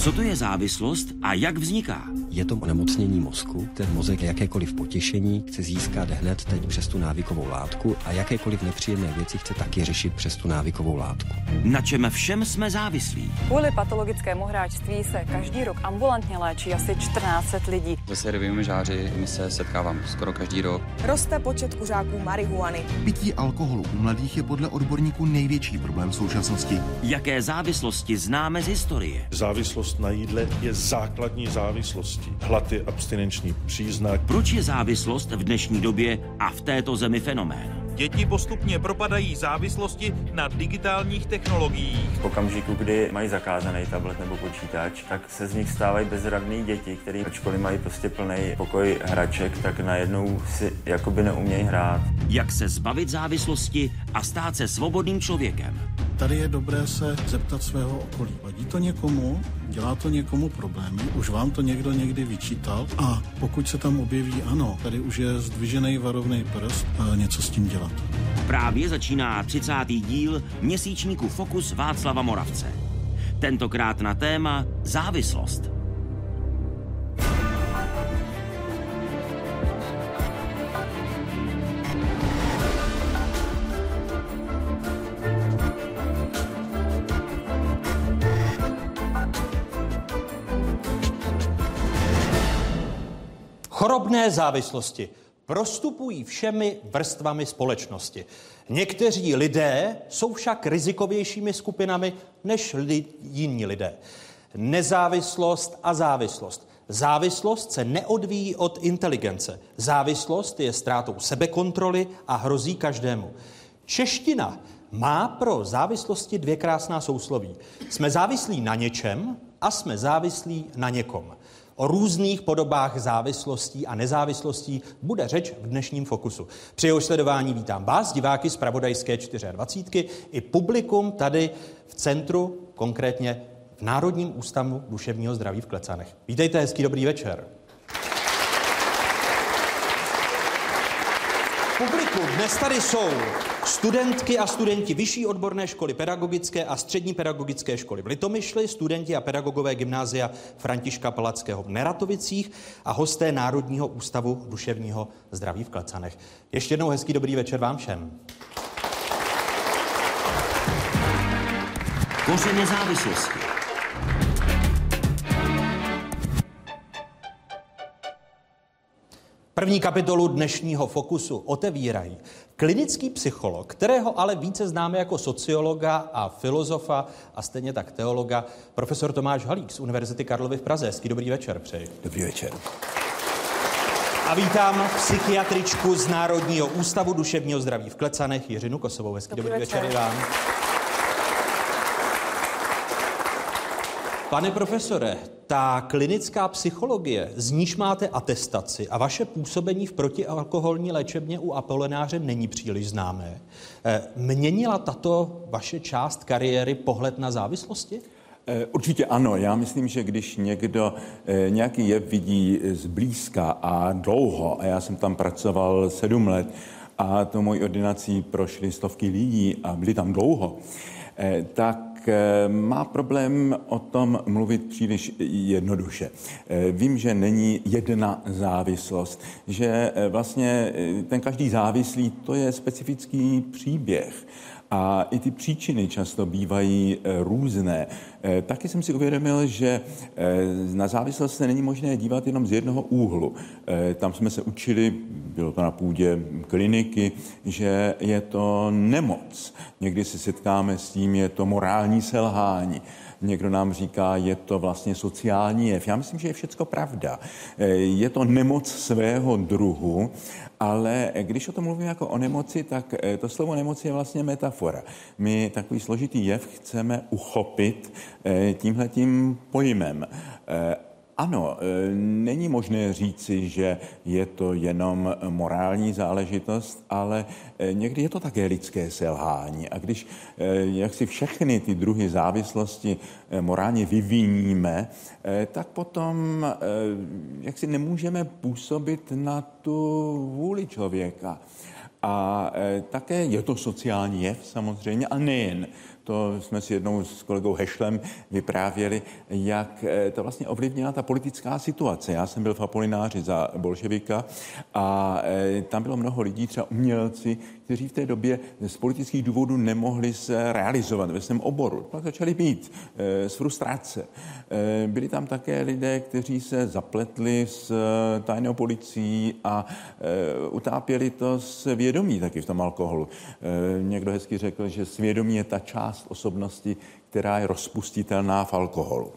Co to je závislost a jak vzniká? Je to onemocnění mozku. Ten mozek jakékoliv potěšení chce získat hned teď přes tu návykovou látku a jakékoliv nepříjemné věci chce taky řešit přes tu návykovou látku. Na čem všem jsme závislí? Kvůli patologickému hráčství se každý rok ambulantně léčí asi 14 lidí. Ve sériovými žáři my se setkávám skoro každý rok. Roste počet kuřáků marihuany. Pití alkoholu u mladých je podle odborníků největší problém v současnosti. Jaké závislosti známe z historie? Závislost na jídle je základní závislostí. Hlad je abstinenční příznak. Proč je závislost v dnešní době a v této zemi fenomén? Děti postupně propadají závislosti na digitálních technologiích. V okamžiku, kdy mají zakázaný tablet nebo počítač, tak se z nich stávají bezradné děti, které ačkoliv mají prostě plný pokoj hraček, tak najednou si jakoby neumějí hrát. Jak se zbavit závislosti a stát se svobodným člověkem? Tady je dobré se zeptat svého okolí. Vadí to někomu? Dělá to někomu problémy? Už vám to někdo někdy vyčítal? A pokud se tam objeví ano, tady už je zdvižený varovný prst a něco s tím dělat. Právě začíná 30. díl měsíčníku Fokus Václava Moravce. Tentokrát na téma závislost. Chorobné závislosti prostupují všemi vrstvami společnosti. Někteří lidé jsou však rizikovějšími skupinami než li- jiní lidé. Nezávislost a závislost. Závislost se neodvíjí od inteligence. Závislost je ztrátou sebekontroly a hrozí každému. Čeština má pro závislosti dvě krásná sousloví. Jsme závislí na něčem a jsme závislí na někom. O různých podobách závislostí a nezávislostí bude řeč v dnešním fokusu. Při jeho sledování vítám vás, diváky z Pravodajské 24, i publikum tady v centru, konkrétně v Národním ústavu duševního zdraví v Klecanech. Vítejte, hezký dobrý večer. Publiku, dnes tady jsou studentky a studenti Vyšší odborné školy pedagogické a střední pedagogické školy v Litomyšli, studenti a pedagogové gymnázia Františka Palackého v Neratovicích a hosté Národního ústavu duševního zdraví v Klecanech. Ještě jednou hezký dobrý večer vám všem. Kořeny závislosti. První kapitolu dnešního fokusu otevírají klinický psycholog, kterého ale více známe jako sociologa a filozofa a stejně tak teologa, profesor Tomáš Halík z Univerzity Karlovy v Praze. Hezký dobrý večer, přeji. Dobrý večer. A vítám psychiatričku z Národního ústavu duševního zdraví v Klecanech, Jiřinu Kosovou. Hezký dobrý, dobrý večer. večer i vám. Pane profesore, ta klinická psychologie, z níž máte atestaci a vaše působení v protialkoholní léčebně u Apolenáře není příliš známé. Měnila tato vaše část kariéry pohled na závislosti? Určitě ano. Já myslím, že když někdo nějaký jev vidí zblízka a dlouho, a já jsem tam pracoval sedm let, a to mojí ordinací prošly stovky lidí a byli tam dlouho, tak má problém o tom mluvit příliš jednoduše. Vím, že není jedna závislost, že vlastně ten každý závislý to je specifický příběh. A i ty příčiny často bývají různé. Taky jsem si uvědomil, že na závislost se není možné dívat jenom z jednoho úhlu. Tam jsme se učili, bylo to na půdě kliniky, že je to nemoc. Někdy se setkáme s tím, je to morální selhání. Někdo nám říká, je to vlastně sociální jev. Já myslím, že je všecko pravda. Je to nemoc svého druhu, ale když o tom mluvím jako o nemoci, tak to slovo nemoci je vlastně metafora. My takový složitý jev chceme uchopit tímhletím pojmem. Ano, není možné říci, že je to jenom morální záležitost, ale někdy je to také lidské selhání. A když jak si všechny ty druhy závislosti morálně vyviníme, tak potom jak si nemůžeme působit na tu vůli člověka. A také je to sociální jev samozřejmě, a nejen. To jsme si jednou s kolegou Hešlem vyprávěli, jak eh, to vlastně ovlivnila ta politická situace. Já jsem byl v Apolináři za bolševika a eh, tam bylo mnoho lidí, třeba umělci, kteří v té době z politických důvodů nemohli se realizovat ve svém oboru. Pak začali být e, z frustrace. E, byli tam také lidé, kteří se zapletli s e, tajnou policií a utápěli to svědomí taky v tom alkoholu. Někdo hezky řekl, že svědomí je ta část osobnosti, která je rozpustitelná v alkoholu.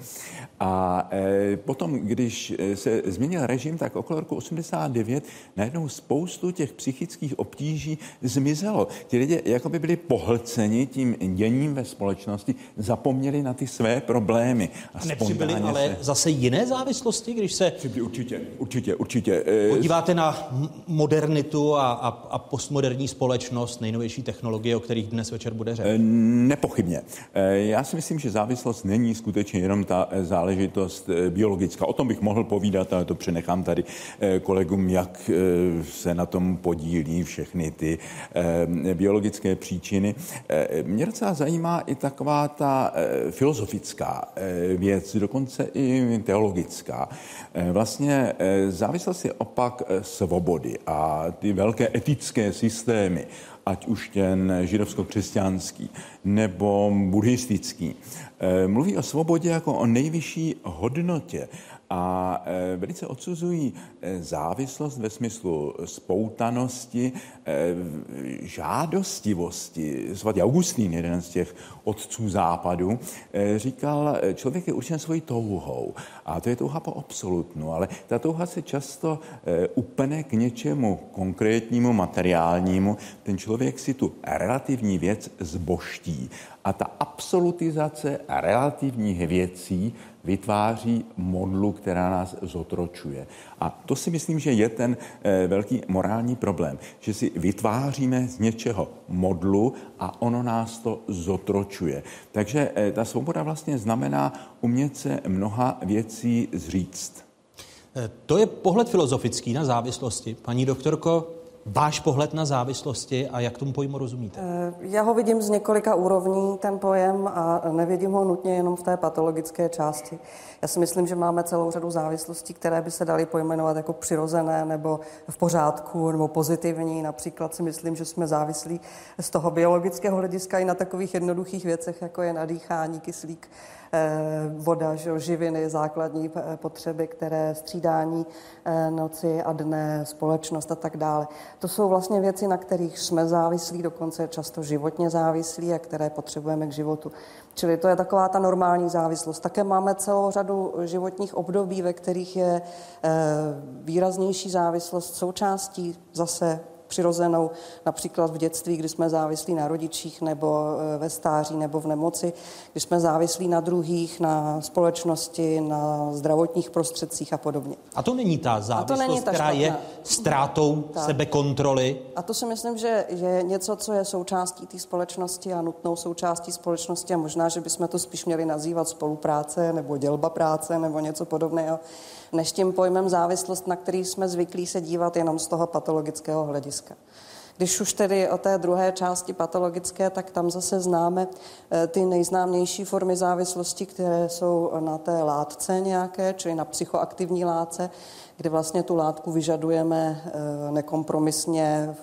A e, potom, když e, se změnil režim, tak okolo roku 89 najednou spoustu těch psychických obtíží zmizelo. Ti lidé jako by byli pohlceni tím děním ve společnosti, zapomněli na ty své problémy. A nepřibyly ale se... zase jiné závislosti, když se... Určitě, určitě, určitě. E, podíváte na modernitu a, a, a postmoderní společnost, nejnovější technologie, o kterých dnes večer bude řeč? Nepochybně. Já si myslím, že závislost není skutečně jenom ta eh, záležitost eh, biologická. O tom bych mohl povídat, ale to přenechám tady eh, kolegům, jak se na tom podílí všechny ty biologické příčiny. Mě docela zajímá i taková ta filozofická věc, dokonce i teologická. Vlastně závislost je opak svobody a ty velké etické systémy ať už ten židovsko-křesťanský nebo buddhistický, eh, mluví o svobodě jako o nejvyšší hodnotě a e, velice odsuzují e, závislost ve smyslu spoutanosti, e, žádostivosti. Svatý Augustín, jeden z těch otců západu, říkal, člověk je určen svojí touhou. A to je touha po absolutnu, ale ta touha se často upne k něčemu konkrétnímu, materiálnímu. Ten člověk si tu relativní věc zboští. A ta absolutizace relativních věcí vytváří modlu, která nás zotročuje. A to si myslím, že je ten eh, velký morální problém, že si vytváříme z něčeho modlu a ono nás to zotročuje. Takže eh, ta svoboda vlastně znamená umět se mnoha věcí zříct. Eh, to je pohled filozofický na závislosti. Paní doktorko, váš pohled na závislosti a jak tomu pojmu rozumíte? Eh, já ho vidím z několika úrovní, ten pojem, a nevidím ho nutně jenom v té patologické části. Já si myslím, že máme celou řadu závislostí, které by se daly pojmenovat jako přirozené nebo v pořádku nebo pozitivní. Například si myslím, že jsme závislí z toho biologického hlediska i na takových jednoduchých věcech, jako je nadýchání, kyslík, eh, voda, živiny, základní eh, potřeby, které střídání noci a dne, společnost a tak dále. To jsou vlastně věci, na kterých jsme závislí, dokonce často životně závislí a které potřebujeme k životu. Čili to je taková ta normální závislost. Také máme celou řadu životních období, ve kterých je eh, výraznější závislost součástí zase přirozenou, například v dětství, kdy jsme závislí na rodičích, nebo eh, ve stáří, nebo v nemoci, kdy jsme závislí na druhých, na společnosti, na zdravotních prostředcích a podobně. A to není ta závislost, není ta která je ztrátou tak. sebekontroly? A to si myslím, že je něco, co je součástí té společnosti a nutnou součástí společnosti a možná, že bychom to spíš měli nazývat spolupráce nebo dělba práce nebo něco podobného než tím pojmem závislost, na který jsme zvyklí se dívat jenom z toho patologického hlediska. Když už tedy o té druhé části patologické, tak tam zase známe eh, ty nejznámější formy závislosti, které jsou na té látce nějaké, čili na psychoaktivní látce, kde vlastně tu látku vyžadujeme eh, nekompromisně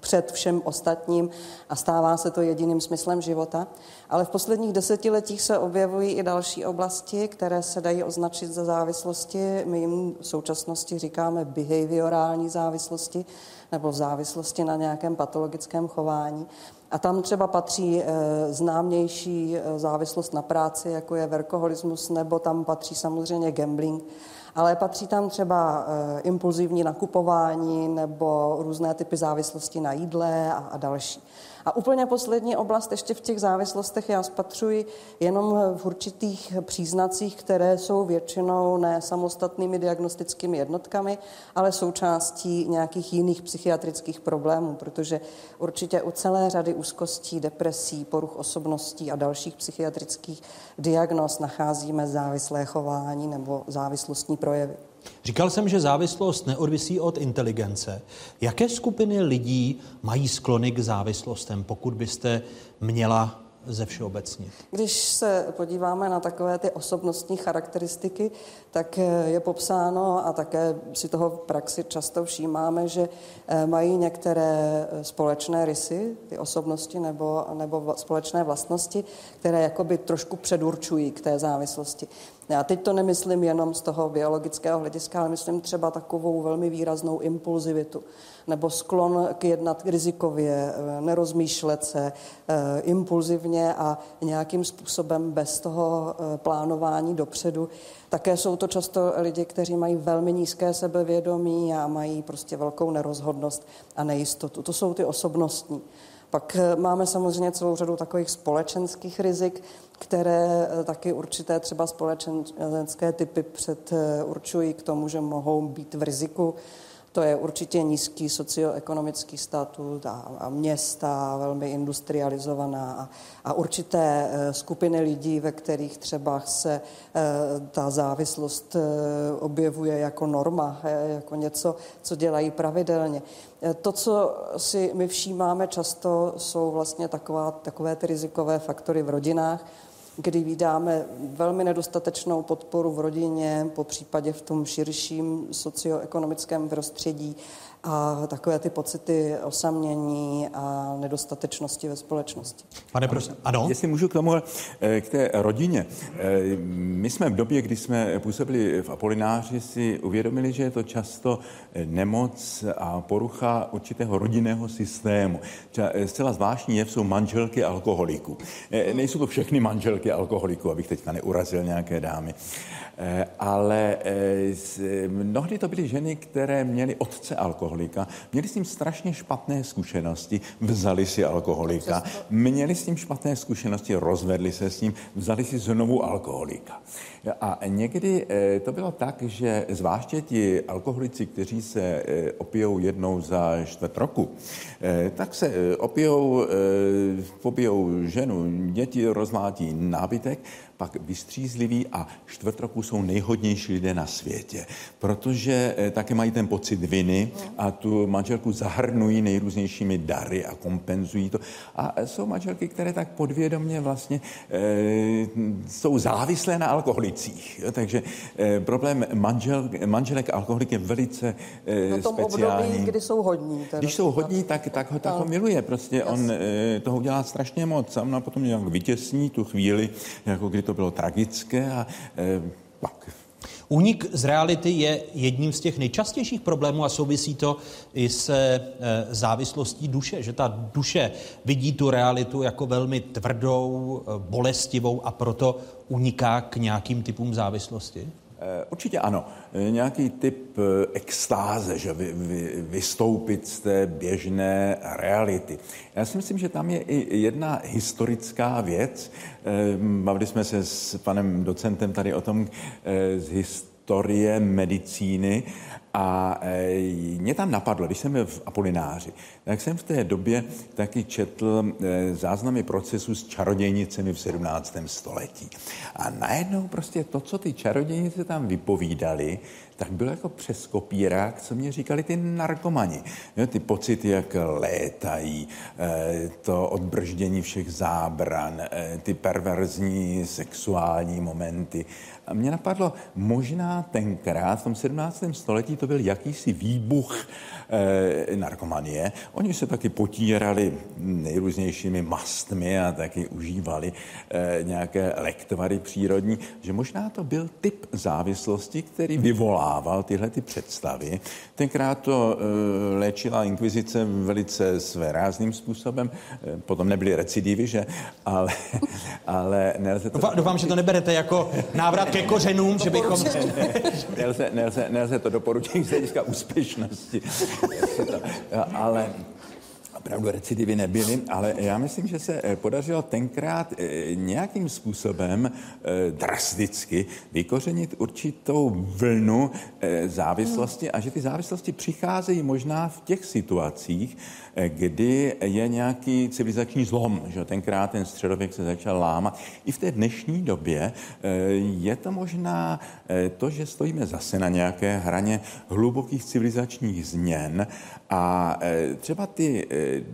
před všem ostatním a stává se to jediným smyslem života. Ale v posledních desetiletích se objevují i další oblasti, které se dají označit za závislosti. My jim v současnosti říkáme behaviorální závislosti nebo závislosti na nějakém patologickém chování. A tam třeba patří e, známější e, závislost na práci, jako je verkoholismus, nebo tam patří samozřejmě gambling ale patří tam třeba e, impulzivní nakupování nebo různé typy závislosti na jídle a další. A úplně poslední oblast ještě v těch závislostech já spatřuji jenom v určitých příznacích, které jsou většinou ne samostatnými diagnostickými jednotkami, ale součástí nějakých jiných psychiatrických problémů, protože určitě u celé řady úzkostí, depresí, poruch osobností a dalších psychiatrických diagnóz nacházíme závislé chování nebo závislostní projevy. Říkal jsem, že závislost neodvisí od inteligence. Jaké skupiny lidí mají sklony k závislostem, pokud byste měla ze všeobecnit? Když se podíváme na takové ty osobnostní charakteristiky, tak je popsáno a také si toho v praxi často všímáme, že eh, mají některé společné rysy, ty osobnosti nebo, nebo společné vlastnosti, které jakoby trošku předurčují k té závislosti. Já teď to nemyslím jenom z toho biologického hlediska, ale myslím třeba takovou velmi výraznou impulzivitu nebo sklon k jednat rizikově, eh, nerozmýšlet se eh, impulzivně a nějakým způsobem bez toho eh, plánování dopředu. Také jsou to často lidi, kteří mají velmi nízké sebevědomí a mají prostě velkou nerozhodnost a nejistotu. To jsou ty osobnostní. Pak máme samozřejmě celou řadu takových společenských rizik, které taky určité třeba společenské typy předurčují k tomu, že mohou být v riziku to je určitě nízký socioekonomický statut a, a města velmi industrializovaná a, a určité e, skupiny lidí, ve kterých třeba se e, ta závislost e, objevuje jako norma, jako něco, co dělají pravidelně. To, co si my všímáme často, jsou vlastně taková, takové ty rizikové faktory v rodinách, kdy vydáme velmi nedostatečnou podporu v rodině, po případě v tom širším socioekonomickém prostředí a takové ty pocity osamění a nedostatečnosti ve společnosti. Pane prosím, ano? Jestli můžu k tomu, eh, k té rodině. Eh, my jsme v době, kdy jsme působili v Apolináři, si uvědomili, že je to často eh, nemoc a porucha určitého rodinného systému. Třeba zcela zvláštní jev jsou manželky alkoholiků. Nejsou to všechny manželky alkoholiků, abych teďka neurazil nějaké dámy. Ale mnohdy to byly ženy, které měly otce alkoholika, měli s tím strašně špatné zkušenosti, vzali si alkoholika, měli s tím špatné zkušenosti, rozvedli se s ním, vzali si znovu alkoholika. A někdy eh, to bylo tak, že zvláště ti alkoholici, kteří se eh, opijou jednou za čtvrt roku, eh, tak se opijou, pobijou ženu, děti rozmlátí nábytek pak vystřízliví a čtvrt roku jsou nejhodnější lidé na světě, protože eh, také mají ten pocit viny a tu manželku zahrnují nejrůznějšími dary a kompenzují to. A jsou manželky, které tak podvědomně vlastně e, jsou závislé na alkoholicích. Jo? Takže e, problém manžel, manželek alkoholik je velice e, na tom speciální. Období, kdy jsou hodní. Teda. Když jsou hodní, tak, tak, ho, tak ho miluje. Prostě Jasně. on e, toho udělá strašně moc. A potom nějak vytěsní tu chvíli, jako kdy to bylo tragické a e, pak Únik z reality je jedním z těch nejčastějších problémů a souvisí to i se e, závislostí duše, že ta duše vidí tu realitu jako velmi tvrdou, e, bolestivou a proto uniká k nějakým typům závislosti? Eh, určitě ano. Eh, nějaký typ eh, extáze, že vy, vy, vystoupit z té běžné reality. Já si myslím, že tam je i jedna historická věc. Bavili jsme se s panem docentem tady o tom z historie medicíny a e, mě tam napadlo, když jsem byl v Apolináři, tak jsem v té době taky četl e, záznamy procesu s čarodějnicemi v 17. století. A najednou prostě to, co ty čarodějnice tam vypovídali, tak bylo jako přes kopírák, co mě říkali ty narkomani. Jo, ty pocity, jak létají, e, to odbrždění všech zábran, ty perverzní sexuální momenty. A mě napadlo, možná tenkrát v tom 17. století to byl jakýsi výbuch e, narkomanie. Oni se taky potírali nejrůznějšími mastmi a taky užívali e, nějaké lektvary přírodní, že možná to byl typ závislosti, který vyvolával tyhle ty představy. Tenkrát to e, léčila inkvizice velice svérázným způsobem, e, potom nebyly recidivy, že? Ale, ale nelze to... Doufám, že to neberete jako návrat ke kořenům, že bychom... nelze, nelze, nelze to doporučit z hlediska úspěšnosti. ale opravdu recidivy nebyly, ale já myslím, že se eh, podařilo tenkrát eh, nějakým způsobem eh, drasticky vykořenit určitou vlnu závislosti a že ty závislosti přicházejí možná v těch situacích, kdy je nějaký civilizační zlom, že tenkrát ten středověk se začal lámat. I v té dnešní době je to možná to, že stojíme zase na nějaké hraně hlubokých civilizačních změn a třeba ty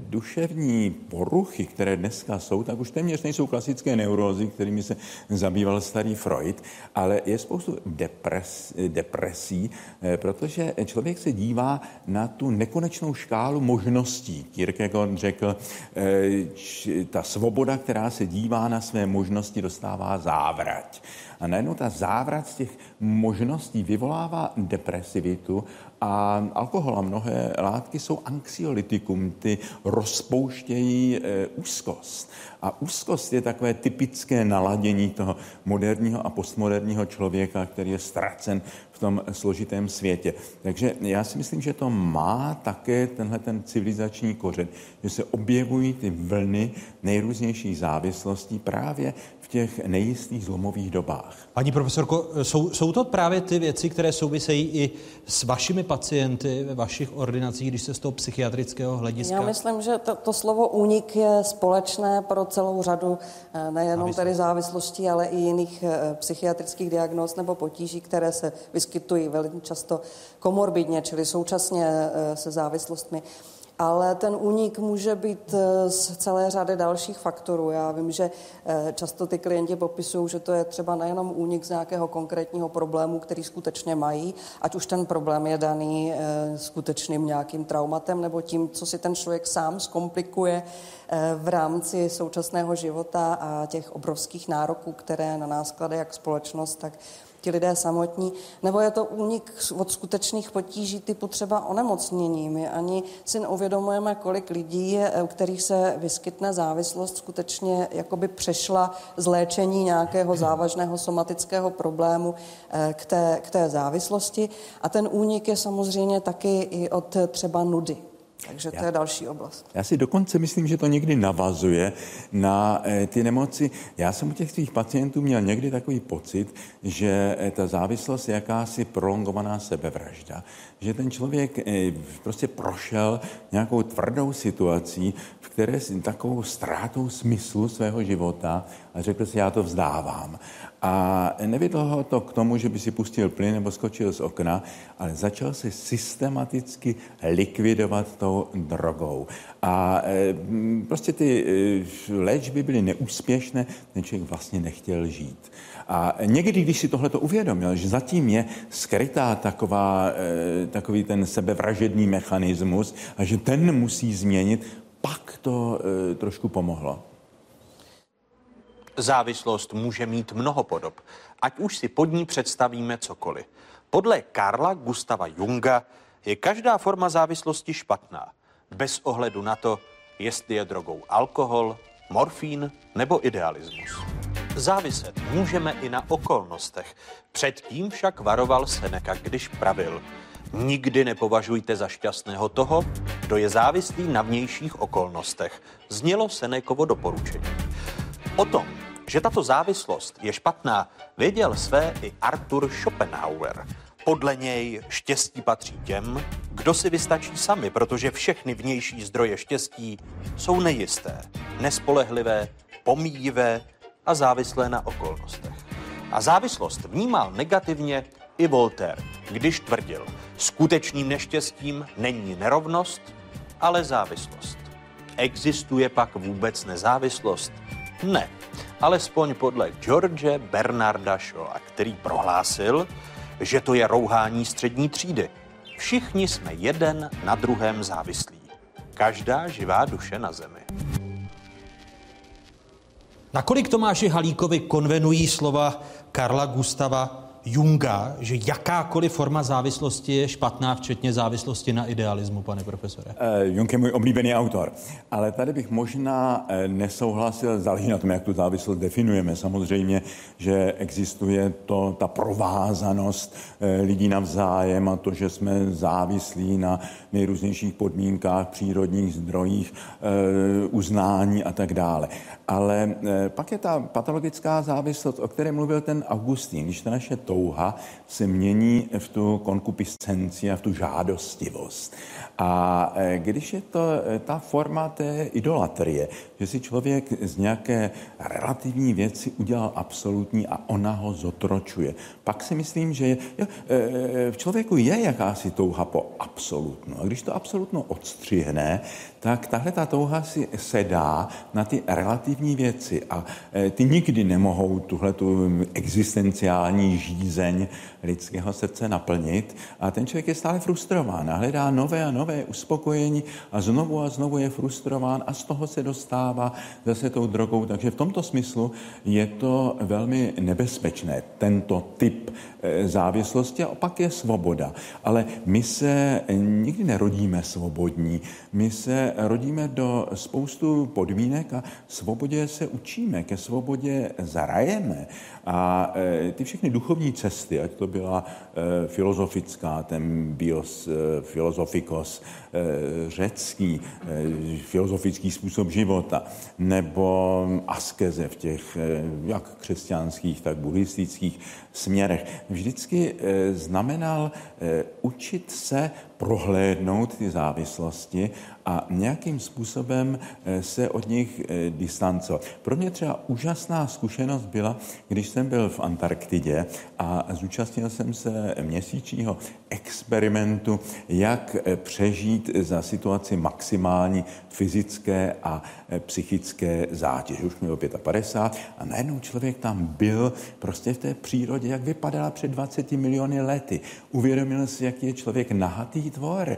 duševní poruchy, které dneska jsou, tak už téměř nejsou klasické neurózy, kterými se zabýval starý Freud, ale je spoustu depres, depresí, eh, protože člověk se dívá na tu nekonečnou škálu možností. Kierkegaard řekl, eh, ta svoboda, která se dívá na své možnosti, dostává závrať. A najednou ta závrat z těch možností vyvolává depresivitu a alkohol a mnohé látky jsou anxiolitikum, ty rozpouštějí e, úzkost. A úzkost je takové typické naladění toho moderního a postmoderního člověka, který je ztracen v tom složitém světě. Takže já si myslím, že to má také tenhle ten civilizační kořen, že se objevují ty vlny nejrůznějších závislostí právě těch nejistých zlomových dobách. Paní profesorko, jsou, jsou to právě ty věci, které souvisejí i s vašimi pacienty ve vašich ordinacích, když se z toho psychiatrického hlediska? Já myslím, že to, to slovo únik je společné pro celou řadu eh, nejenom tedy závislostí, ale i jiných eh, psychiatrických diagnóz nebo potíží, které se vyskytují velmi často komorbidně, čili současně eh, se závislostmi ale ten únik může být eh, z celé řady dalších faktorů. Já vím, že eh, často ty klienti popisují, že to je třeba nejenom únik z nějakého konkrétního problému, který skutečně mají, ať už ten problém je daný eh, skutečným nějakým traumatem nebo tím, co si ten člověk sám zkomplikuje v rámci současného života a těch obrovských nároků, které na nás klade jak společnost, tak ti lidé samotní, nebo je to únik od skutečných potíží typu třeba onemocnění. My ani si neuvědomujeme, kolik lidí, u kterých se vyskytne závislost, skutečně jakoby přešla z léčení nějakého závažného somatického problému eh, k té, k té závislosti. A ten únik je samozřejmě taky i od třeba nudy. Takže to já, je další oblast. Já si dokonce myslím, že to někdy navazuje na e, ty nemoci. Já jsem u těch svých pacientů měl někdy takový pocit, že e, ta závislost je jakási prolongovaná sebevražda. Že ten člověk e, prostě prošel nějakou tvrdou situací, které si takovou ztrátou smyslu svého života a řekl si, já to vzdávám. A nevedlo ho to k tomu, že by si pustil plyn nebo skočil z okna, ale začal se systematicky likvidovat tou drogou. A e, prostě ty e, léčby byly neúspěšné, ten člověk vlastně nechtěl žít. A někdy, když si tohle to uvědomil, že zatím je skrytá taková, e, takový ten sebevražedný mechanismus a že ten musí změnit, pak to trošku pomohlo. Závislost může mít mnoho podob, ať už si pod ní představíme cokoliv. Podle Karla Gustava Junga je každá forma závislosti špatná, bez ohledu na to, jestli je drogou alkohol, morfín nebo idealismus. Záviset můžeme i na okolnostech. Předtím však varoval Seneca, když pravil, nikdy nepovažujte za šťastného toho, kdo je závislý na vnějších okolnostech. Znělo Senekovo doporučení. O tom, že tato závislost je špatná, věděl své i Arthur Schopenhauer. Podle něj štěstí patří těm, kdo si vystačí sami, protože všechny vnější zdroje štěstí jsou nejisté, nespolehlivé, pomíjivé a závislé na okolnostech. A závislost vnímal negativně i Voltaire, když tvrdil, skutečným neštěstím není nerovnost, ale závislost. Existuje pak vůbec nezávislost? Ne, alespoň podle George Bernarda Shaw, který prohlásil, že to je rouhání střední třídy. Všichni jsme jeden na druhém závislí. Každá živá duše na zemi. Nakolik Tomáši Halíkovi konvenují slova Karla Gustava Junga, že jakákoliv forma závislosti je špatná, včetně závislosti na idealismu, pane profesore? Uh, Jung je můj oblíbený autor, ale tady bych možná uh, nesouhlasil, záleží na tom, jak tu závislost definujeme. Samozřejmě, že existuje to, ta provázanost uh, lidí navzájem a to, že jsme závislí na nejrůznějších podmínkách, přírodních zdrojích, uznání a tak dále. Ale pak je ta patologická závislost, o které mluvil ten Augustín, když ta naše touha se mění v tu konkupiscenci a v tu žádostivost. A e, když je to e, ta forma té idolatrie, že si člověk z nějaké relativní věci udělal absolutní a ona ho zotročuje, pak si myslím, že jo, e, v člověku je jakási touha po absolutnu. A když to absolutno odstřihne, tak tahle ta touha si sedá na ty relativní věci. A ty nikdy nemohou tuhle tu existenciální žízeň lidského srdce naplnit. A ten člověk je stále frustrován a hledá nové a nové uspokojení a znovu a znovu je frustrován a z toho se dostává zase tou drogou. Takže v tomto smyslu je to velmi nebezpečné, tento typ eh, závislosti a opak je svoboda. Ale my se nikdy nerodíme svobodní. My se rodíme do spoustu podmínek a svobodě se učíme, ke svobodě zarajeme. A e, ty všechny duchovní cesty, ať to byla e, filozofická, ten bios e, filozofikos, řecký, filozofický způsob života, nebo askeze v těch jak křesťanských, tak buddhistických směrech, vždycky znamenal učit se prohlédnout ty závislosti a nějakým způsobem eh, se od nich eh, distancovat. Pro mě třeba úžasná zkušenost byla, když jsem byl v Antarktidě a zúčastnil jsem se měsíčního experimentu, jak eh, přežít za situaci maximální fyzické a psychické zátěže. Už měl 55 a najednou člověk tam byl prostě v té přírodě, jak vypadala před 20 miliony lety. Uvědomil si, jaký je člověk nahatý tvor,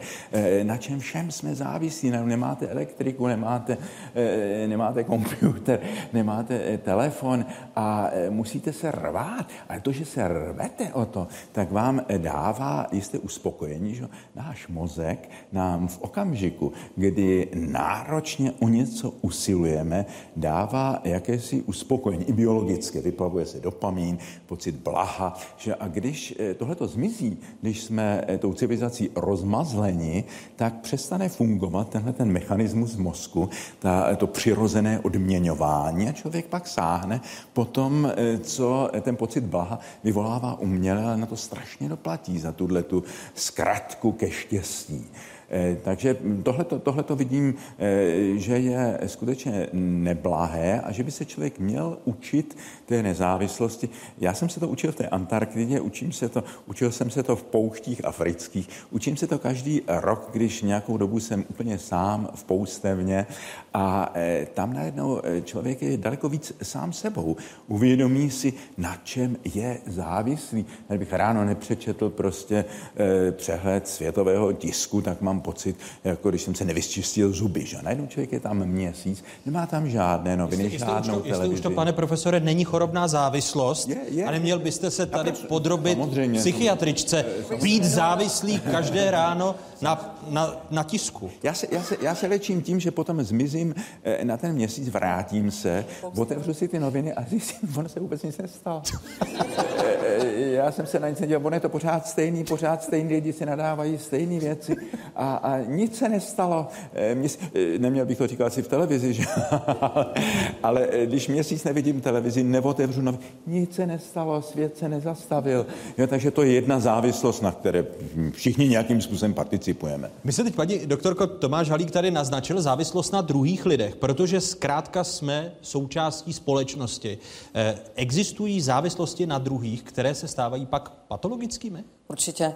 na čem všem jsme závisí, nemáte elektriku, nemáte, eh, nemáte počítač, nemáte eh, telefon a eh, musíte se rvát. Ale to, že se rvete o to, tak vám dává jisté uspokojení, že náš mozek nám v okamžiku, kdy náročně o něco usilujeme, dává jakési uspokojení, i biologické, vyplavuje se dopamín, pocit blaha, že a když tohleto zmizí, když jsme tou civilizací rozmazleni, tak přestane fungovat tenhle ten mechanismus mozku, ta, to přirozené odměňování a člověk pak sáhne po tom, eh, co ten pocit blaha vyvolává uměle, ale na to strašně doplatí za tuhle tu zkratku ke štěstí. Eh, takže tohle to vidím, eh, že je skutečně neblahé a že by se člověk měl učit té nezávislosti. Já jsem se to učil v té Antarktidě, učím se to, učil jsem se to v pouštích afrických, učím se to každý rok, když nějakou dobu jsem úplně sám v poustevně a eh, tam najednou člověk je daleko víc sám sebou. Uvědomí si, na čem je závislý. Kdybych ráno nepřečetl prostě přehled světového tisku, tak mám pocit, jako když jsem se nevysčistil zuby. Že? Najednou člověk je tam měsíc, nemá tam žádné noviny, jestli, žádnou jestli televizi. Jestli už to, pane profesore, není chorobná závislost je, je, a neměl byste se tady proč, podrobit samozřejmě, psychiatričce, být závislý každé ráno na, na, na tisku. Já se, já, se, já se léčím tím, že potom zmizím eh, na ten měsíc, vrátím se, otevřu si ty noviny a zjistím, ono se vůbec nic nestalo. Eh, eh, já jsem se na nic nedělal, ono je to pořád stejný, pořád stejný, lidi si nadávají stejné věci a, a nic se nestalo. Mě, neměl bych to říkat asi v televizi, že? ale když měsíc nevidím televizi, neotevřu noviny, nic se nestalo, svět se nezastavil. Jo, takže to je jedna závislost, na které všichni nějakým způsobem participujeme. My se teď, paní doktorko Tomáš Halík tady naznačil závislost na druhých lidech, protože zkrátka jsme součástí společnosti. Eh, existují závislosti na druhých, které se stávají pak patologickými? Určitě.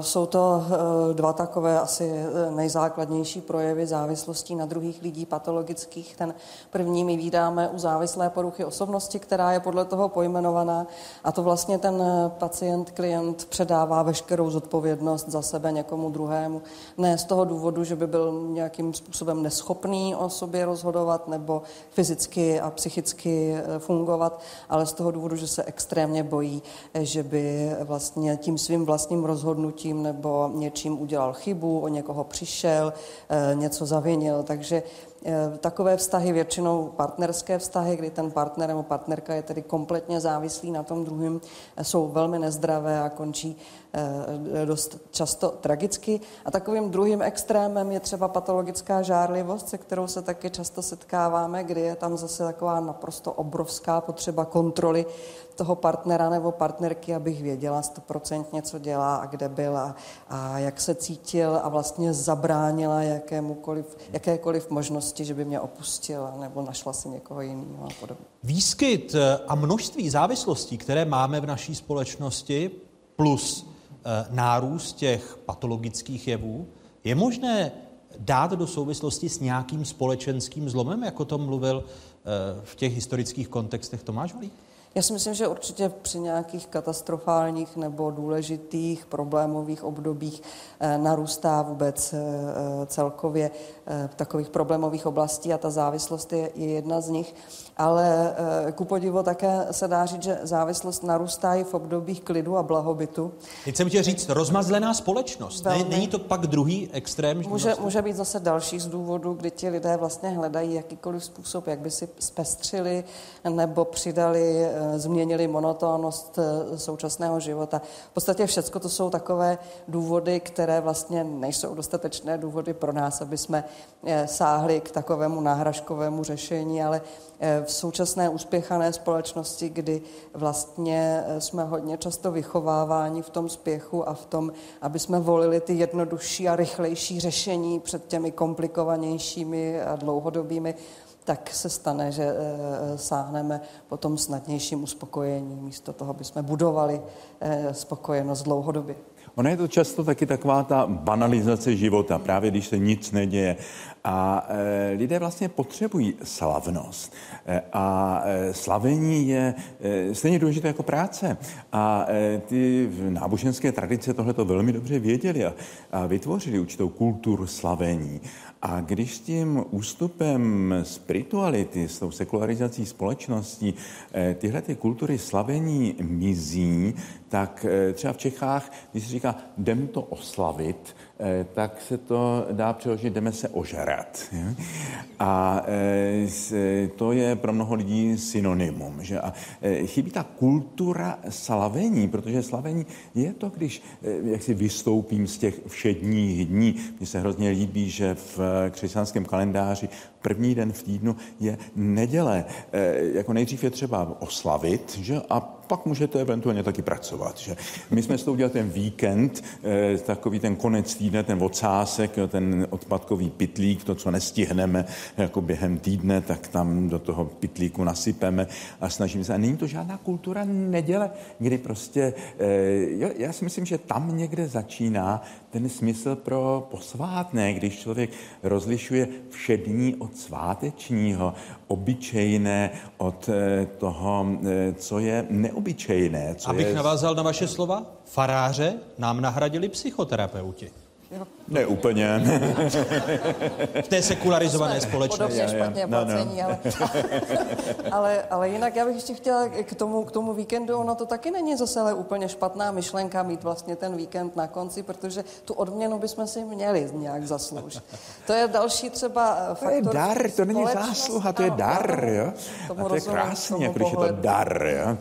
Jsou to eh, dva takové asi eh, nejzákladnější projevy závislostí na druhých lidí patologických. Ten první my vídáme u závislé poruchy osobnosti, která je podle toho pojmenovaná a to vlastně ten eh, pacient, klient předává veškerou zodpovědnost za sebe někomu druhému. Ne z toho důvodu, že by byl nějakým způsobem neschopný o sobě rozhodovat nebo fyzicky a psychicky fungovat, ale z toho důvodu, že se extrémně bojí, že by vlastně tím svým vlastním rozhodnutím rozhodnutím nebo něčím udělal chybu, o někoho přišel, eh, něco zavinil. Takže eh, takové vztahy, většinou partnerské vztahy, kdy ten partner nebo partnerka je tedy kompletně závislý na tom druhém, eh, jsou velmi nezdravé a končí dost často tragicky. A takovým druhým extrémem je třeba patologická žárlivost, se kterou se taky často setkáváme, kdy je tam zase taková naprosto obrovská potřeba kontroly toho partnera nebo partnerky, abych věděla stoprocentně, co dělá a kde byl a, a jak se cítil a vlastně zabránila jakémukoliv, jakékoliv možnosti, že by mě opustila nebo našla si někoho jiného a podobně. Výskyt eh, a množství závislostí, které máme v naší společnosti, plus eh, nárůst těch patologických jevů, je možné dát do souvislosti s nějakým společenským zlomem, jako to mluvil eh, v těch historických kontextech Tomáš Valík? Já si myslím, že určitě při nějakých katastrofálních nebo důležitých problémových obdobích eh, narůstá vůbec eh, eh, celkově takových problémových oblastí a ta závislost je, jedna z nich. Ale ku podivu také se dá říct, že závislost narůstá i v obdobích klidu a blahobytu. Teď jsem chtěl říct, rozmazlená společnost. Velmi. Není to pak druhý extrém? Může, může být zase další z důvodů, kdy ti lidé vlastně hledají jakýkoliv způsob, jak by si zpestřili nebo přidali změnili monotónnost eh, současného života. V podstatě všecko to jsou takové důvody, které vlastně nejsou dostatečné důvody pro nás, aby jsme eh, sáhli k takovému náhražkovému řešení, ale eh, v současné uspěchané společnosti, kdy vlastně jsme hodně často vychováváni v tom spěchu a v tom, aby jsme volili ty jednodušší a rychlejší řešení před těmi komplikovanějšími a dlouhodobými, tak se stane, že e, sáhneme po tom snadnějším uspokojení, místo toho, aby jsme budovali spokojenost dlouhodobě. Ono je to často taky taková ta banalizace života, právě když se nic neděje. A e, lidé vlastně potřebují slavnost. E, a e, slavení je e, stejně důležité jako práce. A e, ty náboženské tradice tohle to velmi dobře věděli a, a vytvořili určitou kulturu slavení. A když s tím ústupem spirituality, s tou sekularizací společnosti, eh, tyhle ty kultury slavení mizí, tak eh, třeba v Čechách, když se říká, jdem to oslavit, tak se to dá přeložit, jdeme se ožerat. A eh, to je pro mnoho lidí synonymum. Že? A eh, chybí ta kultura slavení, protože slavení je to, když jak si vystoupím z těch všedních dní. Mně se hrozně líbí, že v křesťanském kalendáři první den v týdnu je neděle. Jako nejdřív je třeba oslavit, že? a pak můžete eventuálně taky pracovat. Že? My jsme s tou udělali ten víkend, eh, takový ten konec týdne, ten odsásek, ten odpadkový pitlík, to, co nestihneme jako během týdne, tak tam do toho pitlíku nasypeme a snažíme se. A není to žádná kultura neděle, kdy prostě, eh, já si myslím, že tam někde začíná ten smysl pro posvátné, když člověk rozlišuje všední od svátečního, obyčejné od eh, toho, co je neobyčejné neobyčejné. Co Abych je... navázal na vaše slova, faráře nám nahradili psychoterapeuti. Ne úplně. v té sekularizované společnosti. Podobně špatně no, placení, no. ale, ale, ale jinak já bych ještě chtěla k tomu, k tomu víkendu, ono to taky není zase ale úplně špatná myšlenka mít vlastně ten víkend na konci, protože tu odměnu bychom si měli nějak zasloužit. To je další třeba faktor. To je dar, to není zásluha, to je dar, jo? A to je krásně, když je to dar, jo?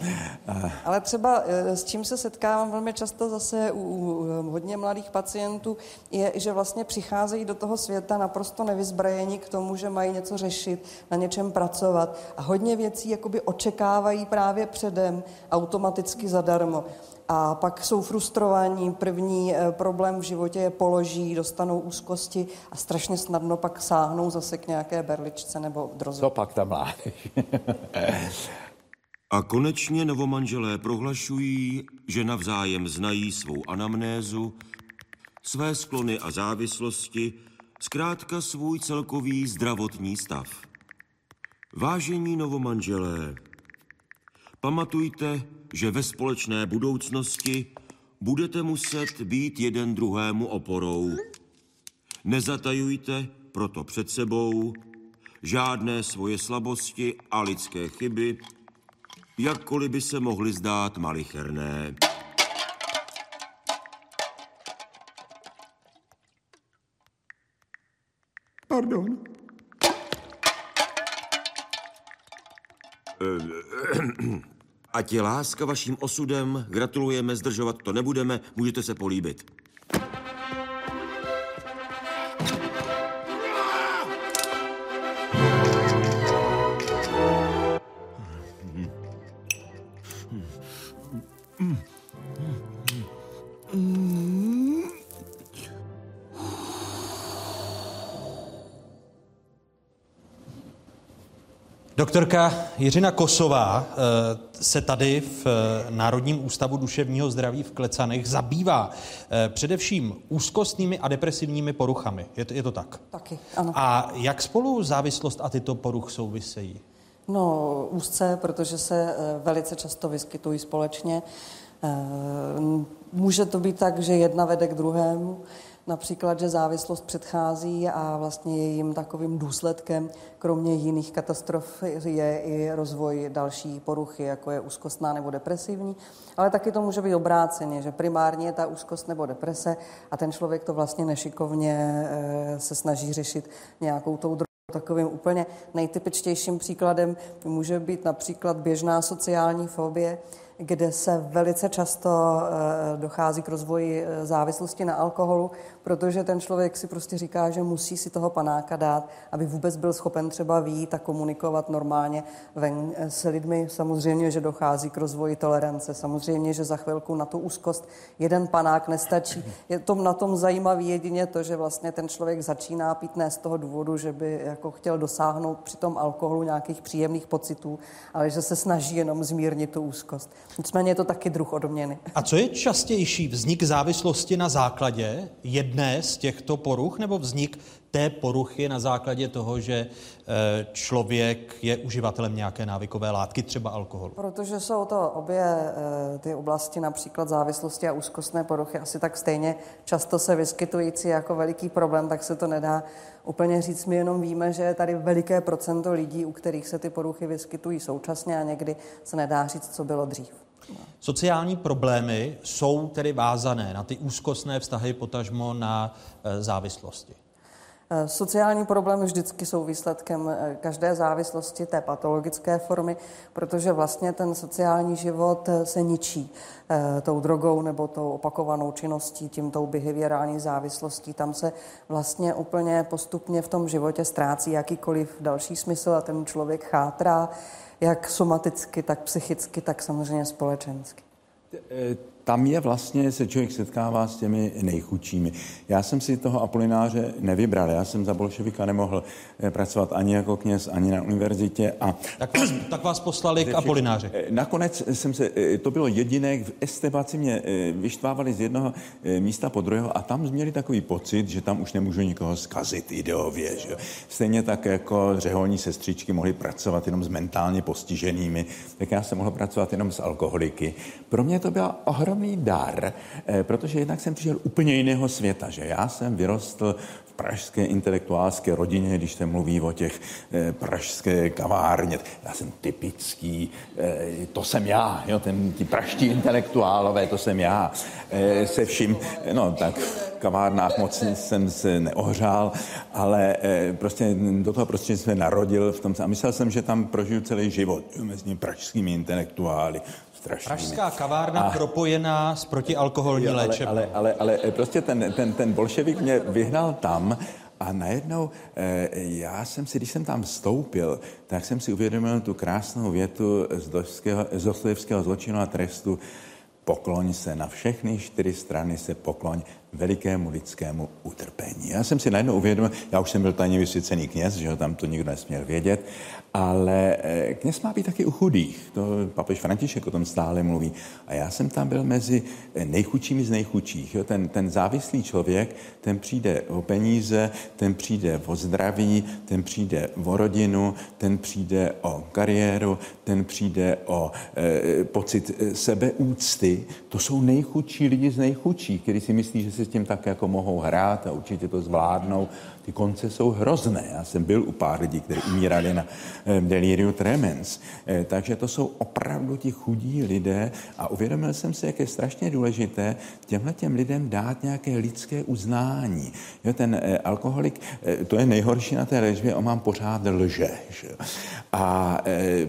Ale třeba eh, s čím se setkávám velmi často zase u, u hodně mladých pacientů, je, že vlastně přicházejí do toho světa naprosto nevyzbrajení k tomu, že mají něco řešit, na něčem pracovat a hodně věcí jakoby očekávají právě předem automaticky zadarmo. A pak jsou frustrovaní, první eh, problém v životě je položí, dostanou úzkosti a strašně snadno pak sáhnou zase k nějaké berličce nebo droze. Co pak ta mládež? A A konečně novomanželé prohlašují, že navzájem znají svou anamnézu, své sklony a závislosti, zkrátka svůj celkový zdravotní stav. Vážení novomanželé, pamatujte, že ve společné budoucnosti budete muset být jeden druhému oporou. Nezatajujte proto před sebou žádné svoje slabosti a lidské chyby, jakkoliv by se mohly zdát malicherné. Pardon. Ať je láska vaším osudem, gratulujeme, zdržovat to nebudeme, můžete se políbit. Doktorka Jiřina Kosová eh, se tady v eh, Národním ústavu duševního zdraví v Klecanech zabývá eh, především úzkostnými a depresivními poruchami. Je to, je to tak? Taky, ano. A jak spolu závislost a tyto poruch souvisejí? No, úzce, protože se velice často vyskytují společně. Může to být tak, že jedna vede k druhému. Například, že závislost předchází a vlastně jejím takovým důsledkem, kromě jiných katastrof, je i rozvoj další poruchy, jako je úzkostná nebo depresivní. Ale taky to může být obráceně, že primárně je ta úzkost nebo deprese a ten člověk to vlastně nešikovně eh, se snaží řešit nějakou tou drogou. Takovým úplně nejtypičtějším příkladem může být například běžná sociální fobie, kde se velice často eh, dochází k rozvoji eh, závislosti na alkoholu, protože ten člověk si prostě říká, že musí si toho panáka dát, aby vůbec byl schopen třeba výjít a komunikovat normálně ven eh, s lidmi. Samozřejmě, že dochází k rozvoji tolerance, samozřejmě, že za chvilku na tu úzkost jeden panák nestačí. Je to na tom zajímavý jedině to, že vlastně ten člověk začíná pít ne z toho důvodu, že by jako chtěl dosáhnout při tom alkoholu nějakých příjemných pocitů, ale že se snaží jenom zmírnit tu úzkost. Nicméně je to taky druh odměny. A co je častější, vznik závislosti na základě jedné z těchto poruch nebo vznik té poruchy na základě toho, že e, člověk je uživatelem nějaké návykové látky, třeba alkoholu? Protože jsou to obě e, ty oblasti, například závislosti a úzkostné poruchy, asi tak stejně často se vyskytující jako veliký problém, tak se to nedá úplně říct. My jenom víme, že je tady veliké procento lidí, u kterých se ty poruchy vyskytují současně a někdy se nedá říct, co bylo dřív. Sociální problémy jsou tedy vázané na ty úzkostné vztahy, potažmo na e, závislosti. E, sociální problémy vždycky jsou výsledkem e, každé závislosti té patologické formy, protože vlastně ten sociální život se ničí tou drogou nebo tou opakovanou činností, tím tou behaviorální závislostí. Tam se vlastně úplně postupně v tom životě ztrácí jakýkoliv další smysl a ten člověk chátrá jak somaticky, tak psychicky, tak samozřejmě společensky. Tam je vlastně, se člověk setkává s těmi nejchudšími. Já jsem si toho Apolináře nevybral, já jsem za bolševika nemohl eh, pracovat ani jako kněz, ani na univerzitě. A tak, vás, tak vás poslali k Apolináři. Eh, nakonec jsem se, eh, to bylo jediné, v Estebaci mě vyštvávali z jednoho místa po druhého a tam měli takový pocit, že tam už nemůžu nikoho zkazit ideově. Že? Stejně tak jako řeholní sestřičky mohly pracovat jenom s mentálně postiženými, tak já jsem mohl pracovat jenom s alkoholiky. Pro mě to byla ohromná ohromný dar, eh, protože jednak jsem přišel úplně jiného světa, že já jsem vyrostl v pražské intelektuálské rodině, když se mluví o těch eh, pražské kavárně. Já jsem typický, eh, to jsem já, jo, ten, ti praští intelektuálové, to jsem já. Se vším, no tak v kavárnách moc jsem se neohřál, ale prostě do toho prostě jsem narodil v tom a myslel jsem, že tam prožiju celý život mezi pražskými intelektuály, strašnými. Pražská kavárna a... propojená s protialkoholní jo, ale, léčebnou. Ale, ale, ale, ale prostě ten, ten, ten bolševik mě vyhnal tam a najednou eh, já jsem si, když jsem tam vstoupil, tak jsem si uvědomil tu krásnou větu z Dostojevského zločinu a trestu pokloň se na všechny čtyři strany se pokloň, velikému lidskému utrpení. Já jsem si najednou uvědomil, já už jsem byl tajně vysvěcený kněz, že ho tam to nikdo nesměl vědět, ale eh, kněz má být taky u chudých. To papež František o tom stále mluví. A já jsem tam byl mezi eh, nejchudšími z nejchudších. Jo? Ten, ten závislý člověk, ten přijde o peníze, ten přijde o zdraví, ten přijde o rodinu, ten přijde o kariéru, ten přijde o e, pocit sebeúcty. To jsou nejchudší lidi z nejchudších, kteří si myslí, že se s tím tak jako mohou hrát a určitě to zvládnou ty konce jsou hrozné. Já jsem byl u pár lidí, kteří umírali na deliriu tremens. Eh, takže to jsou opravdu ti chudí lidé a uvědomil jsem si, jak je strašně důležité těmhle těm lidem dát nějaké lidské uznání. Jo, ten eh, alkoholik, to je nejhorší na té léčbě, on mám pořád lže. Že? A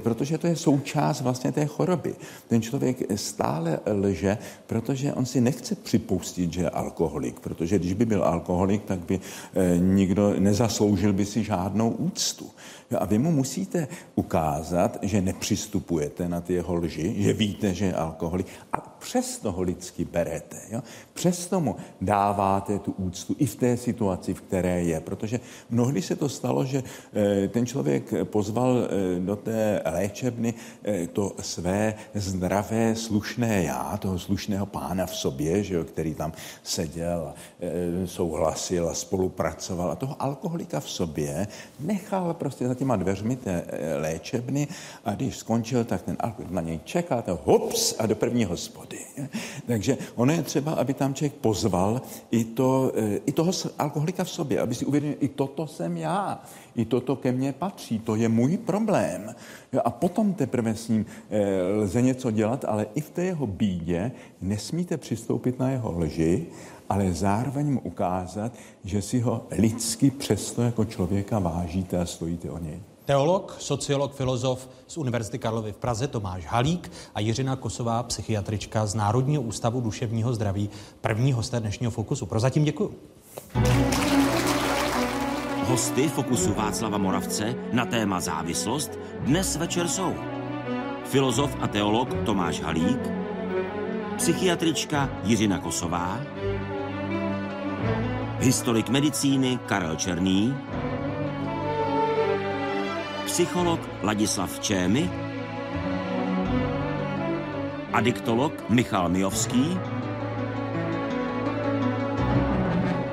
protože to je součást vlastně té choroby. Ten člověk stále lže, protože on si nechce připustit, že je alkoholik, protože když by byl alkoholik, tak by nikdo nezasloužil by si žádnou úctu. A vy mu musíte ukázat, že nepřistupujete na ty jeho lži, že víte, že je alkoholik a přesto ho lidsky berete. Jo? Přesto mu dáváte tu úctu i v té situaci, v které je. Protože mnohdy se to stalo, že eh, ten člověk pozval eh, do té léčebny eh, to své zdravé, slušné já, toho slušného pána v sobě, že jo, který tam seděl, souhlasil a spolupracoval. A toho alkoholika v sobě nechal prostě za těma dveřmi té léčebny a když skončil, tak ten alkoholik na něj čeká, to hops a do první hospody. Takže ono je třeba, aby tam člověk pozval i, to, eh, i toho alkoholika v sobě, aby si uvědomil, i toto jsem já, i toto ke mně patří, to je můj problém. A potom teprve s ním eh, lze něco dělat, ale i v té jeho bídě nesmíte přistoupit na jeho lži, ale zároveň mu ukázat, že si ho lidsky přesto jako člověka vážíte a stojíte o něj. Teolog, sociolog, filozof z Univerzity Karlovy v Praze Tomáš Halík a Jiřina Kosová, psychiatrička z Národního ústavu duševního zdraví, první hosté dnešního Fokusu. Prozatím děkuji. Hosty Fokusu Václava Moravce na téma závislost dnes večer jsou filozof a teolog Tomáš Halík, psychiatrička Jiřina Kosová, historik medicíny Karel Černý, psycholog Ladislav Čémy, adiktolog Michal Mijovský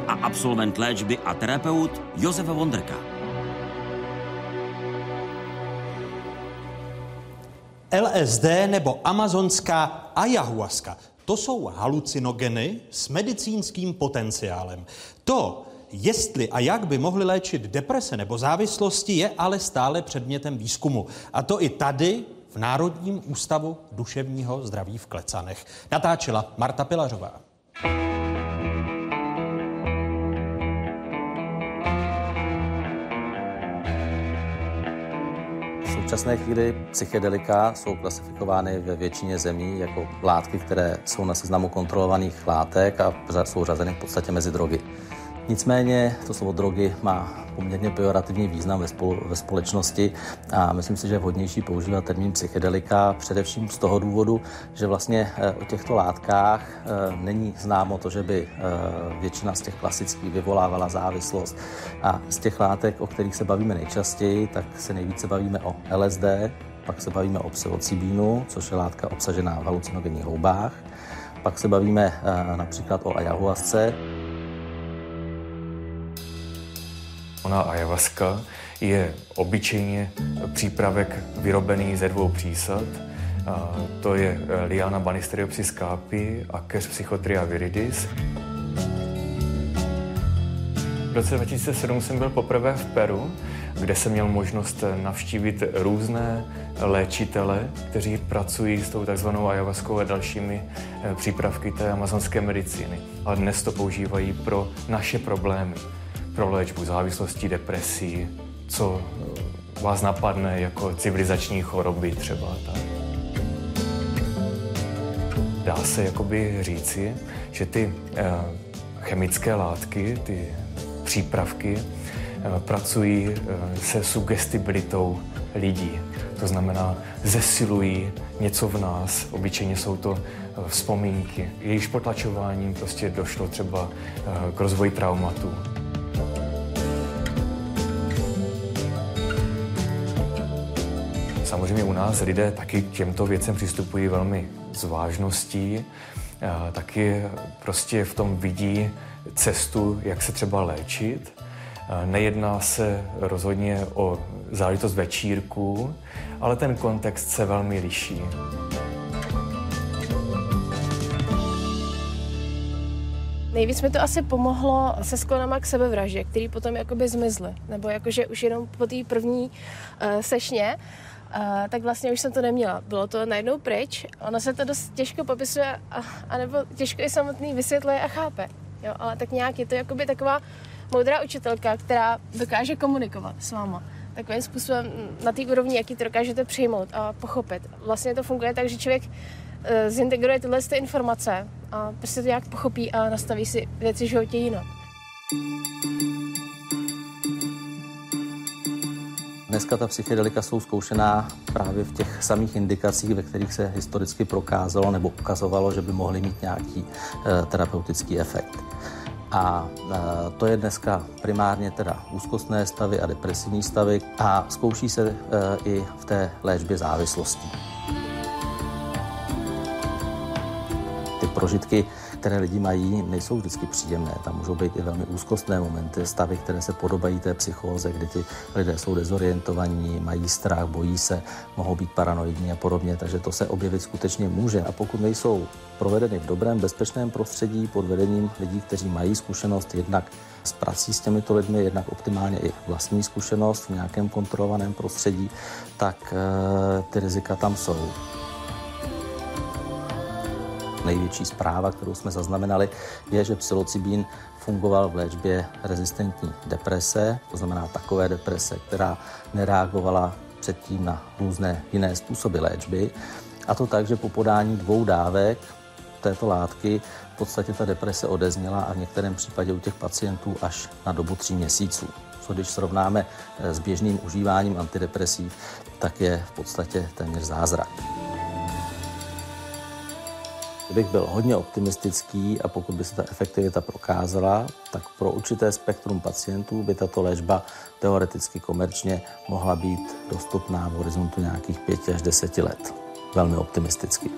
a absolvent léčby a terapeut Josef Vondrka. LSD nebo amazonská ayahuasca. To jsou halucinogeny s medicínským potenciálem. To, jestli a jak by mohly léčit deprese nebo závislosti, je ale stále předmětem výzkumu. A to i tady v Národním ústavu duševního zdraví v Klecanech. Natáčela Marta Pilařová. V současné chvíli psychedelika jsou klasifikovány ve většině zemí jako látky, které jsou na seznamu kontrolovaných látek a jsou řazeny v podstatě mezi drogy. Nicméně to slovo drogy má poměrně pejorativní význam ve, spolu, ve společnosti a myslím si, že je vhodnější používat termín psychedelika především z toho důvodu, že vlastně eh, o těchto látkách eh, není známo to, že by eh, většina z těch klasických vyvolávala závislost. A z těch látek, o kterých se bavíme nejčastěji, tak se nejvíce bavíme o LSD, pak se bavíme o psilocybínu, což je látka obsažená v halucinogenních houbách, pak se bavíme například o ayahuasce, Ona ayahuasca je obyčejně přípravek vyrobený ze dvou přísad. A to je Liana Banisteriopsis capi a Kes psychotria viridis. V roce 2007 jsem byl poprvé v Peru, kde jsem měl možnost navštívit různé léčitele, kteří pracují s tou takzvanou ayahuaskou a dalšími eh, přípravky té amazonské medicíny. A dnes to používají pro naše problémy pro léčbu závislostí, depresí, co eh, vás napadne jako civilizační choroby třeba. Tak. Dá se jakoby říci, že ty eh, chemické látky, ty přípravky eh, pracují se sugestibilitou lidí. To znamená, zesilují něco v nás. Obyčejně jsou to eh, vzpomínky. Jejich potlačováním prostě došlo třeba eh, k rozvoji traumatu. Samozřejmě u nás lidé taky k těmto věcem přistupují velmi s vážností. Taky prostě v tom vidí cestu, jak se třeba léčit. Nejedná se rozhodně o záležitost večírku, ale ten kontext se velmi liší. Nejvíc mi to asi pomohlo se sklonama k sebevraždě, který potom jakoby zmizly. Nebo jakože už jenom po té první uh, sešně, uh, tak vlastně už jsem to neměla. Bylo to najednou pryč. Ono se to dost těžko popisuje, a, anebo těžko i samotný vysvětluje a chápe. Jo, ale tak nějak je to jakoby taková moudrá učitelka, která dokáže komunikovat s váma takovým způsobem na té úrovni, jaký to dokážete přijmout a pochopit. Vlastně to funguje tak, že člověk uh, zintegruje tyhle ty informace a prostě to nějak pochopí a nastaví si věci v životě jinak. Dneska ta psychedelika jsou zkoušená právě v těch samých indikacích, ve kterých se historicky prokázalo nebo ukazovalo, že by mohly mít nějaký e, terapeutický efekt. A e, to je dneska primárně teda úzkostné stavy a depresivní stavy a zkouší se e, i v té léčbě závislostí. Ty prožitky které lidi mají, nejsou vždycky příjemné. Tam můžou být i velmi úzkostné momenty, stavy, které se podobají té psychóze, kdy ti lidé jsou dezorientovaní, mají strach, bojí se, mohou být paranoidní a podobně, takže to se objevit skutečně může. A pokud nejsou provedeny v dobrém, bezpečném prostředí pod vedením lidí, kteří mají zkušenost jednak s prací s těmito lidmi, jednak optimálně i vlastní zkušenost v nějakém kontrolovaném prostředí, tak e, ty rizika tam jsou největší zpráva, kterou jsme zaznamenali, je, že psilocybín fungoval v léčbě rezistentní deprese, to znamená takové deprese, která nereagovala předtím na různé jiné způsoby léčby. A to tak, že po podání dvou dávek této látky v podstatě ta deprese odezněla a v některém případě u těch pacientů až na dobu tří měsíců. Co když srovnáme eh, s běžným užíváním antidepresí, tak je v podstatě téměř zázrak. Kdybych byl hodně optimistický a pokud by se ta efektivita prokázala, tak pro určité spektrum pacientů by tato léčba teoreticky komerčně mohla být dostupná v horizontu nějakých 5 až 10 let. Velmi optimisticky.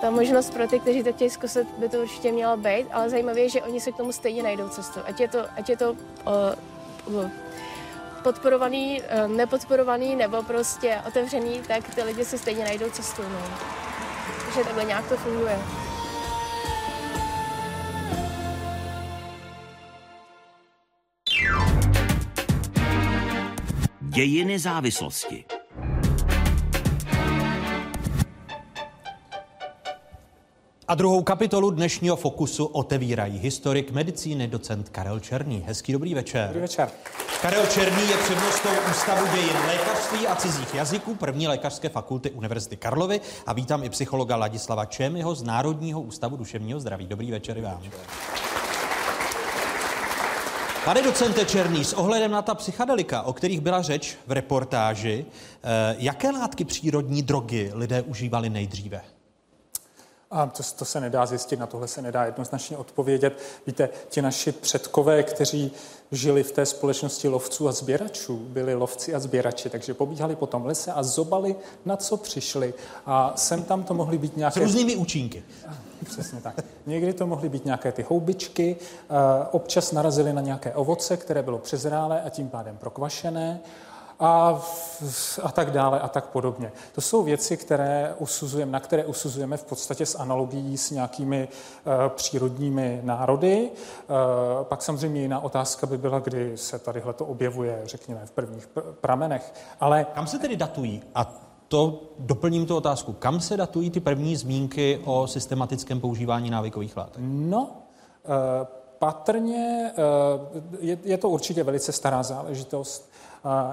Ta možnost pro ty, kteří to chtějí zkusit, by to určitě měla být, ale zajímavé je, že oni se k tomu stejně najdou cestu. Ať je to, ať je to uh, uh, podporovaný, uh, nepodporovaný nebo prostě otevřený, tak ty lidi se stejně najdou cestu. No že takhle nějak to funguje. Dějiny závislosti. A druhou kapitolu dnešního Fokusu otevírají historik medicíny docent Karel Černý. Hezký dobrý večer. Dobrý večer. Karel Černý je přednostou Ústavu dějin lékařství a cizích jazyků první lékařské fakulty Univerzity Karlovy a vítám i psychologa Ladislava Čemyho z Národního ústavu duševního zdraví. Dobrý večer i vám. Pane docente Černý, s ohledem na ta psychadelika, o kterých byla řeč v reportáži, eh, jaké látky přírodní drogy lidé užívali nejdříve? A to, to se nedá zjistit, na tohle se nedá jednoznačně odpovědět. Víte, ti naši předkové, kteří žili v té společnosti lovců a sběračů, byli lovci a sběrači, takže pobíhali po tom lese a zobali, na co přišli. A sem tam to mohly být nějaké... S různými účinky. Přesně tak. Někdy to mohly být nějaké ty houbičky, občas narazili na nějaké ovoce, které bylo přezrálé a tím pádem prokvašené a, a tak dále a tak podobně. To jsou věci, které usuzujeme, na které usuzujeme v podstatě s analogií s nějakými uh, přírodními národy. Uh, pak samozřejmě jiná otázka by byla, kdy se tadyhle to objevuje, řekněme, v prvních pramenech. Ale... Kam se tedy datují? A to doplním tu otázku. Kam se datují ty první zmínky o systematickém používání návykových látek? No, uh, patrně je, je to určitě velice stará záležitost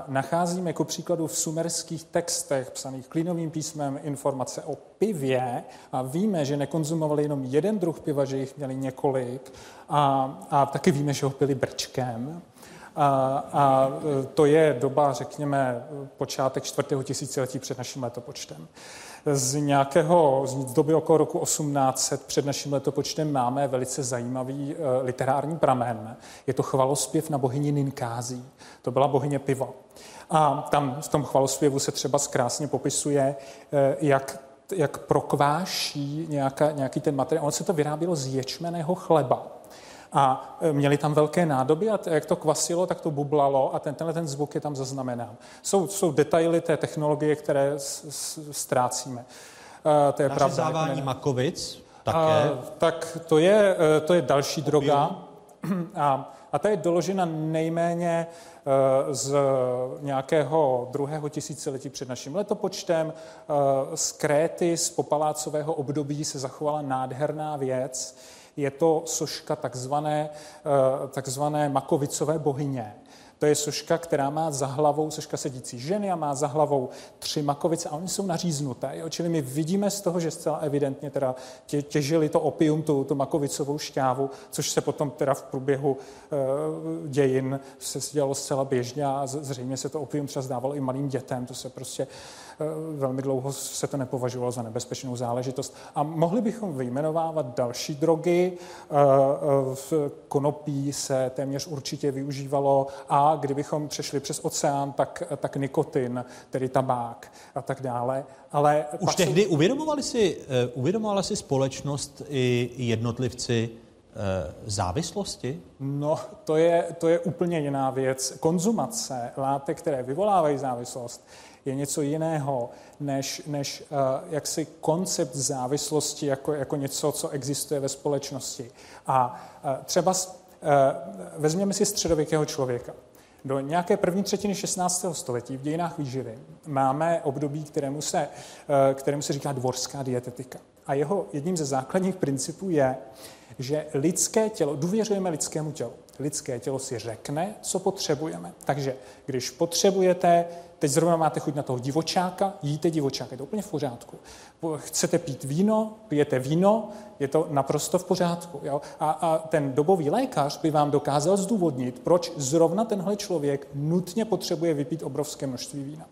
nacházíme jako příkladu v sumerských textech psaných klínovým písmem informace o pivě a víme, že nekonzumovali jenom jeden druh piva, že jich měli několik a, a taky víme, že ho pili brčkem. A, a to je doba, řekněme, počátek čtvrtého tisíciletí před naším letopočtem. Z nějakého, z doby okolo roku 1800 před naším letopočtem máme velice zajímavý uh, literární pramen. Je to chvalospěv na bohyni Ninkází. To byla bohyně piva. A tam v tom chvalospěvu se třeba krásně popisuje, uh, jak jak prokváší nějaká, nějaký ten materiál. Ono se to vyrábělo z ječmeného chleba. A e, měli tam velké nádoby a jak to kvasilo, tak to bublalo a ten, tenhle ten zvuk je tam zaznamenán. Jsou, jsou detaily té technologie, které ztrácíme. Uh, to je pravda. Makovic také. Uh, tak to je, uh, to je další droga. A, a ta je doložena nejméně z nějakého druhého tisíciletí před naším letopočtem. Z Kréty, z popalácového období se zachovala nádherná věc, je to soška takzvané, eh, takzvané Makovicové bohyně. To je soška, která má za hlavou, soška sedící ženy a má za hlavou tři makovice a oni jsou naříznuté. Jo? Čili my vidíme z toho, že zcela evidentně teda tě, těžili to opium, tu, tu makovicovou šťávu, což se potom teda v průběhu e, dějin se dělalo zcela běžně a zřejmě se to opium třeba zdávalo i malým dětem. To se prostě velmi dlouho se to nepovažovalo za nebezpečnou záležitost. A mohli bychom vyjmenovávat další drogy. Eh, eh, v konopí se téměř určitě využívalo a kdybychom přešli přes oceán, tak, tak nikotin, tedy tabák a tak dále. Ale Už tehdy jsou... uvědomovali si, uvědomovala si společnost i jednotlivci závislosti? No, to je, to je úplně jiná věc. Konzumace látek, které vyvolávají závislost, je něco jiného než, než uh, jaksi koncept závislosti jako, jako něco, co existuje ve společnosti. A uh, třeba uh, vezměme si středověkého člověka. Do nějaké první třetiny 16. století v dějinách výživy máme období, kterému se, kterému se říká dvorská dietetika. A jeho jedním ze základních principů je, že lidské tělo, důvěřujeme lidskému tělu. Lidské tělo si řekne, co potřebujeme. Takže když potřebujete teď zrovna máte chuť na toho divočáka, jíte divočáka, je to úplně v pořádku. Chcete pít víno, pijete víno, je to naprosto v pořádku. Jo? A, a ten dobový lékař by vám dokázal zdůvodnit, proč zrovna tenhle člověk nutně potřebuje vypít obrovské množství vína.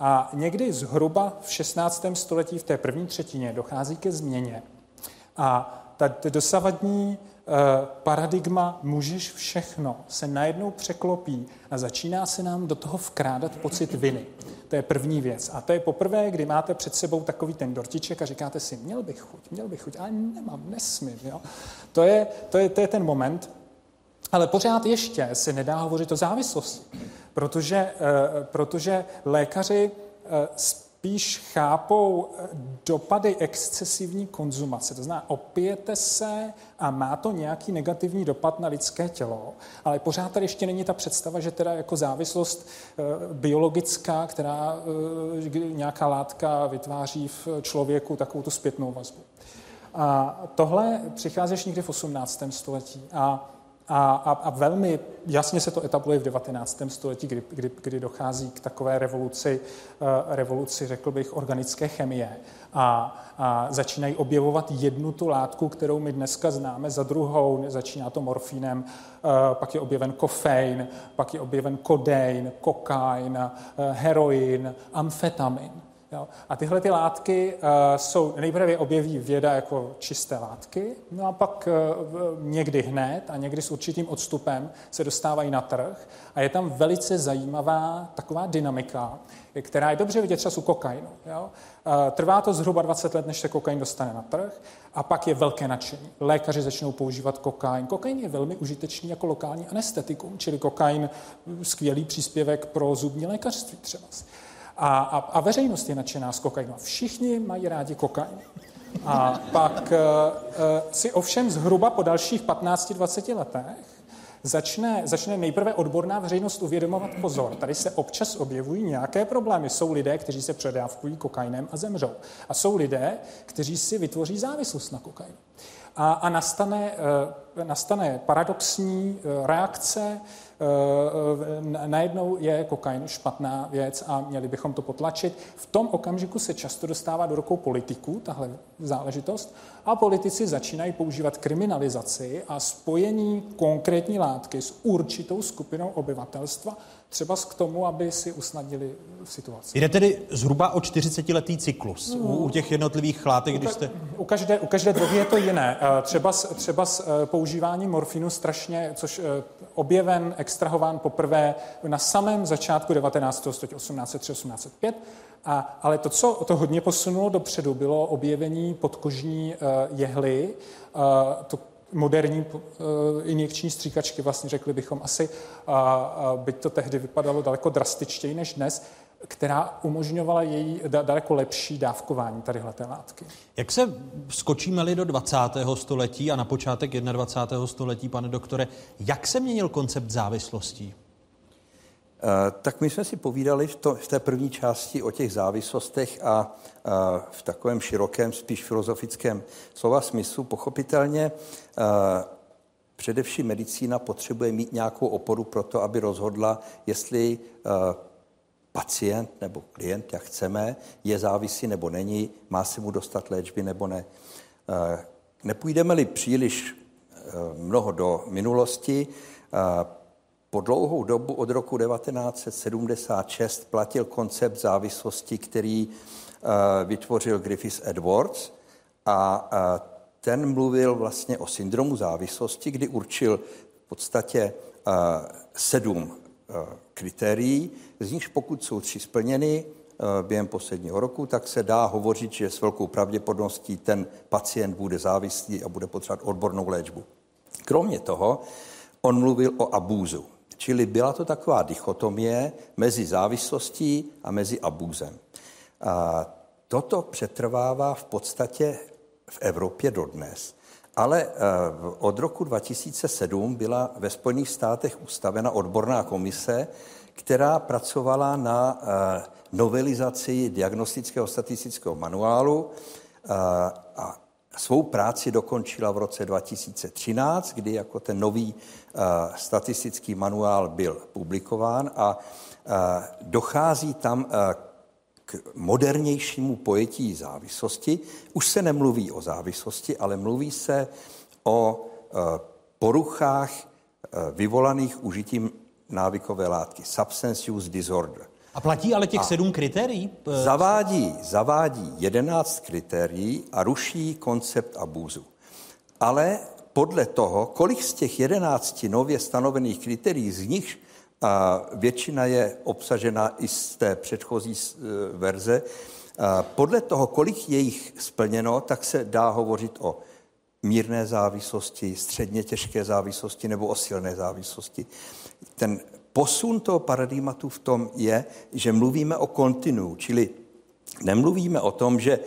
A někdy zhruba v 16. století, v té první třetině, dochází ke změně. A ta dosavadní Eh, paradigma můžeš všechno se najednou překlopí a začíná se nám do toho vkrádat pocit viny. To je první věc. A to je poprvé, kdy máte před sebou takový ten dortiček a říkáte si, měl bych chuť, měl bych chuť, ale nemám, nesmím. Jo? To, je, to, je, to je ten moment. Ale pořád ještě se nedá hovořit o závislosti, protože, eh, protože lékaři eh, spíš chápou eh, dopady excesivní konzumace. To znamená, opijete se a má to nějaký negativní dopad na lidské tělo, ale pořád tady ještě není ta představa, že teda jako závislost biologická, která nějaká látka vytváří v člověku takovou tu zpětnou vazbu. A tohle přichází někdy v 18. století. A a, a, a velmi jasně se to etabluje v 19. století, kdy, kdy, kdy dochází k takové revoluci, uh, revoluci, řekl bych, organické chemie. A, a začínají objevovat jednu tu látku, kterou my dneska známe za druhou. Začíná to morfínem, uh, pak je objeven kofein, pak je objeven kodein, kokain, uh, heroin, amfetamin. Jo? A tyhle ty látky uh, jsou, nejprve objeví věda jako čisté látky, no a pak uh, někdy hned a někdy s určitým odstupem se dostávají na trh a je tam velice zajímavá taková dynamika, která je dobře vidět třeba u kokainu. Jo? Uh, trvá to zhruba 20 let, než se kokain dostane na trh a pak je velké nadšení. Lékaři začnou používat kokain. Kokain je velmi užitečný jako lokální anestetikum, čili kokain skvělý příspěvek pro zubní lékařství třeba. A, a, a veřejnost je nadšená z kokainu. Všichni mají rádi kokain. A pak uh, si ovšem zhruba po dalších 15-20 letech začne, začne nejprve odborná veřejnost uvědomovat pozor. Tady se občas objevují nějaké problémy. Jsou lidé, kteří se předávkují kokainem a zemřou. A jsou lidé, kteří si vytvoří závislost na kokainu. a, a nastane, nastane paradoxní reakce, najednou je kokain špatná věc a měli bychom to potlačit. V tom okamžiku se často dostává do rukou politiků, tahle záležitost, a politici začínají používat kriminalizaci a spojení konkrétní látky s určitou skupinou obyvatelstva, třeba k tomu, aby si usnadnili situaci. Jde tedy zhruba o 40-letý cyklus u, u těch jednotlivých látek, když jste... U každé, u každé drogy je to jiné. Třeba, třeba s eh, používáním morfinu strašně, což eh, objeven, extrahován poprvé na samém začátku 19. století 1803-1805, a, ale to, co to hodně posunulo dopředu, bylo objevení podkožní uh, jehly, uh, to moderní uh, injekční stříkačky, vlastně řekli bychom asi, byť to tehdy vypadalo daleko drastičtěji než dnes, která umožňovala její daleko lepší dávkování tadyhle té látky. Jak se skočíme-li do 20. století a na počátek 21. století, pane doktore, jak se měnil koncept závislostí? Eh, tak my jsme si povídali v, to, v té první části o těch závislostech a uh, v takovém širokém, spíš filozofickém slova smyslu. Pochopitelně uh, především medicína potřebuje mít nějakou oporu pro to, aby rozhodla, jestli pacient nebo klient, jak chceme, je závislý nebo není, má se mu dostat léčby nebo ne. Nepůjdeme-li příliš mnoho do minulosti, po dlouhou dobu od roku 1976 platil koncept závislosti, který vytvořil Griffiths Edwards a ten mluvil vlastně o syndromu závislosti, kdy určil v podstatě sedm kritérií, z nichž pokud jsou tři splněny uh, během posledního roku, tak se dá hovořit, že s velkou pravděpodobností ten pacient bude závislý a bude potřebovat odbornou léčbu. Kromě toho, on mluvil o abúzu. Čili byla to taková dichotomie mezi závislostí a mezi abúzem. A toto přetrvává v podstatě v Evropě dodnes. Ale eh, od roku 2007 byla ve Spojených státech ustavena odborná komise, která pracovala na eh, novelizaci diagnostického statistického manuálu eh, a svou práci dokončila v roce 2013, kdy jako ten nový statistický manuál byl publikován a dochází tam k modernějšímu pojetí závislosti. Už se nemluví o závislosti, ale mluví se o poruchách vyvolaných užitím návykové látky, substance use disorder. A platí ale těch a sedm kritérií? Zavádí, zavádí jedenáct kritérií a ruší koncept abúzu. Ale podle toho, kolik z těch jedenácti nově stanovených kritérií, z nich a většina je obsažena i z té předchozí e, verze, podle toho, kolik je jich splněno, tak se dá hovořit o mírné závislosti, středně těžké závislosti nebo o silné závislosti. Ten posun toho paradigmatu v tom je, že mluvíme o kontinu, čili nemluvíme o tom, že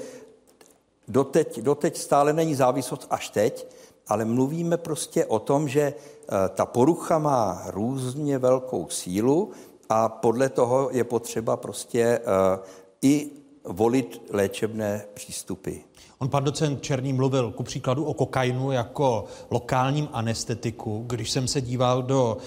doteď, doteď stále není závislost až teď, ale mluvíme prostě o tom, že eh, ta porucha má různě velkou sílu a podle toho je potřeba prostě eh, i volit léčebné přístupy. On pan docent Černý mluvil ku příkladu o kokainu jako lokálním anestetiku. Když jsem se díval do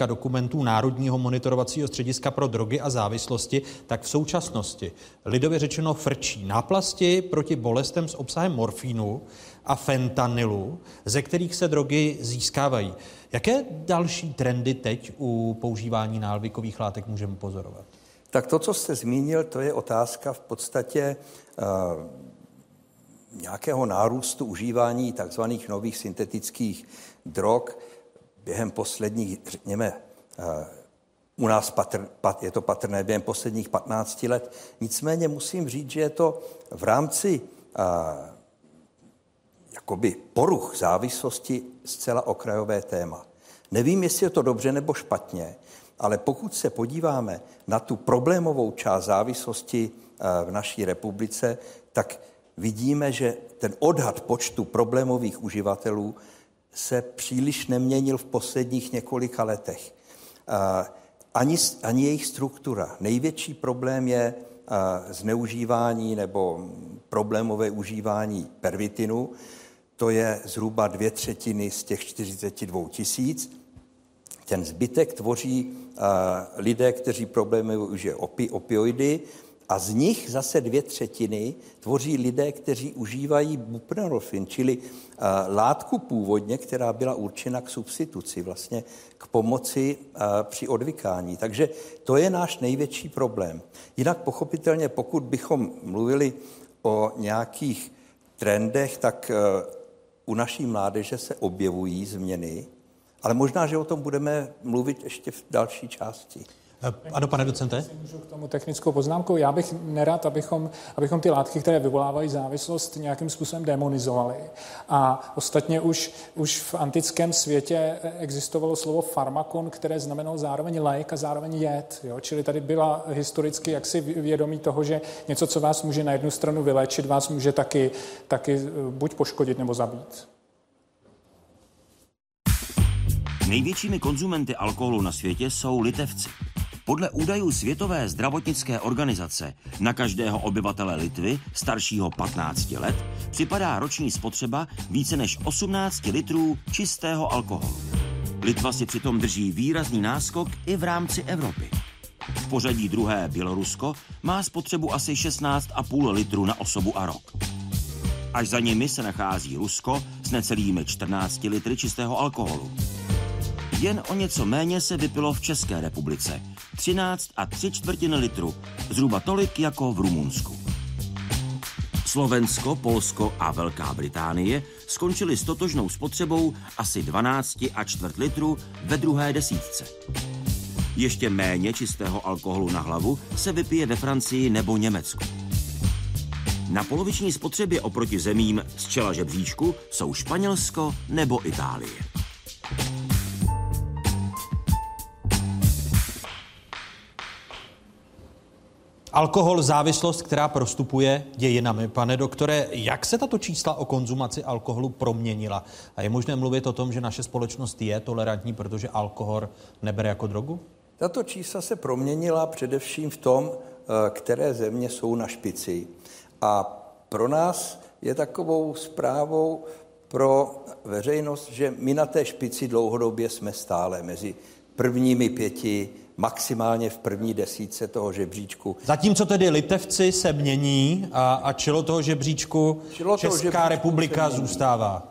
e, dokumentů Národního monitorovacího střediska pro drogy a závislosti, tak v současnosti lidově řečeno frčí náplasti proti bolestem s obsahem morfínu a fentanylu, ze kterých se drogy získávají. Jaké další trendy teď u používání návykových látek můžeme pozorovat? Tak to, co jste zmínil, to je otázka v podstatě uh, nějakého nárůstu užívání takzvaných nových syntetických drog během posledních, řekněme, uh, u nás patr, pat, je to patrné během posledních 15 let. Nicméně musím říct, že je to v rámci uh, jakoby poruch závislosti zcela okrajové téma. Nevím, jestli je to dobře nebo špatně, ale pokud se podíváme na tu problémovou část závislosti eh, v naší republice, tak vidíme, že ten odhad počtu problémových uživatelů se příliš neměnil v posledních několika letech. Eh, ani, ani jejich struktura. Největší problém je eh, zneužívání nebo problémové užívání pervitinu. To je zhruba dvě třetiny z těch 42 tisíc. Ten zbytek tvoří uh, lidé, kteří problémy užije opi, opioidy, a z nich zase dvě třetiny tvoří lidé, kteří užívají buprenorfin, čili uh, látku původně, která byla určena k substituci, vlastně k pomoci uh, při odvykání. Takže to je náš největší problém. Jinak pochopitelně, pokud bychom mluvili o nějakých trendech, tak u naší mládeže se objevují změny, ale možná, že o tom budeme mluvit ještě v další části. Ano, pane docente? Můžu k tomu technickou poznámku. Já bych nerad, abychom, abychom ty látky, které vyvolávají závislost, nějakým způsobem demonizovali. A ostatně už, už v antickém světě existovalo slovo farmakon, které znamenalo zároveň lék a zároveň jed. Jo? Čili tady byla historicky jaksi vědomí toho, že něco, co vás může na jednu stranu vyléčit, vás může taky, taky eh, buď poškodit nebo zabít. Největšími konzumenty alkoholu na světě jsou litevci. Podle údajů Světové zdravotnické organizace na každého obyvatele Litvy staršího 15 let připadá roční spotřeba více než 18 litrů čistého alkoholu. Litva si přitom drží výrazný náskok i v rámci Evropy. V pořadí druhé Bělorusko má spotřebu asi 16,5 litru na osobu a rok. Až za nimi se nachází Rusko s necelými 14 litry čistého alkoholu. Jen o něco méně se vypilo v České republice. 13 a 3 čtvrtiny litru, zhruba tolik jako v Rumunsku. Slovensko, Polsko a Velká Británie skončili s totožnou spotřebou asi 12 a čtvrt litru ve druhé desítce. Ještě méně čistého alkoholu na hlavu se vypije ve Francii nebo Německu. Na poloviční spotřebě oproti zemím z čela žebříčku jsou Španělsko nebo Itálie. Alkohol, závislost, která prostupuje dějinami. Pane doktore, jak se tato čísla o konzumaci alkoholu proměnila? A je možné mluvit o tom, že naše společnost je tolerantní, protože alkohol nebere jako drogu? Tato čísla se proměnila především v tom, eh, které země jsou na špici. A pro nás je takovou zprávou pro veřejnost, že my na té špici dlouhodobě jsme stále mezi prvními pěti maximálně v první desíce toho žebříčku. Zatímco tedy Litevci se mění a, a čelo toho žebříčku čelo toho Česká žebříčku republika zůstává.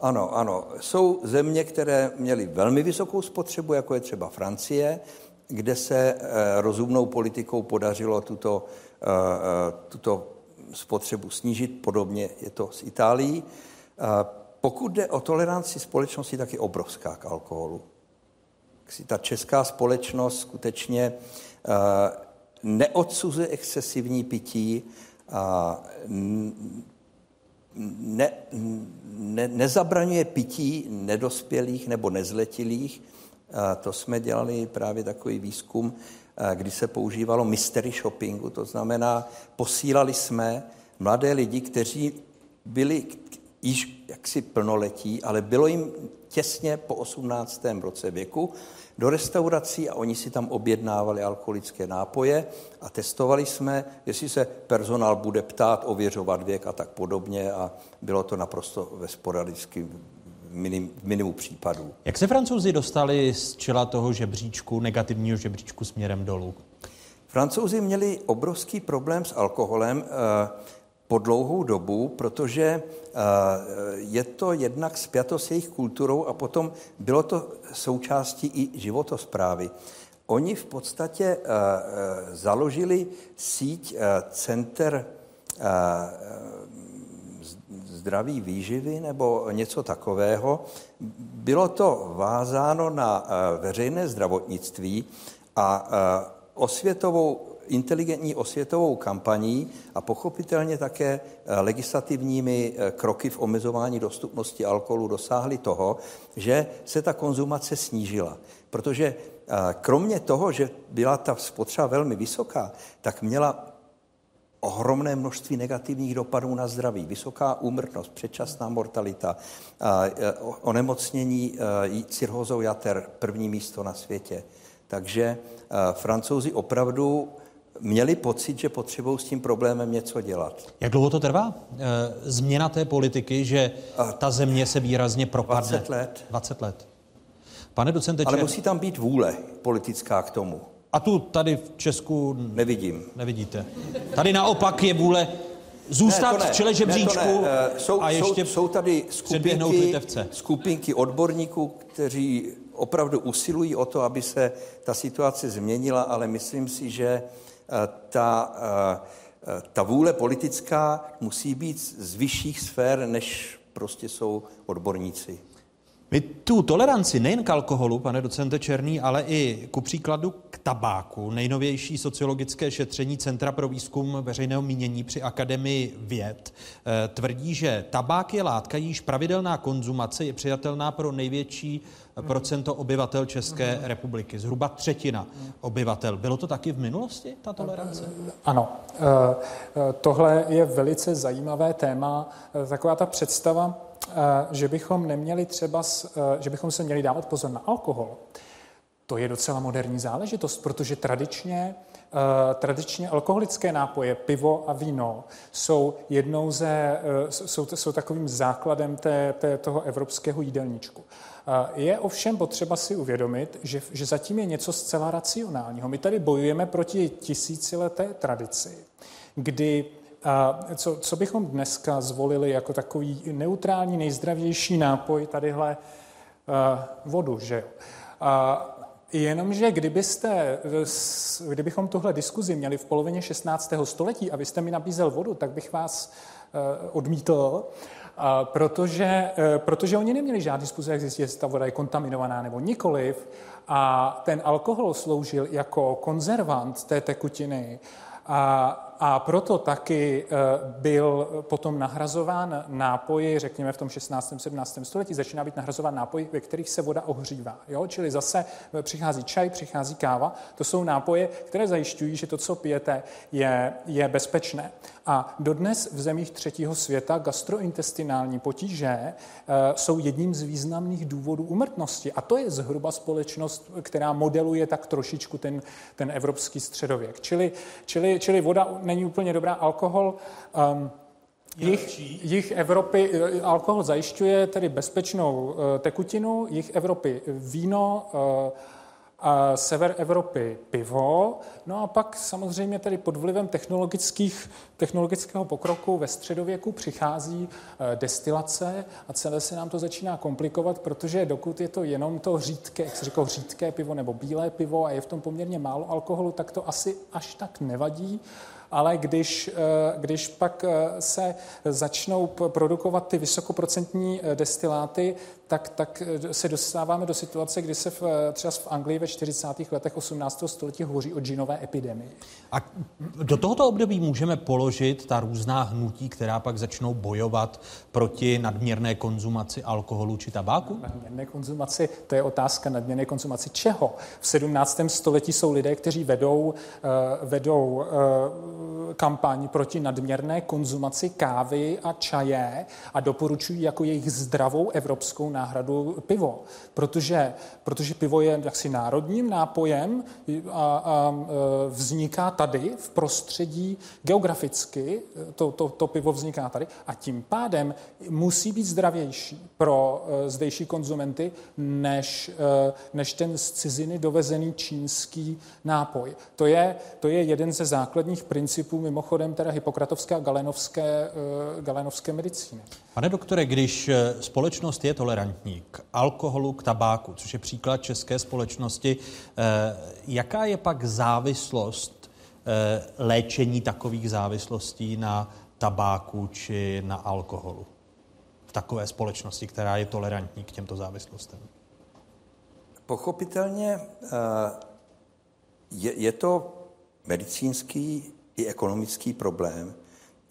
Ano, ano. Jsou země, které měly velmi vysokou spotřebu, jako je třeba Francie, kde se e, rozumnou politikou podařilo tuto, e, tuto spotřebu snížit. Podobně je to s Itálií. E, pokud jde o toleranci společnosti, tak je obrovská k alkoholu ta česká společnost skutečně uh, neodsuzuje excesivní pití a ne, ne, nezabraňuje pití nedospělých nebo nezletilých. To jsme dělali právě takový výzkum, kdy se používalo mystery shoppingu, to znamená, posílali jsme mladé lidi, kteří byli již jaksi plnoletí, ale bylo jim těsně po 18. roce věku do restaurací a oni si tam objednávali alkoholické nápoje a testovali jsme, jestli se personál bude ptát, ověřovat věk a tak podobně a bylo to naprosto ve sporadickém minim, minimu případů. Jak se francouzi dostali z čela toho žebříčku, negativního žebříčku směrem dolů? Francouzi měli obrovský problém s alkoholem. Po dlouhou dobu, protože eh, je to jednak spjato s jejich kulturou a potom bylo to součástí i životosprávy. Oni v podstatě eh, eh, založili síť center zdraví výživy nebo něco takového. Bylo to vázáno na veřejné zdravotnictví a osvětovou inteligentní osvětovou kampaní a pochopitelně také eh, legislativními eh, kroky v omezování dostupnosti alkoholu dosáhly toho, že se ta konzumace snížila. Protože eh, kromě toho, že byla ta spotřeba velmi vysoká, tak měla ohromné množství negativních dopadů na zdraví, vysoká úmrtnost, předčasná mortalita, onemocnění cirhózou jater, první místo na světě. Takže francouzi opravdu měli pocit, že potřebují s tím problémem něco dělat. Jak dlouho to trvá? E, změna té politiky, že ta země se výrazně propadne. 20 let. 20 let. Pane docente, Ale musí tam být vůle politická k tomu. A tu tady v Česku... Nevidím. Nevidíte. Tady naopak je vůle zůstat Ne, ne, v čele žebříčku ne, to ne. Eh, Jsou, a ještě jsou, jsou tady skupinky, skupinky odborníků, kteří opravdu usilují o to, aby se ta situace změnila, ale myslím si, že eh, ta, eh, ta vůle politická musí být z vyšších sfér, než prostě jsou odborníci. My tu toleranci nejen k alkoholu, pane docente Černý, ale i ku příkladu k tabáku, nejnovější sociologické šetření Centra pro výzkum veřejného mínění při Akademii věd eh, tvrdí, že tabák je látka, jíž pravidelná konzumace je přijatelná pro největší procento obyvatel České republiky, zhruba třetina obyvatel. Bylo to taky v minulosti, ta tolerance? Ano, eh, eh, tohle je velice zajímavé téma, taková ta představa, že bychom neměli třeba, že bychom se měli dávat pozor na alkohol, to je docela moderní záležitost, protože tradičně, tradičně alkoholické nápoje, pivo a víno, jsou jednou ze, jsou, jsou takovým základem té, té, toho evropského jídelníčku. Je ovšem potřeba si uvědomit, že, že zatím je něco zcela racionálního. My tady bojujeme proti tisícileté tradici, kdy a co, co bychom dneska zvolili jako takový neutrální, nejzdravější nápoj, tadyhle uh, vodu, že? A Jenomže kdybyste, kdybychom tuhle diskuzi měli v polovině 16. století a vy jste mi nabízel vodu, tak bych vás uh, odmítl, uh, protože, uh, protože oni neměli žádný způsob, jak zjistit, jestli ta voda je kontaminovaná nebo nikoliv. A ten alkohol sloužil jako konzervant té tekutiny. A a proto taky eh, byl potom nahrazován nápoji, řekněme v tom 16. 17. století, začíná být nahrazován nápoji, ve kterých se voda ohřívá. Jo? Čili zase eh, přichází čaj, přichází káva. To jsou nápoje, které zajišťují, že to, co pijete, je, je bezpečné. A dodnes v zemích třetího světa gastrointestinální potíže e, jsou jedním z významných důvodů umrtnosti. A to je zhruba společnost, která modeluje tak trošičku ten, ten evropský středověk. Čili, čili, čili voda není úplně dobrá. Alkohol um, Jich, jich Evropy, eh, alkohol zajišťuje tedy bezpečnou uh, tekutinu, jich Evropy víno, uh, a sever Evropy pivo, no a pak samozřejmě tedy pod vlivem technologických, technologického pokroku ve středověku přichází e, destilace a celé se nám to začíná komplikovat, protože dokud je to jenom to řídké, jak se říká, řídké pivo nebo bílé pivo a je v tom poměrně málo alkoholu, tak to asi až tak nevadí ale když, eh, když pak eh, se začnou produkovat ty vysokoprocentní eh, destiláty, tak, tak se dostáváme do situace, kdy se v, třeba v Anglii ve 40. letech 18. století hovoří o džinové epidemii. A do tohoto období můžeme položit ta různá hnutí, která pak začnou bojovat proti nadměrné konzumaci alkoholu či tabáku? Nadměrné konzumaci, to je otázka nadměrné konzumaci čeho? V 17. století jsou lidé, kteří vedou, uh, vedou uh, kampaň proti nadměrné konzumaci kávy a čaje a doporučují jako jejich zdravou evropskou náhradu pivo. Protože, protože pivo je jaksi národním nápojem a, a e, vzniká tady v prostředí geograficky, to, to, to pivo vzniká tady a tím pádem musí být zdravější pro uh, zdejší konzumenty než, uh, než ten z ciziny dovezený čínský nápoj. To je, to je jeden ze základních principů mimochodem teda hypokratovské a galenovské, uh, galenovské medicíny. Pane doktore, když eh, společnost je tolerantní k alkoholu, k tabáku, což je příklad české společnosti, eh, jaká je pak závislost eh, léčení takových závislostí na tabáku či na alkoholu v takové společnosti, která je tolerantní k těmto závislostem? Pochopitelně je, je to medicínský i ekonomický problém,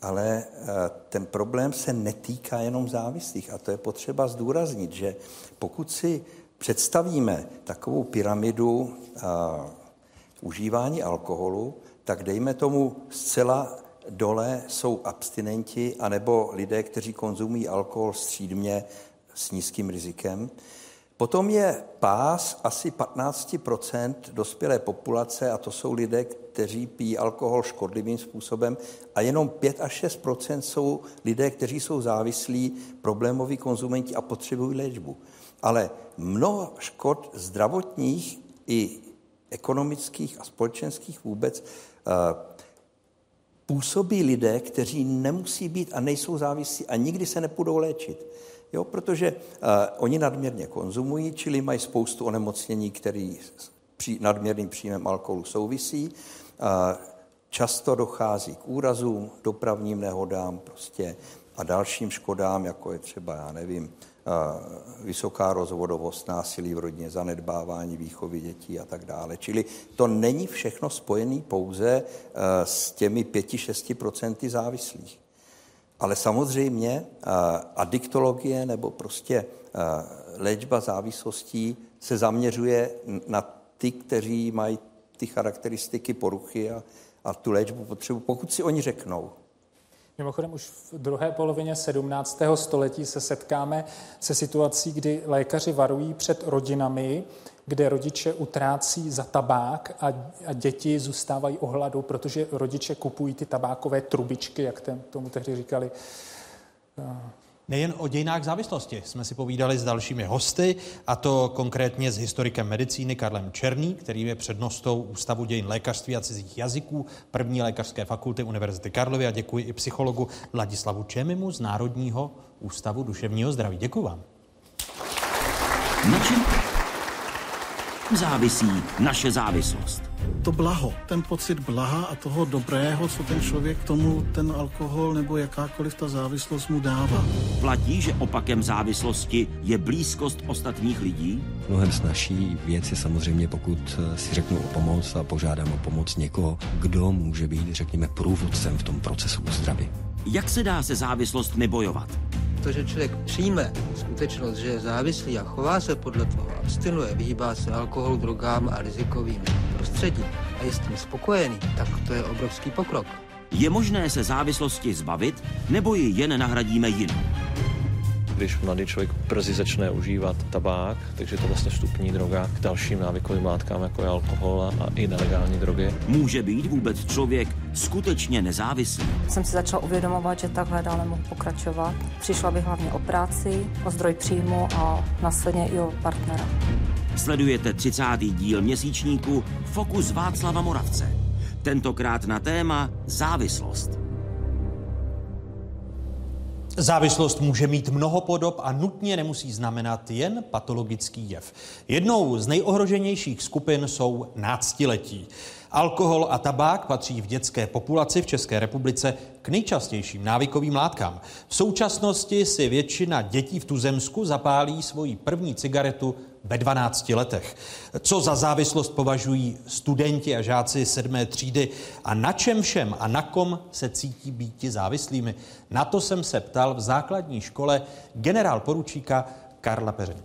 ale eh, ten problém se netýká jenom závislých a to je potřeba zdůraznit, že pokud si představíme takovou pyramidu a, eh, užívání alkoholu, tak dejme tomu zcela dole jsou abstinenti anebo lidé, kteří konzumují alkohol střídmě s nízkým rizikem. Potom je pás asi 15% dospělé populace a to jsou lidé, kteří pijí alkohol škodlivým způsobem a jenom 5 až 6% jsou lidé, kteří jsou závislí, problémoví konzumenti a potřebují léčbu. Ale mnoho škod zdravotních i ekonomických a společenských vůbec eh, působí lidé, kteří nemusí být a nejsou závislí a nikdy se nepůjdou léčit. Jo, protože uh, oni nadměrně konzumují, čili mají spoustu onemocnění, které s při, nadměrným příjmem alkoholu souvisí. Často dochází k úrazům, dopravním nehodám prostě a dalším škodám, jako je třeba, já nevím, vysoká rozvodovost, násilí v rodině, zanedbávání výchovy dětí a tak dále. Čili to není všechno spojené pouze s těmi 5-6% závislých. Ale samozřejmě adiktologie nebo prostě léčba závislostí se zaměřuje na ty, kteří mají ty charakteristiky poruchy a, a tu léčbu potřebu, pokud si oni řeknou. Mimochodem už v druhé polovině 17. století se setkáme se situací, kdy lékaři varují před rodinami, kde rodiče utrácí za tabák a, a děti zůstávají ohladu, protože rodiče kupují ty tabákové trubičky, jak ten, tomu tehdy říkali. Nejen o dějinách závislosti jsme si povídali s dalšími hosty, a to konkrétně s historikem medicíny Karlem Černý, který je přednostou Ústavu dějin lékařství a cizích jazyků první lékařské fakulty Univerzity Karlovy a děkuji i psychologu Vladislavu Čemimu z Národního ústavu duševního zdraví. Děkuji vám. Čem závisí naše závislost? To blaho, ten pocit blaha a toho dobrého, co ten člověk tomu ten alkohol nebo jakákoliv ta závislost mu dává. Platí, že opakem závislosti je blízkost ostatních lidí? Mnohem snažší věc je samozřejmě, pokud si řeknu o pomoc a požádám o pomoc někoho, kdo může být, řekněme, průvodcem v tom procesu uzdravy. Jak se dá se závislostmi bojovat? To, že člověk přijme skutečnost, že je závislý a chová se podle toho, abstinuje, vyhýbá se alkoholu, drogám a rizikovým prostředím a je s tím spokojený, tak to je obrovský pokrok. Je možné se závislosti zbavit, nebo ji jen nahradíme jinou? Když mladý člověk brzy začne užívat tabák, takže to vlastně vstupní droga k dalším návykovým látkám, jako je alkohol a i nelegální drogy. Může být vůbec člověk skutečně nezávislý? Jsem si začal uvědomovat, že takhle dále mohu pokračovat. Přišla bych hlavně o práci, o zdroj příjmu a následně i o partnera. Sledujete 30. díl měsíčníku Fokus Václava Moravce. Tentokrát na téma závislost. Závislost může mít mnoho podob a nutně nemusí znamenat jen patologický jev. Jednou z nejohroženějších skupin jsou náctiletí. Alkohol a tabák patří v dětské populaci v České republice k nejčastějším návykovým látkám. V současnosti si většina dětí v tuzemsku zapálí svoji první cigaretu ve 12 letech. Co za závislost považují studenti a žáci sedmé třídy a na čem všem a na kom se cítí být závislými? Na to jsem se ptal v základní škole generál poručíka Karla Peřiny.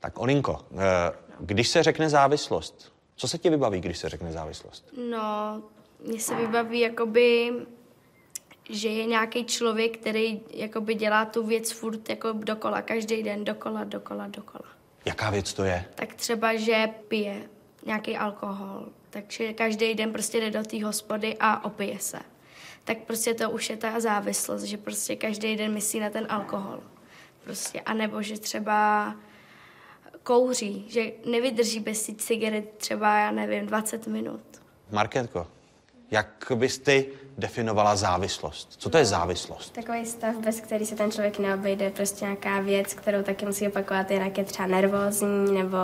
Tak Olinko, eh, když se řekne závislost, co se ti vybaví, když se řekne závislost? No, mně se vybaví jakoby že je nějaký člověk, který jakoby dělá tu věc furt jako dokola, každý den, dokola, dokola, dokola. Jaká věc to je? Tak třeba, že pije nějaký alkohol, takže každý den prostě jde do té hospody a opije se. Tak prostě to už je ta závislost, že prostě každý den myslí na ten alkohol. Prostě, a nebo že třeba kouří, že nevydrží bez cigaret třeba, já nevím, 20 minut. Marketko, jak bys ty definovala závislost? Co to je závislost? Takový stav, bez který se ten člověk neobejde, prostě nějaká věc, kterou taky musí opakovat, jinak je třeba nervózní nebo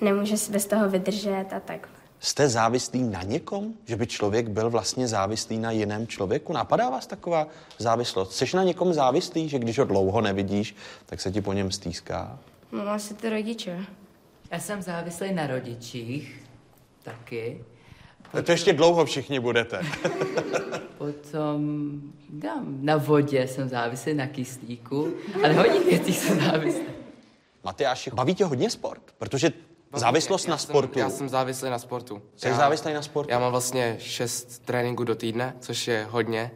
nemůže si bez toho vydržet a tak. Jste závislý na někom? Že by člověk byl vlastně závislý na jiném člověku? Napadá vás taková závislost? Jsi na někom závislý, že když ho dlouho nevidíš, tak se ti po něm stýská? No, asi ty rodiče. Já jsem závislý na rodičích taky. To ještě dlouho všichni budete. Potom ja, na vodě jsem závislý, na kyslíku, ale hodně věcí jsem závislý. Matyáši, baví tě hodně sport? Protože závislost já na jsem, sportu... Já jsem závislý na sportu. Jsi já, závislý na sportu? Já mám vlastně šest tréninků do týdne, což je hodně.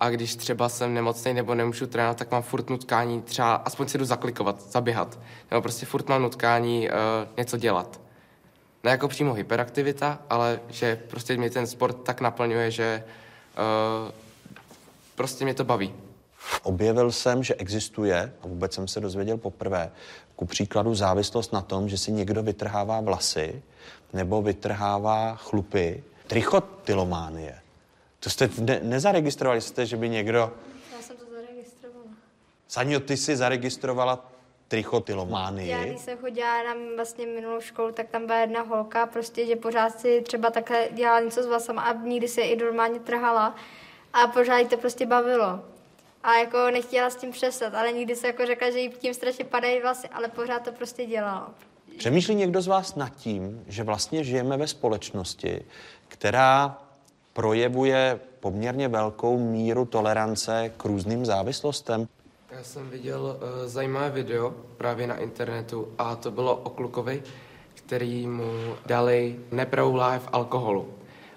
a když třeba jsem nemocný nebo nemůžu trénovat, tak mám furt nutkání třeba aspoň si jdu zaklikovat, zaběhat, nebo prostě furt mám nutkání uh, něco dělat. Ne jako přímo hyperaktivita, ale že prostě mě ten sport tak naplňuje, že uh, prostě mě to baví. Objevil jsem, že existuje, a vůbec jsem se dozvěděl poprvé, ku příkladu závislost na tom, že si někdo vytrhává vlasy nebo vytrhává chlupy. Trichotylománie. To jste ne- nezaregistrovali jste, že by někdo... Já jsem to zaregistrovala. Sanjo, ty jsi zaregistrovala Já trichotylománie. když jsem chodila na vlastně minulou školu, tak tam byla jedna holka, prostě, že pořád si třeba takhle dělala něco s vlasama a nikdy se i normálně trhala a pořád jí to prostě bavilo. A jako nechtěla s tím přestat, ale nikdy se jako řekla, že jí tím strašně padají vlasy, ale pořád to prostě dělala. Přemýšlí někdo z vás nad tím, že vlastně žijeme ve společnosti, která projevuje poměrně velkou míru tolerance k různým závislostem? Já jsem viděl uh, zajímavé video právě na internetu a to bylo o klukovi, který mu dali nepravou láhev alkoholu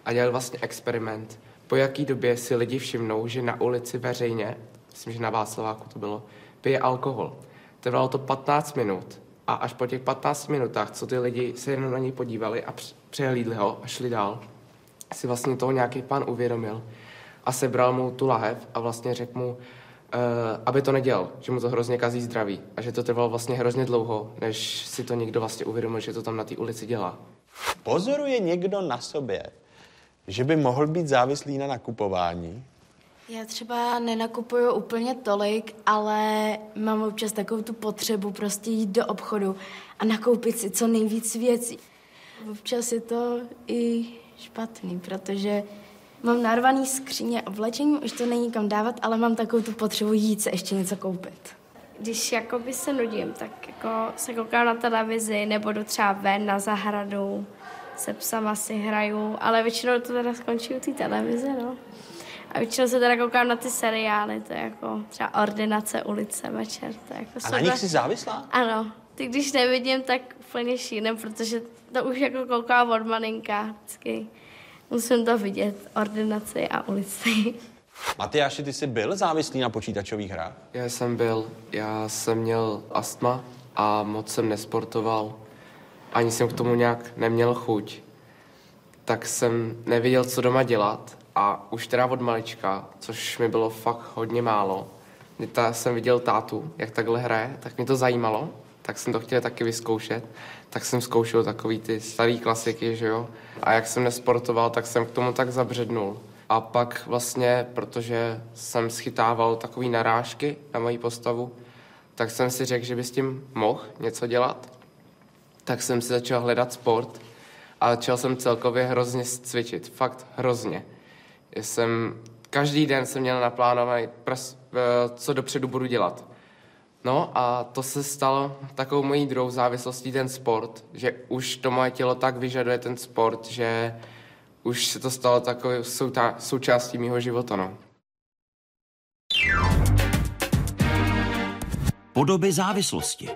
a dělali vlastně experiment. Po jaký době si lidi všimnou, že na ulici veřejně, myslím, že na Václaváku to bylo, pije alkohol. Trvalo to 15 minut a až po těch 15 minutách, co ty lidi se jenom na něj podívali a př- přehlídli ho a šli dál, si vlastně toho nějaký pán uvědomil a sebral mu tu lahev a vlastně řekl mu, aby to nedělal, že mu to hrozně kazí zdraví a že to trvalo vlastně hrozně dlouho, než si to někdo vlastně uvědomil, že to tam na té ulici dělá. Pozoruje někdo na sobě, že by mohl být závislý na nakupování? Já třeba nenakupuju úplně tolik, ale mám občas takovou tu potřebu prostě jít do obchodu a nakoupit si co nejvíc věcí. Občas je to i špatný, protože mám narvaný skříně oblečení, už to není kam dávat, ale mám takovou tu potřebu jít se ještě něco koupit. Když jakoby se nudím, tak jako se koukám na televizi nebo jdu třeba ven na zahradu, se psama si hraju, ale většinou to teda skončí u té televize, no. A většinou se teda koukám na ty seriály, to je jako třeba Ordinace ulice večer. To je jako A na nich jsi závislá? Ano, ty když nevidím, tak úplně šínem, protože to už jako koukám od malinka vždycky. Musím to vidět, ordinaci a ulici. Matyáši, ty jsi byl závislý na počítačových hrách? Já jsem byl, já jsem měl astma a moc jsem nesportoval. Ani jsem k tomu nějak neměl chuť. Tak jsem nevěděl, co doma dělat a už teda od malička, což mi bylo fakt hodně málo, ta, jsem viděl tátu, jak takhle hraje, tak mě to zajímalo, tak jsem to chtěl taky vyzkoušet. Tak jsem zkoušel takový ty starý klasiky, že jo. A jak jsem nesportoval, tak jsem k tomu tak zabřednul. A pak vlastně, protože jsem schytával takový narážky na moji postavu, tak jsem si řekl, že by s tím mohl něco dělat. Tak jsem si začal hledat sport a začal jsem celkově hrozně cvičit. Fakt hrozně. Jsem, každý den jsem měl naplánovaný, eh, co dopředu budu dělat. No a to se stalo takovou mojí druhou závislostí ten sport, že už to moje tělo tak vyžaduje ten sport, že už se to stalo takovou soutá, součástí mého života. No. Podoby závislosti.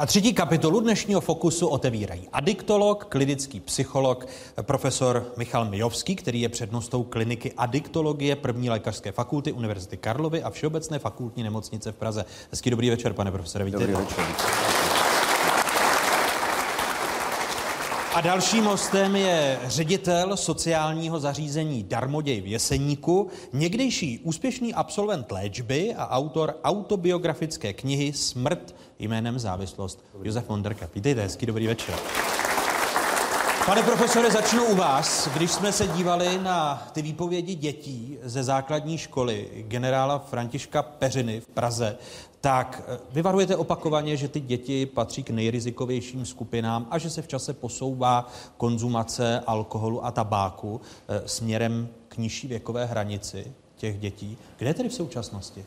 A třetí kapitolu dnešního Fokusu otevírají adiktolog, klinický psycholog, profesor Michal Mijovský, který je přednostou kliniky adiktologie první lékařské fakulty Univerzity Karlovy a Všeobecné fakultní nemocnice v Praze. Hezký dobrý večer, pane profesore, vítejte. Dobrý večer. A dalším hostem je ředitel sociálního zařízení Darmoděj v Jeseníku, někdejší úspěšný absolvent léčby a autor autobiografické knihy Smrt jménem závislost Josef Monderka. Vítejte, hezký dobrý večer. Pane profesore, začnu u vás. Když jsme se dívali na ty výpovědi dětí ze základní školy generála Františka Peřiny v Praze, tak eh, vyvarujete opakovaně, že ty děti patří k nejrizikovějším skupinám a že se v čase posouvá konzumace alkoholu a tabáku eh, směrem k nižší věkové hranici těch dětí. Kde tedy v současnosti?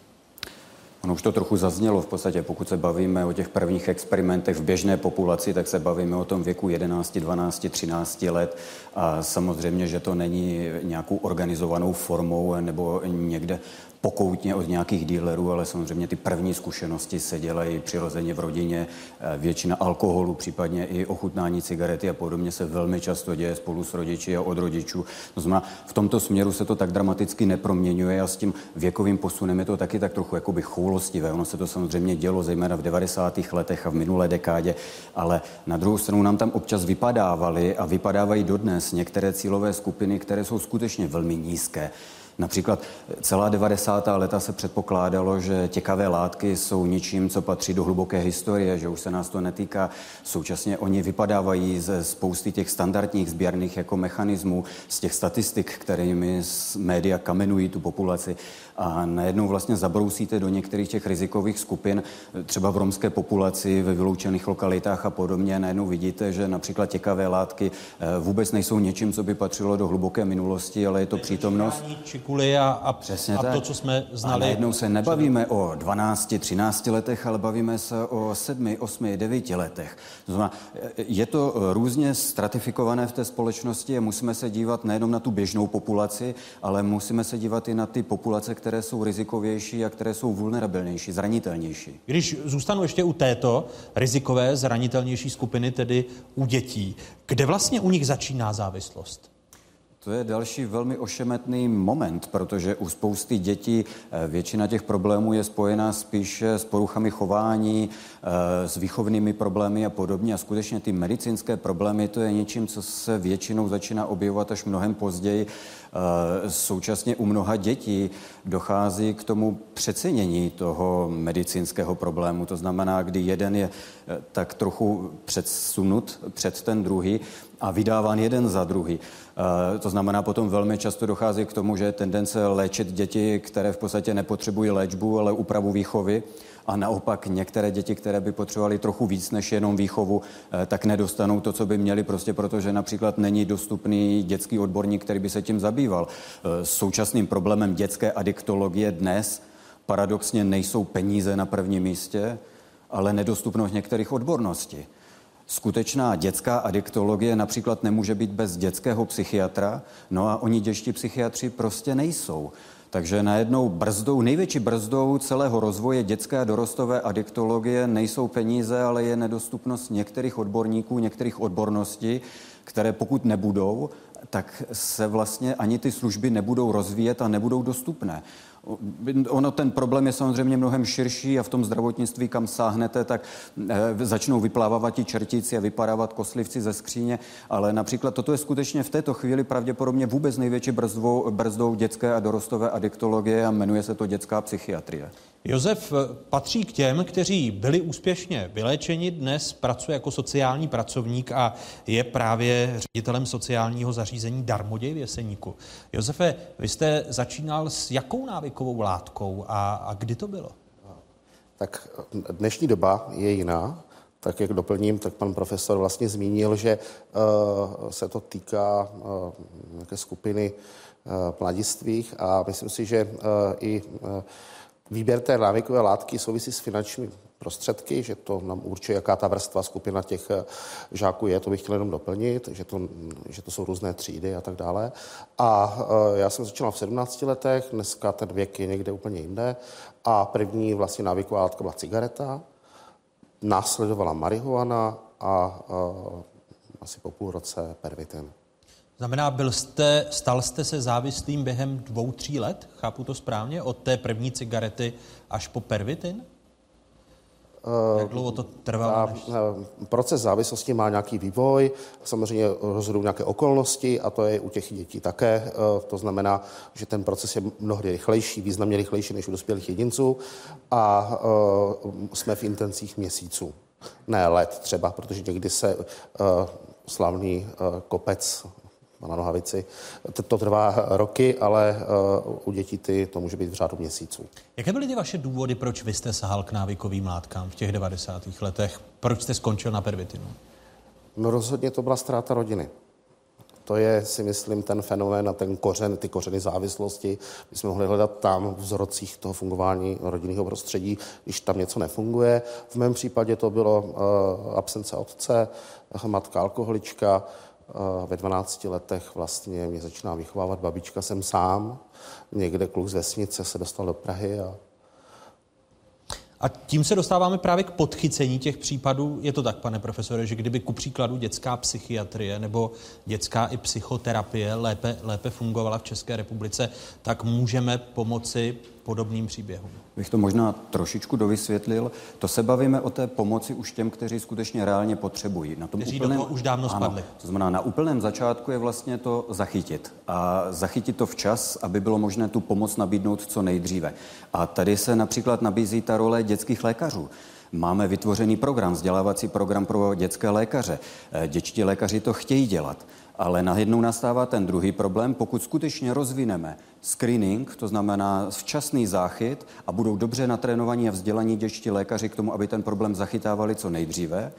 Ono už to trochu zaznělo v podstatě, pokud se bavíme o těch prvních experimentech v běžné populaci, tak se bavíme o tom věku 11, 12, 13 let. A samozřejmě, že to není nějakou organizovanou formou nebo někde pokoutně od nějakých dílerů, ale samozřejmě ty první zkušenosti se dělají přirozeně v rodině. Eh, Většina alkoholu, případně i ochutnání cigarety a podobně se velmi často děje spolu s rodiči a od rodičů. To znamená, v tomto směru se to tak dramaticky neproměňuje a s tím věkovým posunem je to taky tak trochu jakoby choulostivé. Ono se to samozřejmě dělo zejména v 90. letech a v minulé dekádě, ale na druhou stranu nám tam občas vypadávaly a vypadávají dodnes některé cílové skupiny, které jsou skutečně velmi nízké. Například celá 90. leta se předpokládalo, že těkavé látky jsou ničím, co patří do hluboké historie, že už se nás to netýká. Současně oni vypadávají ze spousty těch standardních sběrných jako mechanismů, z těch statistik, kterými média kamenují tu populaci a najednou vlastně zabrousíte do některých těch rizikových skupin, třeba v romské populaci, ve vyloučených lokalitách a podobně. Najednou vidíte, že například těkavé látky eh, vůbec nejsou něčím, co by patřilo do hluboké minulosti, ale je to přítomnost. Čikuly a, a, Přesně a tak. to, co jsme znali. A najednou se nebavíme o 12, 13 letech, ale bavíme se o 7, 8, 9 letech. To znamená, je to různě stratifikované v té společnosti a musíme se dívat nejenom na tu běžnou populaci, ale musíme se dívat i na ty populace, které jsou rizikovější a které jsou vulnerabilnější, zranitelnější. Když zůstanu ještě u této rizikové, zranitelnější skupiny, tedy u dětí, kde vlastně u nich začíná závislost? To je další velmi ošemetný moment, protože u spousty dětí eh, většina těch problémů je spojená spíše s poruchami chování, eh, s výchovnými problémy a podobně. A skutečně ty medicínské problémy, to je něčím, co se většinou začíná objevovat až mnohem později. Eh, současně u mnoha dětí dochází k tomu přecenění toho medicínského problému. To znamená, kdy jeden je tak trochu předsunut před ten druhý a vydáván jeden za druhý. To znamená, potom velmi často dochází k tomu, že je tendence léčit děti, které v podstatě nepotřebují léčbu, ale úpravu výchovy. A naopak některé děti, které by potřebovaly trochu víc než jenom výchovu, eh, tak nedostanou to, co by měli, prostě protože například není dostupný dětský odborník, který by se tím zabýval. Eh, současným problémem dětské adiktologie dnes paradoxně nejsou peníze na prvním místě, ale nedostupnost některých odborností. Skutečná dětská adiktologie například nemůže být bez dětského psychiatra, no a oni dětští psychiatři prostě nejsou. Takže najednou brzdou, největší brzdou celého rozvoje dětské a dorostové adiktologie nejsou peníze, ale je nedostupnost některých odborníků, některých odborností, které pokud nebudou, tak se vlastně ani ty služby nebudou rozvíjet a nebudou dostupné. Ono ten problém je samozřejmě mnohem širší a v tom zdravotnictví, kam sáhnete, tak e, začnou vyplávat ti čertíci a vypadávat koslivci ze skříně, ale například toto je skutečně v této chvíli pravděpodobně vůbec největší brzdou, brzdou dětské a dorostové adiktologie a jmenuje se to dětská psychiatrie. Josef patří k těm, kteří byli úspěšně vyléčeni, dnes pracuje jako sociální pracovník a je právě ředitelem sociálního zařízení Darmoděj v Jeseníku. Josefe, vy jste začínal s jakou návykovou látkou a, a kdy to bylo? Tak dnešní doba je jiná. Tak jak doplním, tak pan profesor vlastně zmínil, že uh, se to týká uh, nějaké skupiny uh, mladistvých a myslím si, že uh, i uh, Výběr té návykové látky souvisí s finančními prostředky, že to nám určuje, jaká ta vrstva skupina těch eh, žáků je, to bych chtěl jenom doplnit, že to, že to jsou různé třídy a tak dále. A eh, já jsem začal v 17 letech, dneska ten věk je někde úplně jinde a první vlastně návyková látka byla cigareta, následovala marihuana a, a eh, asi po půl roce pervitin. Znamená, byl jste, stal jste se závislým během dvou, tří let? Chápu to správně? Od té první cigarety až po pervitin? Jak dlouho to trvalo? Než... Proces závislosti má nějaký vývoj, samozřejmě rozhodují nějaké okolnosti a to je u těch dětí také. To znamená, že ten proces je mnohdy rychlejší, významně rychlejší než u dospělých jedinců a jsme v intencích měsíců. Ne let třeba, protože někdy se slavný kopec na nohavici. To trvá roky, ale uh, u dětí ty to může být v řádu měsíců. Jaké byly ty vaše důvody, proč vy jste sahal k návykovým látkám v těch 90. letech? Proč jste skončil na pervitinu? No rozhodně to byla ztráta rodiny. To je, si myslím, ten fenomén a ten kořen, ty kořeny závislosti. My jsme mohli hledat tam v vzorcích toho fungování rodinného prostředí, když tam něco nefunguje. V mém případě to bylo uh, absence otce, matka alkoholička, Ve 12 letech vlastně mě začíná vychovávat babička, jsem sám. Někde kluk z vesnice se dostal do Prahy a a tím se dostáváme právě k podchycení těch případů. Je to tak, pane profesore, že kdyby ku příkladu dětská psychiatrie nebo dětská i psychoterapie lépe, lépe fungovala v České republice, tak můžeme pomoci podobným příběhům. Bych to možná trošičku dovysvětlil. To se bavíme o té pomoci už těm, kteří skutečně reálně potřebují. Na tom kteří úplném, do toho už dávno ano, spadli. To znamená, na úplném začátku je vlastně to zachytit. A zachytit to včas, aby bylo možné tu pomoc nabídnout co nejdříve. A tady se například nabízí ta role dětských lékařů. Máme vytvořený program, vzdělávací program pro dětské lékaře. Eh, dětští lékaři to chtějí dělat. Ale najednou nastává ten druhý problém, pokud skutečně rozvineme screening, to znamená včasný záchyt a budou dobře natrénovaní a vzdělaní dětští lékaři k tomu, aby ten problém zachytávali co nejdříve,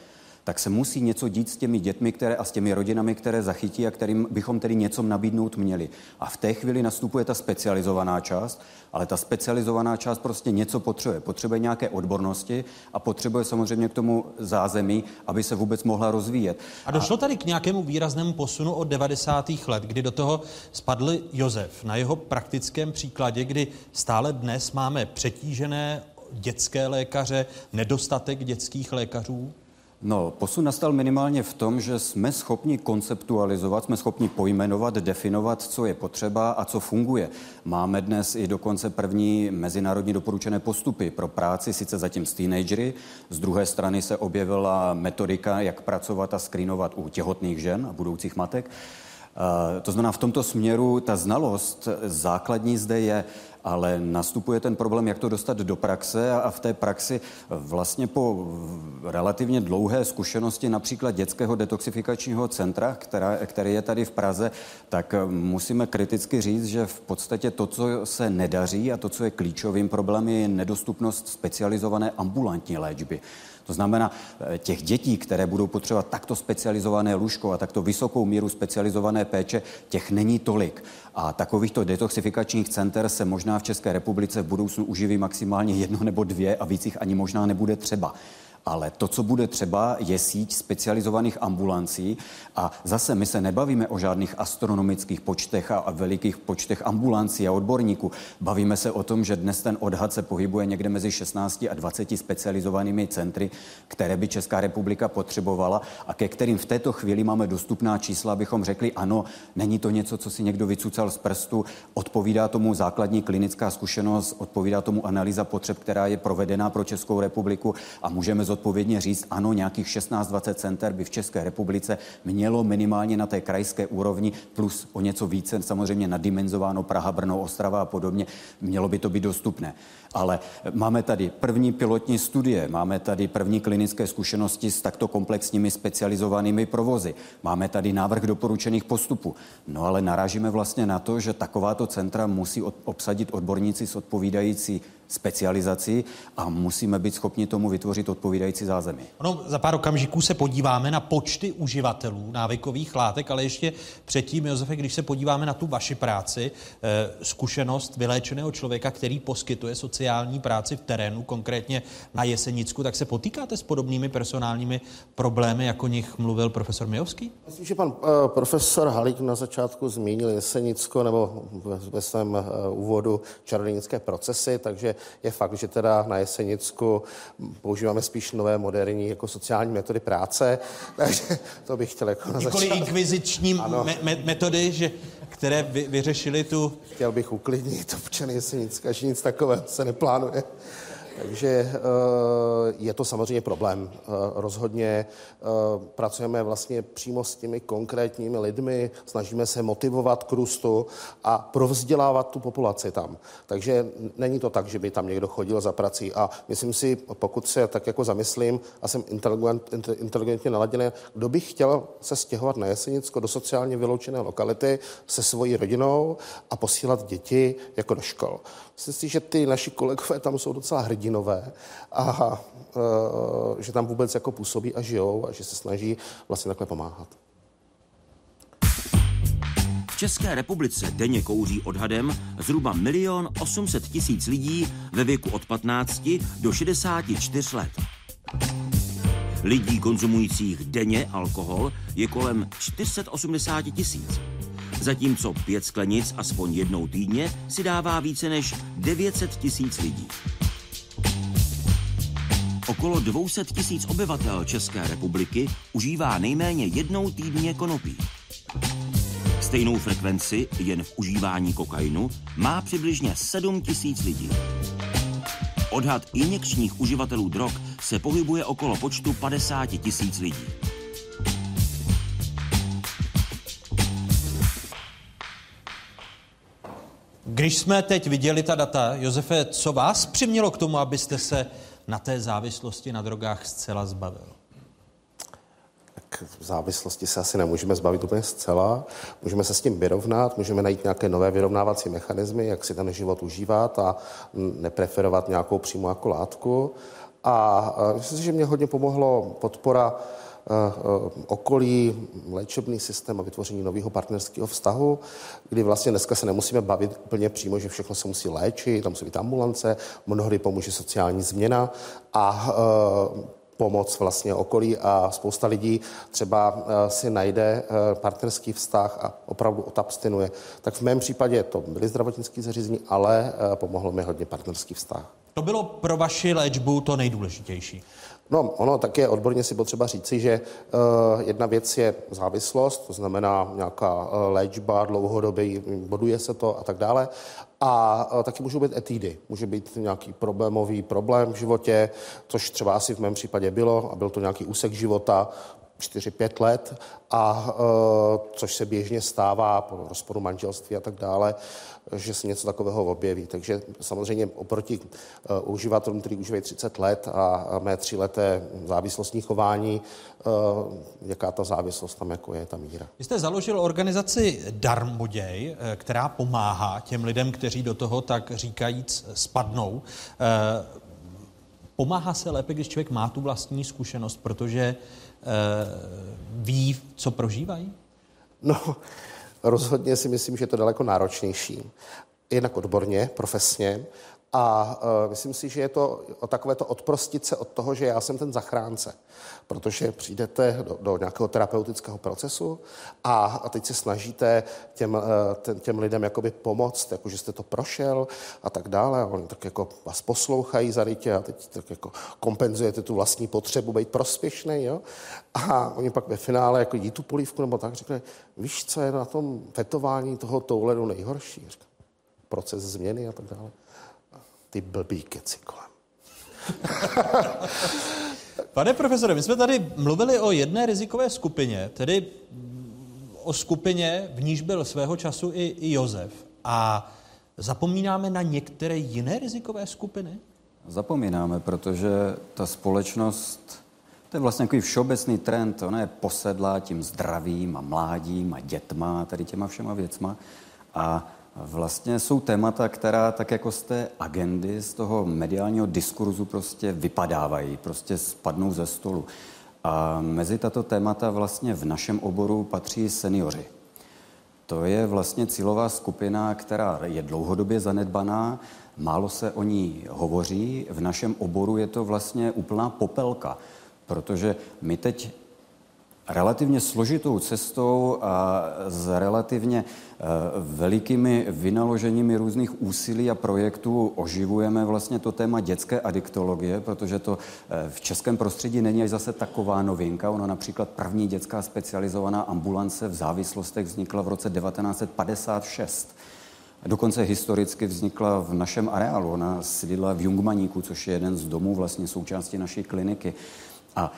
tak se musí něco dít s těmi dětmi které, a s těmi rodinami, které zachytí a kterým bychom tedy něco nabídnout měli. A v té chvíli nastupuje ta specializovaná část, ale ta specializovaná část prostě něco potřebuje. Potřebuje nějaké odbornosti a potřebuje samozřejmě k tomu zázemí, aby se vůbec mohla rozvíjet. A došlo tady k nějakému výraznému posunu od 90. let, kdy do toho spadl Josef. Na jeho praktickém příkladě, kdy stále dnes máme přetížené dětské lékaře, nedostatek dětských lékařů? No, posun nastal minimálně v tom, že jsme schopni konceptualizovat, jsme schopni pojmenovat, definovat, co je potřeba a co funguje. Máme dnes i dokonce první mezinárodní doporučené postupy pro práci, sice zatím s teenagery. Z druhé strany se objevila metodika, jak pracovat a screenovat u těhotných žen a budoucích matek. Eh, to znamená, v tomto směru ta znalost základní zde je, ale nastupuje ten problém, jak to dostat do praxe a v té praxi vlastně po relativně dlouhé zkušenosti například dětského detoxifikačního centra, která, který je tady v Praze, tak musíme kriticky říct, že v podstatě to, co se nedaří a to, co je klíčovým problémem, je nedostupnost specializované ambulantní léčby. To znamená, eh, těch dětí, které budou potřebovat takto specializované lůžko a takto vysokou míru specializované péče, těch není tolik. A takovýchto detoxifikačních center se možná v České republice v budoucnu uživí maximálně jedno nebo dvě a víc jich ani možná nebude třeba. Ale to, co bude třeba, je síť specializovaných ambulancí. A zase my se nebavíme o žádných astronomických počtech a, velikých počtech ambulancí a odborníků. Bavíme se o tom, že dnes ten odhad se pohybuje někde mezi 16 a 20 specializovanými centry, které by Česká republika potřebovala a ke kterým v této chvíli máme dostupná čísla, abychom řekli, ano, není to něco, co si někdo vycucal z prstu, odpovídá tomu základní klinická zkušenost, odpovídá tomu analýza potřeb, která je provedená pro Českou republiku a můžeme zodpovědně říct, ano, nějakých 16-20 center by v České republice mělo minimálně na té krajské úrovni plus o něco více samozřejmě nadimenzováno Praha, Brno, Ostrava a podobně, mělo by to být dostupné. Ale máme tady první pilotní studie, máme tady první klinické zkušenosti s takto komplexními specializovanými provozy, máme tady návrh doporučených postupů. No ale narážíme vlastně na to, že takováto centra musí obsadit odborníci s odpovídající specializaci a musíme být schopni tomu vytvořit odpovídající zázemí. Ono, za pár okamžiků se podíváme na počty uživatelů návykových látek, ale ještě předtím, Josefe, když se podíváme na tu vaši práci, eh, zkušenost vyléčeného člověka, který poskytuje sociální práci v terénu, konkrétně na Jesenicku, tak se potýkáte s podobnými personálními problémy, jako nich mluvil profesor Mijovský? Myslím, že pan uh, profesor Halík na začátku zmínil Jesenicko nebo ve svém uh, úvodu čarodějnické procesy, takže je fakt, že teda na Jesenicku používáme spíš nové moderní jako sociální metody práce, takže to bych chtěl jako Nikoli inkviziční me- me- metody, že, které vy, vyřešili tu... Chtěl bych uklidnit občany Jesenicka, že nic takového se neplánuje. Takže eh, je to samozřejmě problém. Eh, rozhodně eh, pracujeme vlastně přímo s těmi konkrétními lidmi, snažíme se motivovat k růstu a provzdělávat tu populaci tam. Takže není to tak, že by tam někdo chodil za prací a myslím si, pokud se tak jako zamyslím a jsem inteligent, inteligentně naladěný, kdo by chtěl se stěhovat na Jesenicko do sociálně vyloučené lokality se svojí rodinou a posílat děti jako do škol. Myslím si, že ty naši kolegové tam jsou docela hrdinové a e, že tam vůbec jako působí a žijou a že se snaží vlastně takhle pomáhat. V České republice denně kouří odhadem zhruba milion 800 tisíc lidí ve věku od 15 do 64 let. Lidí konzumujících denně alkohol je kolem 480 tisíc. Zatímco pět sklenic aspoň jednou týdně si dává více než 900 tisíc lidí. Okolo 200 tisíc obyvatel České republiky užívá nejméně jednou týdně konopí. Stejnou frekvenci jen v užívání kokainu má přibližně 7 tisíc lidí. Odhad injekčních uživatelů drog se pohybuje okolo počtu 50 tisíc lidí. Když jsme teď viděli ta data, Josefe, co vás přimělo k tomu, abyste se na té závislosti na drogách zcela zbavil? Tak v závislosti se asi nemůžeme zbavit úplně zcela. Můžeme se s tím vyrovnat, můžeme najít nějaké nové vyrovnávací mechanismy, jak si ten život užívat a nepreferovat nějakou přímo jako látku. A myslím si, že mě hodně pomohlo podpora okolí, léčebný systém a vytvoření nového partnerského vztahu, kdy vlastně dneska se nemusíme bavit úplně přímo, že všechno se musí léčit, tam musí být ambulance, mnohdy pomůže sociální změna a pomoc vlastně okolí a spousta lidí třeba si najde partnerský vztah a opravdu odabstinuje. Tak v mém případě to byly zdravotnické zařízení, ale pomohlo mi hodně partnerský vztah. To bylo pro vaši léčbu to nejdůležitější. No, ono také odborně si potřeba říci, že uh, jedna věc je závislost, to znamená nějaká uh, léčba, dlouhodobý, boduje se to a tak dále. A uh, taky můžou být etídy. Může být nějaký problémový problém v životě, což třeba asi v mém případě bylo, a byl to nějaký úsek života, 4-5 let, a uh, což se běžně stává po rozporu manželství a tak dále, že se něco takového objeví. Takže samozřejmě oproti uh, uživatelům, kteří užívají 30 let a, mé tříleté závislostní chování, uh, jaká ta závislost tam jako je, ta míra. Vy jste založil organizaci Darmoděj, která pomáhá těm lidem, kteří do toho tak říkajíc spadnou. Pomáhá se lépe, když člověk má tu vlastní zkušenost, protože ví, co prožívají? No, rozhodně si myslím, že je to daleko náročnější. Jinak odborně, profesně. A uh, myslím si, že je to o takové to odprostit se od toho, že já jsem ten zachránce. Protože přijdete do, do nějakého terapeutického procesu a, a teď se snažíte těm, uh, ten, těm lidem jakoby pomoct, jako že jste to prošel a tak dále. A oni tak jako vás poslouchají zarytě a teď tak jako kompenzujete tu vlastní potřebu být prospěšný. Jo? A oni pak ve finále jako jí tu polívku nebo tak řekne, víš, co je na tom tetování toho touledu nejhorší? Proces změny a tak dále ty blbý keci kolem. Pane profesore, my jsme tady mluvili o jedné rizikové skupině, tedy o skupině, v níž byl svého času i, i Josef. A zapomínáme na některé jiné rizikové skupiny? Zapomínáme, protože ta společnost, to je vlastně takový všeobecný trend, ona je posedlá tím zdravím a mládím a dětma, tady těma všema věcma. A Vlastně jsou témata, která tak jako z té agendy, z toho mediálního diskurzu prostě vypadávají, prostě spadnou ze stolu. A mezi tato témata vlastně v našem oboru patří seniori. To je vlastně cílová skupina, která je dlouhodobě zanedbaná, málo se o ní hovoří. V našem oboru je to vlastně úplná popelka, protože my teď relativně složitou cestou a s relativně eh, velikými vynaloženími různých úsilí a projektů oživujeme vlastně to téma dětské adiktologie, protože to eh, v českém prostředí není až zase taková novinka. Ono například první dětská specializovaná ambulance v závislostech vznikla v roce 1956. Dokonce historicky vznikla v našem areálu. Ona sídla v Jungmaníku, což je jeden z domů vlastně součástí naší kliniky. A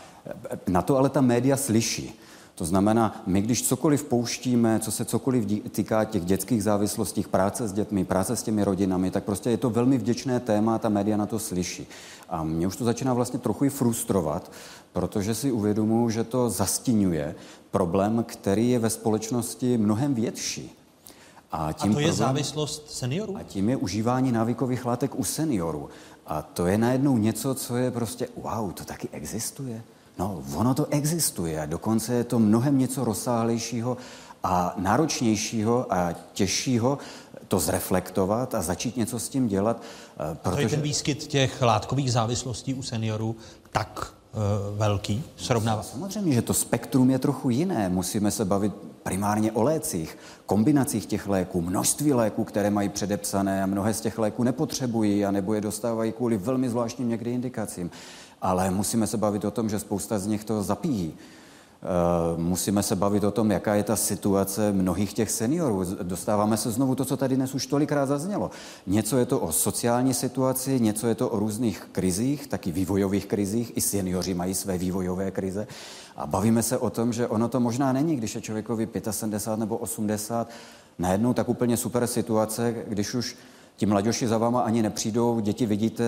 na to ale ta média slyší. To znamená, my když cokoliv pouštíme, co se cokoliv týká těch dětských závislostí, práce s dětmi, práce s těmi rodinami, tak prostě je to velmi vděčné téma a ta média na to slyší. A mě už to začíná vlastně trochu i frustrovat, protože si uvědomuji, že to zastínuje problém, který je ve společnosti mnohem větší. A, tím a to je problém, závislost seniorů? A tím je užívání návykových látek u seniorů. A to je najednou něco, co je prostě, wow, to taky existuje. No, ono to existuje a dokonce je to mnohem něco rozsáhlejšího a náročnějšího a těžšího to zreflektovat a začít něco s tím dělat. Protože... Eh, to je ten výskyt těch látkových závislostí u seniorů tak velký? Srovnává? Samozřejmě, že to spektrum je trochu jiné. Musíme se bavit primárně o lécích, kombinacích těch léků, množství léků, které mají předepsané a mnohé z těch léků nepotřebují a nebo je dostávají kvůli velmi zvláštním někdy indikacím. Ale musíme se bavit o tom, že spousta z nich to zapíjí. Eh, musíme se bavit o tom, jaká je ta situace mnohých těch seniorů. Dostáváme se znovu to, co tady dnes už tolikrát zaznělo. Něco je to o sociální situaci, něco je to o různých krizích, taky vývojových krizích. I seniori mají své vývojové krize. A bavíme se o tom, že ono to možná není, když je člověkovi 75 nebo 80, najednou tak úplně super situace, když už ti mladoši za váma ani nepřijdou, děti vidíte,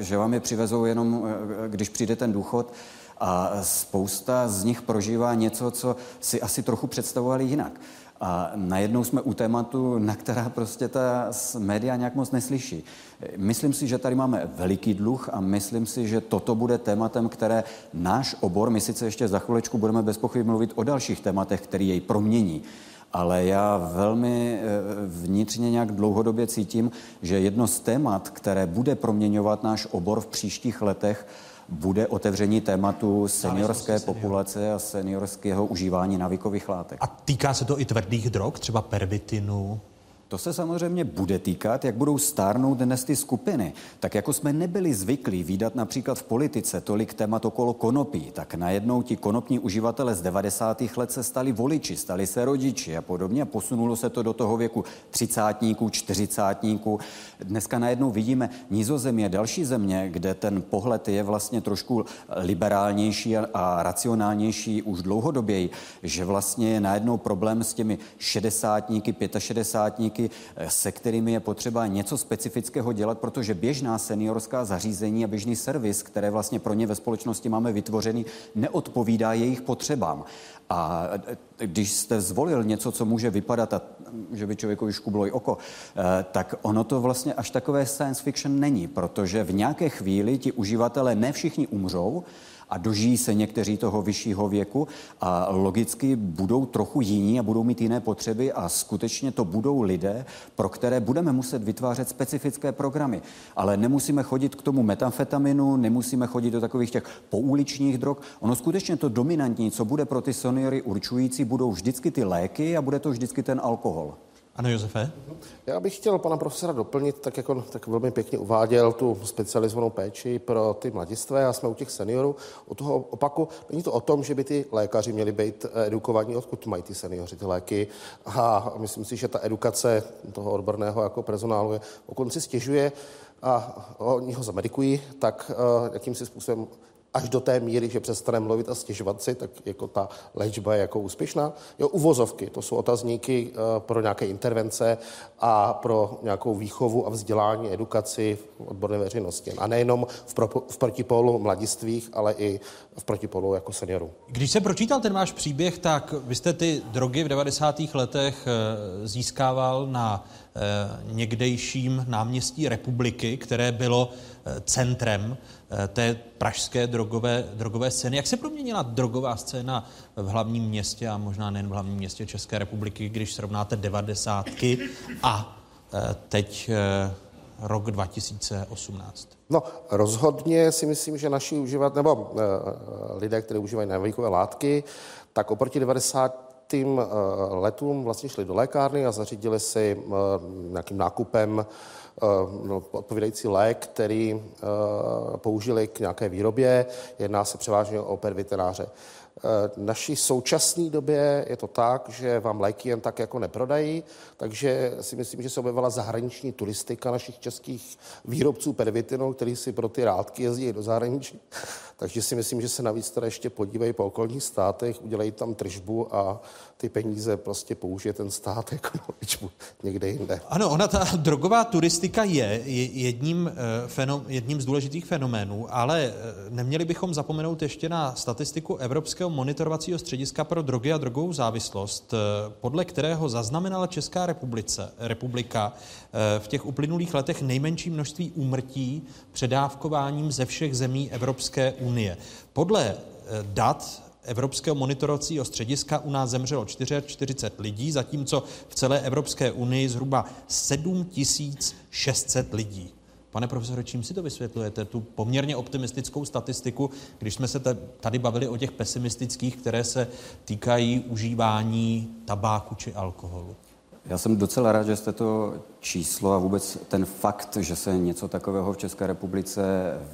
že vám je přivezou jenom, když přijde ten důchod, a spousta z nich prožívá něco, co si asi trochu představovali jinak. A najednou jsme u tématu, na která prostě ta média nějak moc neslyší. Myslím si, že tady máme veliký dluh a myslím si, že toto bude tématem, které náš obor, my sice ještě za chvilečku budeme bez pochyby mluvit o dalších tématech, který jej promění, ale já velmi eh, vnitřně nějak dlouhodobě cítím, že jedno z témat, které bude proměňovat náš obor v příštích letech, bude otevření tématu seniorské populace a seniorského užívání navikových látek. A týká se to i tvrdých drog, třeba pervitinu? To se samozřejmě bude týkat, jak budou stárnout dnes ty skupiny. Tak jako jsme nebyli zvyklí výdat například v politice tolik témat okolo konopí, tak najednou ti konopní uživatelé z 90. let se stali voliči, stali se rodiči a podobně. Posunulo se to do toho věku třicátníků, čtyřicátníků. Dneska najednou vidíme Nízozemě, další země, kde ten pohled je vlastně trošku liberálnější a racionálnější už dlouhodoběji, že vlastně je najednou problém s těmi šedesátníky, pětašedesátníky, podniky, eh, se kterými je potřeba něco specifického dělat, protože běžná seniorská zařízení a běžný servis, které vlastně pro ně ve společnosti máme vytvořený, neodpovídá jejich potřebám. A eh, když jste zvolil něco, co může vypadat, a že by člověku škublo i oko, eh, tak ono to vlastně až takové science fiction není, protože v nějaké chvíli ti uživatelé ne všichni umřou, a dožijí se někteří toho vyššího věku a logicky budou trochu jiní a budou mít jiné potřeby a skutečně to budou lidé, pro které budeme muset vytvářet specifické programy. Ale nemusíme chodit k tomu metamfetaminu, nemusíme chodit do takových těch pouličních drog. Ono skutečně to dominantní, co bude pro ty seniory určující, budou vždycky ty léky a bude to vždycky ten alkohol. Ano, Josefe? Já bych chtěl pana profesora doplnit, tak jak on tak velmi pěkně uváděl tu specializovanou péči pro ty mladistvé a jsme u těch seniorů. U toho opaku není to o tom, že by ty lékaři měli být edukovaní, odkud mají ty seniori ty léky. A myslím si, že ta edukace toho odborného jako personálu je o konci stěžuje a oni ho zamedikují, tak uh, jakýmsi způsobem až do té míry, že přestane mluvit a stěžovat si, tak jako ta léčba je jako úspěšná. Jo, uvozovky, to jsou otazníky uh, pro nějaké intervence a pro nějakou výchovu a vzdělání, edukaci v odborné veřejnosti. A nejenom v, pro, v protipolu mladistvých, ale i v protipolu jako seniorů. Když se pročítal ten váš příběh, tak vy jste ty drogy v 90. letech eh, získával na eh, někdejším náměstí republiky, které bylo centrem Eh, té pražské drogové, drogové scény. Jak se proměnila drogová scéna v hlavním městě a možná nejen v hlavním městě České republiky, když srovnáte devadesátky a eh, teď eh, rok 2018? No, rozhodně si myslím, že naši uživat, nebo lidé, kteří užívají návykové látky, tak oproti 90 letům vlastně šli do lékárny a zařídili si nějakým nákupem Eh, no, odpovídající lék, který eh, použili k nějaké výrobě. Jedná se převážně o pervitenáře. Eh, naší současné době je to tak, že vám léky jen tak jako neprodají, takže si myslím, že se objevila zahraniční turistika našich českých výrobců pervitinu, který si pro ty rádky jezdí do zahraničí. Takže si myslím, že se navíc teda ještě podívají po okolních státech, udělají tam tržbu a ty peníze prostě použije ten stát jako na někde jinde. Ano, ona ta drogová turistika je jedním, eh, fenom, jedním z důležitých fenoménů, ale eh, neměli bychom zapomenout ještě na statistiku Evropského monitorovacího střediska pro drogy a drogovou závislost, eh, podle kterého zaznamenala Česká republice, republika v těch uplynulých letech nejmenší množství úmrtí předávkováním ze všech zemí Evropské unie. Podle dat Evropského monitorovacího střediska u nás zemřelo 44 lidí, zatímco v celé Evropské unii zhruba 7600 lidí. Pane profesore, čím si to vysvětlujete, tu poměrně optimistickou statistiku, když jsme se tady bavili o těch pesimistických, které se týkají užívání tabáku či alkoholu? Já jsem docela rád, že jste to číslo a vůbec ten fakt, že se něco takového v České republice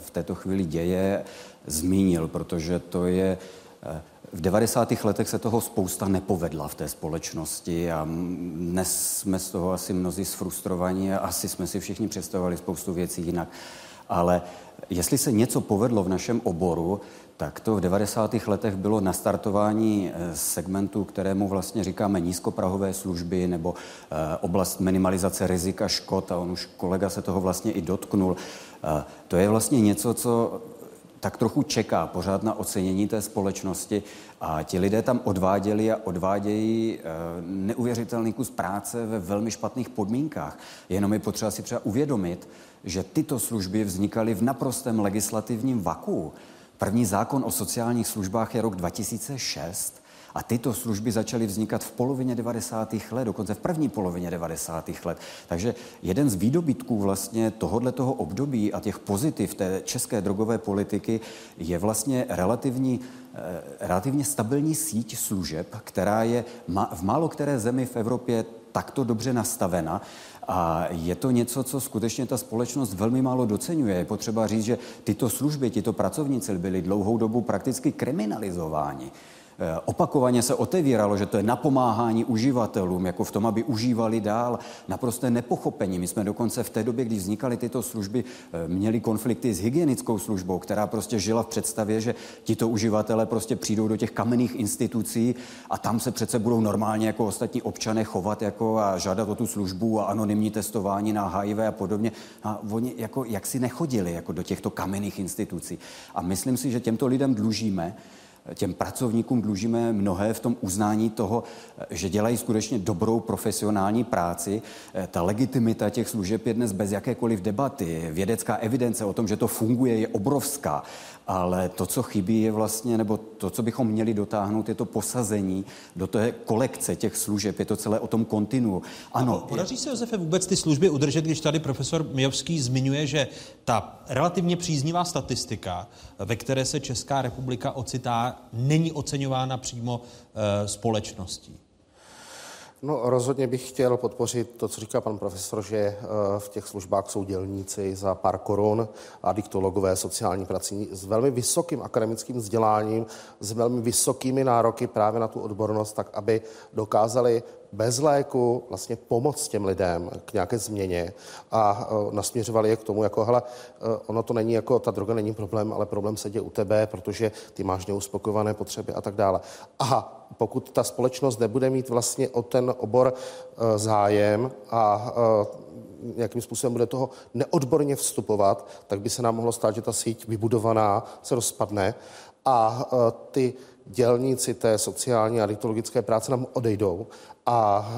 v této chvíli děje, zmínil, protože to je v 90. letech se toho spousta nepovedla v té společnosti a dnes jsme z toho asi mnozí sfrustrovaní a asi jsme si všichni představovali spoustu věcí jinak. Ale jestli se něco povedlo v našem oboru, tak to v 90. letech bylo nastartování eh, segmentu, kterému vlastně říkáme nízkoprahové služby nebo eh, oblast minimalizace rizika škod a on už kolega se toho vlastně i dotknul. Eh, to je vlastně něco, co tak trochu čeká pořád na ocenění té společnosti a ti lidé tam odváděli a odvádějí neuvěřitelný kus práce ve velmi špatných podmínkách. Jenom je potřeba si třeba uvědomit, že tyto služby vznikaly v naprostém legislativním vaku. První zákon o sociálních službách je rok 2006 a tyto služby začaly vznikat v polovině 90. let, dokonce v první polovině 90. let. Takže jeden z výdobytků vlastně tohohle toho období a těch pozitiv té české drogové politiky je vlastně relativní, eh, relativně stabilní síť služeb, která je v málo které zemi v Evropě takto dobře nastavena a je to něco, co skutečně ta společnost velmi málo docenuje. Je potřeba říct, že tyto služby, tyto pracovníci byli dlouhou dobu prakticky kriminalizováni. Eh, opakovaně se otevíralo, že to je napomáhání uživatelům, jako v tom, aby užívali dál. Naprosté nepochopení. My jsme dokonce v té době, kdy vznikaly tyto služby, eh, měli konflikty s hygienickou službou, která prostě žila v představě, že tito uživatelé prostě přijdou do těch kamenných institucí a tam se přece budou normálně jako ostatní občané chovat jako a žádat o tu službu a anonymní testování na HIV a podobně. A oni jako jak si nechodili jako do těchto kamenných institucí. A myslím si, že těmto lidem dlužíme, těm pracovníkům dlužíme mnohé v tom uznání toho, že dělají skutečně dobrou profesionální práci. Ta legitimita těch služeb je dnes bez jakékoliv debaty. Vědecká evidence o tom, že to funguje, je obrovská. Ale to, co chybí, je vlastně, nebo to, co bychom měli dotáhnout, je to posazení do té kolekce těch služeb. Je to celé o tom kontinu. Ano. Podaří se, Josefe, vůbec ty služby udržet, když tady profesor Mijovský zmiňuje, že ta relativně příznivá statistika, ve které se Česká republika ocitá, není oceňována přímo e, společností? No rozhodně bych chtěl podpořit to, co říká pan profesor, že eh, v těch službách jsou dělníci za pár korun, adiktologové, sociální pracovníci s velmi vysokým akademickým vzděláním, s velmi vysokými nároky právě na tu odbornost, tak aby dokázali bez léku vlastně pomoct těm lidem k nějaké změně a uh, nasměřovali je k tomu, jako hele, uh, ono to není jako, ta droga není problém, ale problém se děje u tebe, protože ty máš neuspokojované potřeby a tak dále. A pokud ta společnost nebude mít vlastně o ten obor uh, zájem a nějakým způsobem bude toho neodborně vstupovat, tak by se nám mohlo stát, že ta síť vybudovaná se rozpadne a ty dělníci té sociální a dietologické práce nám odejdou a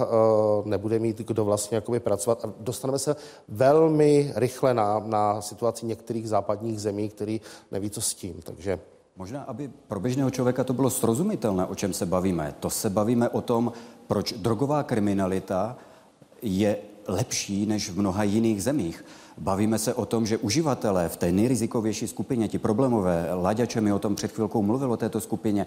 uh, nebude mít kdo vlastně jakoby pracovat. A dostaneme se velmi rychle na, na situaci některých západních zemí, který neví, co s tím. Takže Možná, aby pro běžného člověka to bylo srozumitelné, o čem se bavíme. To se bavíme o tom, proč drogová kriminalita je lepší než v mnoha jiných zemích. Bavíme se o tom, že uživatelé v té nejrizikovější skupině, ti problémové, Laďače mi o tom před chvilkou mluvil o této skupině,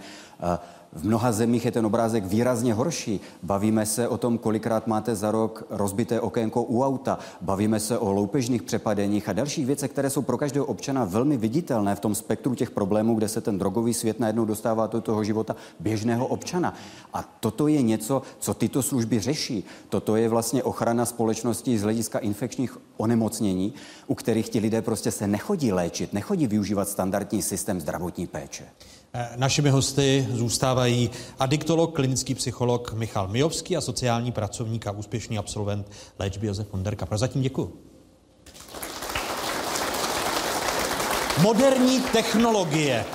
v mnoha zemích je ten obrázek výrazně horší. Bavíme se o tom, kolikrát máte za rok rozbité okénko u auta. Bavíme se o loupežných přepadeních a dalších věcech, které jsou pro každého občana velmi viditelné v tom spektru těch problémů, kde se ten drogový svět najednou dostává do toho života běžného občana. A toto je něco, co tyto služby řeší. Toto je vlastně ochrana společnosti z hlediska infekčních onemocnění, u kterých ti lidé prostě se nechodí léčit, nechodí využívat standardní systém zdravotní péče. Eh, našimi hosty zůstávají adiktolog, klinický psycholog Michal Mijovský a sociální pracovník a úspěšný absolvent léčby Josef Ponderka. Prozatím děkuji. Moderní technologie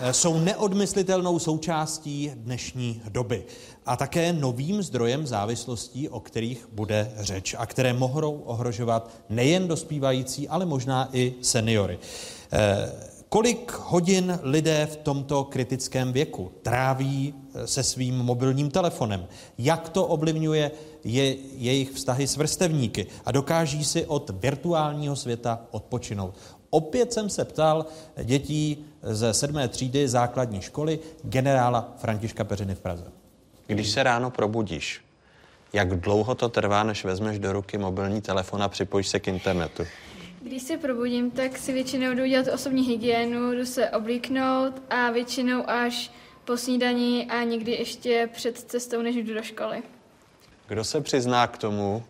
eh, jsou neodmyslitelnou součástí dnešní doby a také novým zdrojem závislostí, o kterých bude řeč a které mohou ohrožovat nejen dospívající, ale možná i seniory. Kolik hodin lidé v tomto kritickém věku tráví eh, se svým mobilním telefonem? Jak to ovlivňuje je, jejich vztahy s vrstevníky? A dokáží si od virtuálního světa odpočinout? Opět jsem se ptal dětí ze sedmé třídy základní školy generála Františka Peřiny v Praze. Když se ráno probudíš, jak dlouho to trvá, než vezmeš do ruky mobilní telefon a připojíš se k internetu? Když se probudím, tak si většinou jdu dělat osobní hygienu, jdu se oblíknout a většinou až po snídaní a někdy ještě před cestou, než jdu do školy. Kdo se přizná k tomu,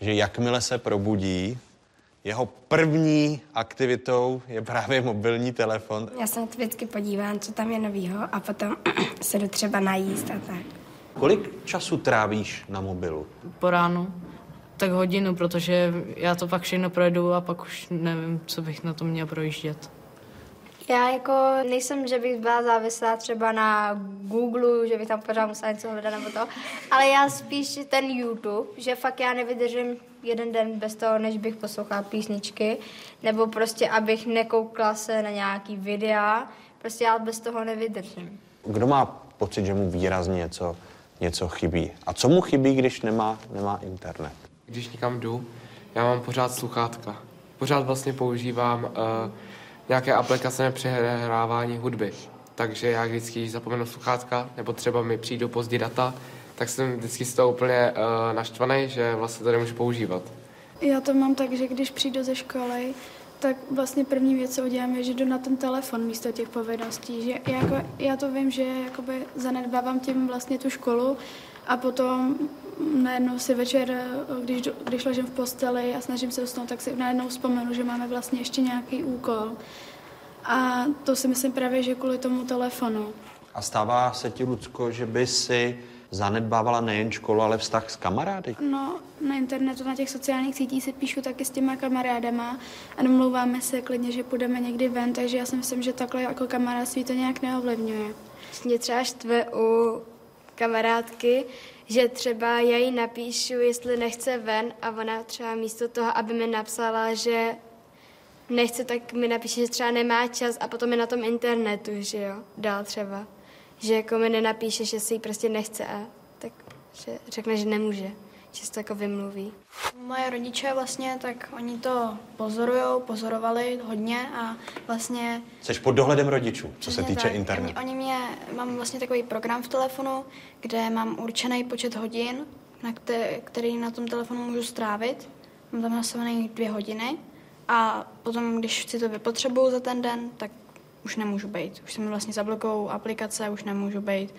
že jakmile se probudí, jeho první aktivitou je právě mobilní telefon? Já se na to vždycky podívám, co tam je novýho a potom se jdu třeba najíst a tak. Kolik času trávíš na mobilu? Po ránu. Tak hodinu, protože já to pak všechno projedu a pak už nevím, co bych na to měl projíždět. Já jako nejsem, že bych byla závislá třeba na Google, že bych tam pořád musela něco hledat nebo to, ale já spíš ten YouTube, že fakt já nevydržím jeden den bez toho, než bych poslouchala písničky, nebo prostě abych nekoukla se na nějaký videa, prostě já bez toho nevydržím. Kdo má pocit, že mu výrazně něco, něco chybí? A co mu chybí, když nemá, nemá internet? Když někam jdu, já mám pořád sluchátka. Pořád vlastně používám uh, nějaké aplikace na přehrávání hudby. Takže já vždycky, když zapomenu sluchátka, nebo třeba mi přijdou pozdě data, tak jsem vždycky z toho úplně uh, naštvaný, že vlastně to nemůžu používat. Já to mám tak, že když přijdu ze školy, tak vlastně první věc, co udělám, je, že jdu na ten telefon místo těch povinností. Že já, jako, já to vím, že jakoby zanedbávám tím vlastně tu školu a potom najednou si večer, když, když ležím v posteli a snažím se usnout, tak si najednou vzpomenu, že máme vlastně ještě nějaký úkol. A to si myslím právě, že kvůli tomu telefonu. A stává se ti, Lucko, že by si zanedbávala nejen školu, ale vztah s kamarády? No, na internetu, na těch sociálních sítích si píšu taky s těma kamarádama a domlouváme se klidně, že půjdeme někdy ven, takže já si myslím, že takhle jako kamarádství to nějak neovlivňuje. Mě třeba štve u kamarádky, že třeba já jí napíšu, jestli nechce ven a ona třeba místo toho, aby mi napsala, že nechce, tak mi napíše, že třeba nemá čas a potom je na tom internetu, že jo, dál třeba. Že jako mi nenapíše, že si jí prostě nechce a tak že řekne, že nemůže že se to jako vymluví. Moje rodiče vlastně, tak oni to pozorují, pozorovali hodně a vlastně... Jsi pod dohledem rodičů, co se týče tak. internetu. Oni, oni mě, mám vlastně takový program v telefonu, kde mám určený počet hodin, na který, který na tom telefonu můžu strávit. Mám tam nastavené dvě hodiny a potom, když si to vypotřebuju za ten den, tak už nemůžu být. Už se mi vlastně zablokují aplikace, už nemůžu být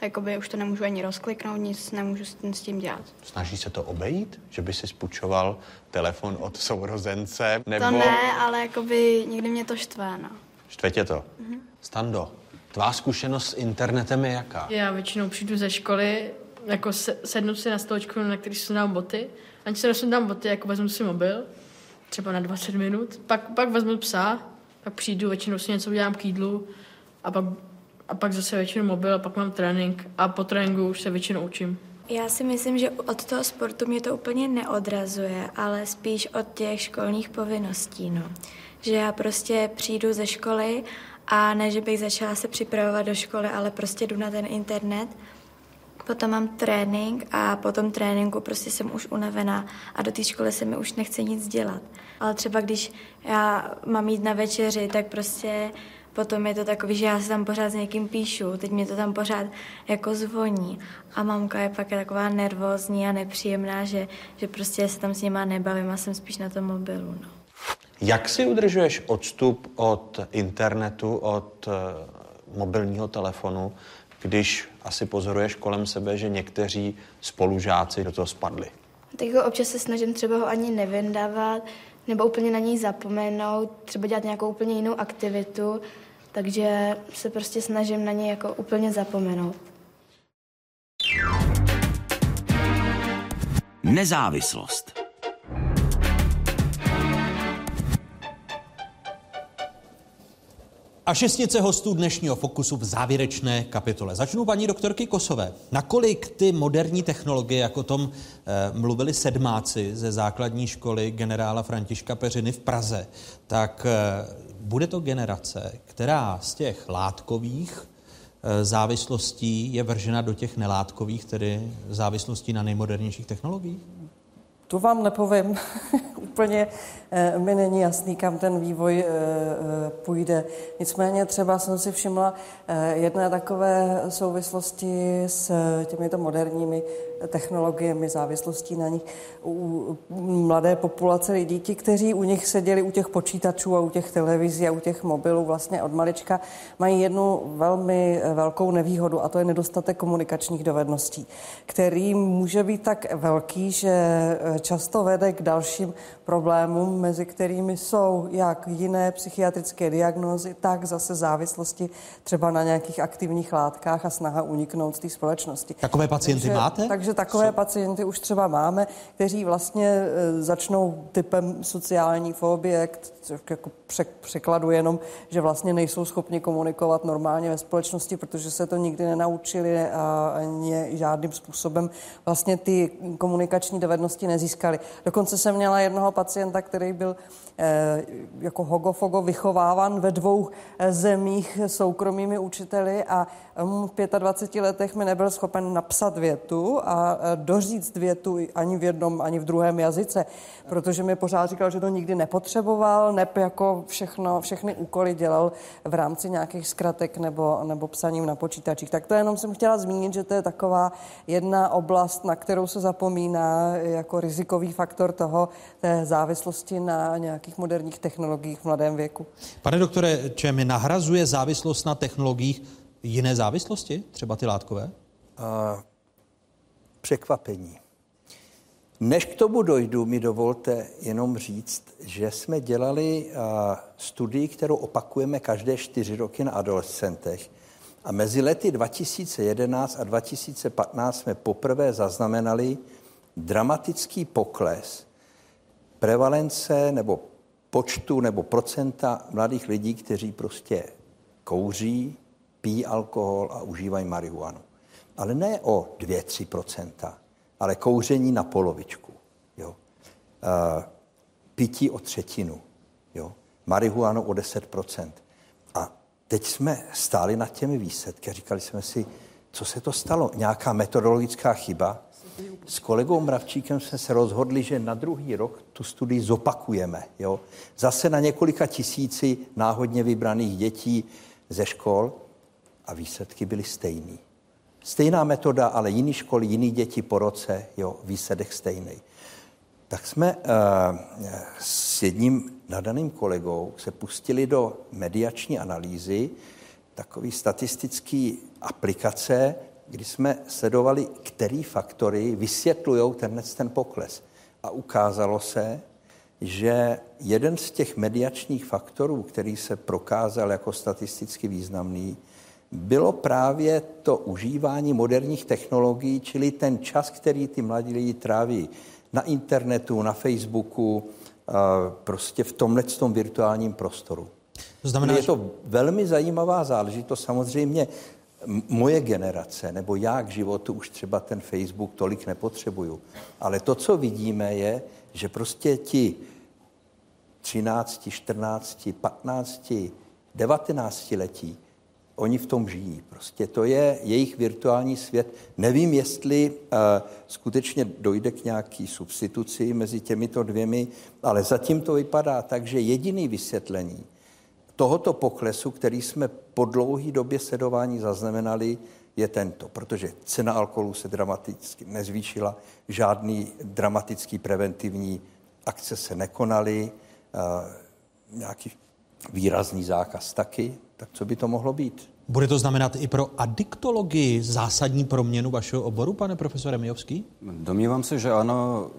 jakoby už to nemůžu ani rozkliknout, nic nemůžu s tím dělat. Snaží se to obejít? Že by si spůjčoval telefon od sourozence? Nebo... To ne, ale jakoby někdy mě to štve, no. Štve tě to? Mm-hmm. Stando, tvá zkušenost s internetem je jaká? Já většinou přijdu ze školy, jako se, sednu si na stolečku, na který si dám boty. Ani se nesundám boty, jako vezmu si mobil, třeba na 20 minut. Pak, pak vezmu psa, pak přijdu, většinou si něco udělám k jídlu a pak a pak zase většinou mobil a pak mám trénink a po tréninku už se většinou učím. Já si myslím, že od toho sportu mě to úplně neodrazuje, ale spíš od těch školních povinností. No. Že já prostě přijdu ze školy a ne, že bych začala se připravovat do školy, ale prostě jdu na ten internet, potom mám trénink a po tom tréninku prostě jsem už unavená a do té školy se mi už nechce nic dělat. Ale třeba když já mám jít na večeři, tak prostě Potom je to takový, že já se tam pořád s někým píšu, teď mě to tam pořád jako zvoní. A mamka je pak taková nervózní a nepříjemná, že, že prostě se tam s nima nebavím a jsem spíš na tom mobilu. No. Jak si udržuješ odstup od internetu, od uh, mobilního telefonu, když asi pozoruješ kolem sebe, že někteří spolužáci do toho spadli? Tak ho občas se snažím třeba ho ani nevyndávat, nebo úplně na něj zapomenout, třeba dělat nějakou úplně jinou aktivitu, takže se prostě snažím na něj jako úplně zapomenout. Nezávislost. A šestnice hostů dnešního Fokusu v závěrečné kapitole. Začnu paní doktorky Kosové. Nakolik ty moderní technologie, jak o tom eh, mluvili sedmáci ze základní školy generála Františka Peřiny v Praze, tak eh, bude to generace, která z těch látkových eh, závislostí je vržena do těch nelátkových, tedy závislostí na nejmodernějších technologiích? Tu vám nepovím. Úplně eh, mi není jasný, kam ten vývoj eh, eh, půjde. Nicméně třeba jsem si všimla jedné takové souvislosti s těmito moderními technologiemi, závislostí na nich u mladé populace lidí, ti, kteří u nich seděli u těch počítačů a u těch televizí a u těch mobilů vlastně od malička, mají jednu velmi velkou nevýhodu a to je nedostatek komunikačních dovedností, který může být tak velký, že často vede k dalším problémům, mezi kterými jsou jak jiné psychiatrické diagnózy, tak zase závislosti třeba na nějakých aktivních látkách a snaha uniknout z té společnosti. Takové pacienty takže, máte? Takže takové Co? pacienty už třeba máme, kteří vlastně e, začnou typem sociální fobie, jako překladu jenom, že vlastně nejsou schopni komunikovat normálně ve společnosti, protože se to nikdy nenaučili a ani žádným způsobem vlastně ty komunikační dovednosti nezískali. Dokonce jsem měla jednoho pacienta, který byl eh, jako hogofogo vychováván ve dvou eh, zemích soukromými učiteli a v 25 letech mi nebyl schopen napsat větu a eh, doříct větu ani v jednom, ani v druhém jazyce, protože mi pořád říkal, že to nikdy nepotřeboval, nep jako všechno, všechny úkoly dělal v rámci nějakých zkratek nebo, nebo psaním na počítačích. Tak to jenom jsem chtěla zmínit, že to je taková jedna oblast, na kterou se zapomíná jako rizikový faktor toho, té závislosti na nějakých moderních technologiích v mladém věku. Pane doktore, čem nahrazuje závislost na technologiích jiné závislosti, třeba ty látkové? Uh, překvapení. Než k tomu dojdu, mi dovolte jenom říct, že jsme dělali uh, studii, kterou opakujeme každé čtyři roky na adolescentech. A mezi lety 2011 a 2015 jsme poprvé zaznamenali dramatický pokles prevalence nebo počtu nebo procenta mladých lidí, kteří prostě kouří, pijí alkohol a užívají marihuanu. Ale ne o 2-3%, ale kouření na polovičku. Jo. Uh, pití o třetinu. Jo. Marihuanu o 10%. A teď jsme stáli nad těmi výsledky a říkali jsme si, co se to stalo? Nějaká metodologická chyba? S kolegou Mravčíkem jsme se rozhodli, že na druhý rok tu studii zopakujeme. Jo? Zase na několika tisíci náhodně vybraných dětí ze škol a výsledky byly stejný. Stejná metoda, ale jiný školy, jiný děti po roce, jo, výsledek stejný. Tak jsme uh, s jedním nadaným kolegou se pustili do mediační analýzy, takový statistický aplikace, kdy jsme sledovali, který faktory vysvětlují tenhle ten pokles. A ukázalo se, že jeden z těch mediačních faktorů, který se prokázal jako statisticky významný, bylo právě to užívání moderních technologií, čili ten čas, který ty mladí lidi tráví na internetu, na Facebooku, prostě v tomhle tom virtuálním prostoru. To znamená, je to velmi zajímavá záležitost. Samozřejmě moje generace nebo já k životu už třeba ten Facebook tolik nepotřebuju. Ale to, co vidíme, je, že prostě ti 13, 14, 15, 19 letí, oni v tom žijí. Prostě to je jejich virtuální svět. Nevím, jestli uh, skutečně dojde k nějaký substituci mezi těmito dvěmi, ale zatím to vypadá tak, že jediný vysvětlení tohoto poklesu, který jsme po dlouhé době sledování zaznamenali, je tento, protože cena alkoholu se dramaticky nezvýšila, žádný dramatický preventivní akce se nekonaly, nějaký výrazný zákaz taky, tak co by to mohlo být? Bude to znamenat i pro adiktologii zásadní proměnu vašeho oboru, pane profesore Mijovský? Domnívám se, že ano.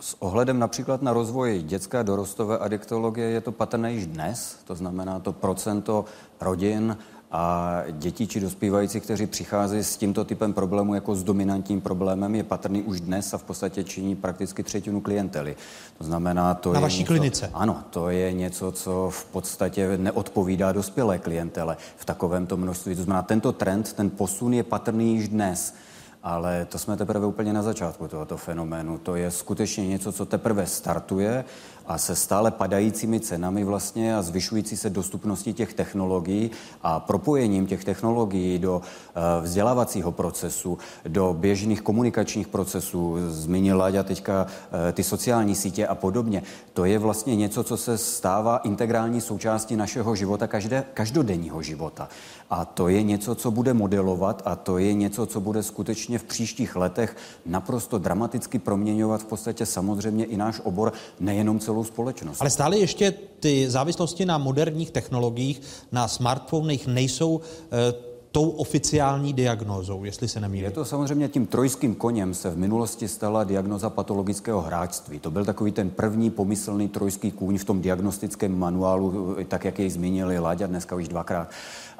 S ohledem například na rozvoj dětské a dorostové adiktologie je to patrné již dnes, to znamená to procento rodin a dětí či dospívající, kteří přicházejí s tímto typem problému jako s dominantním problémem, je patrný už dnes a v podstatě činí prakticky třetinu klientely. To znamená, to Na je vaší něco, klinice? Ano, to je něco, co v podstatě neodpovídá dospělé klientele v takovémto množství. To znamená, tento trend, ten posun je patrný již dnes. Ale to jsme teprve úplně na začátku tohoto fenoménu. To je skutečně něco, co teprve startuje a se stále padajícími cenami vlastně a zvyšující se dostupností těch technologií a propojením těch technologií do eh, vzdělávacího procesu, do běžných komunikačních procesů, zmínil Láďa teďka eh, ty sociální sítě a podobně, to je vlastně něco, co se stává integrální součástí našeho života, každé, každodenního života. A to je něco, co bude modelovat a to je něco, co bude skutečně v příštích letech naprosto dramaticky proměňovat v podstatě samozřejmě i náš obor, nejenom celou společnost. Ale stále ještě ty závislosti na moderních technologiích, na smartfonech nejsou e, tou oficiální diagnózou, jestli se nemýlím. Je to samozřejmě tím trojským koněm se v minulosti stala diagnoza patologického hráčství. To byl takový ten první pomyslný trojský kůň v tom diagnostickém manuálu, tak jak jej zmínili Láďa dneska už dvakrát.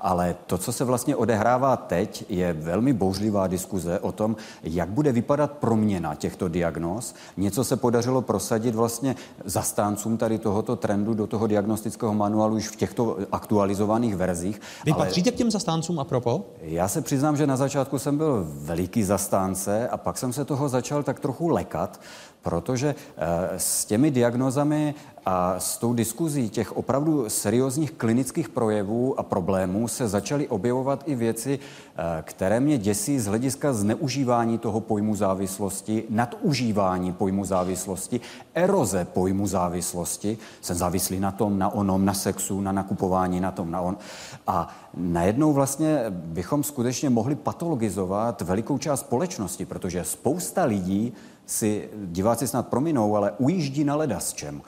Ale to, co se vlastně odehrává teď, je velmi bouřlivá diskuze o tom, jak bude vypadat proměna těchto diagnóz. Něco se podařilo prosadit vlastně zastáncům tady tohoto trendu do toho diagnostického manuálu už v těchto aktualizovaných verzích. Vy ale... patříte k těm zastáncům a propo? Já se přiznám, že na začátku jsem byl veliký zastánce a pak jsem se toho začal tak trochu lekat, protože eh, s těmi diagnozami a s tou diskuzí těch opravdu seriózních klinických projevů a problémů se začaly objevovat i věci, eh, které mě děsí z hlediska zneužívání toho pojmu závislosti, nadužívání pojmu závislosti, eroze pojmu závislosti. Jsem závislý na tom, na onom, na sexu, na nakupování, na tom, na on. A najednou vlastně bychom skutečně mohli patologizovat velikou část společnosti, protože spousta lidí si diváci snad prominou, ale ujíždí na leda s čem.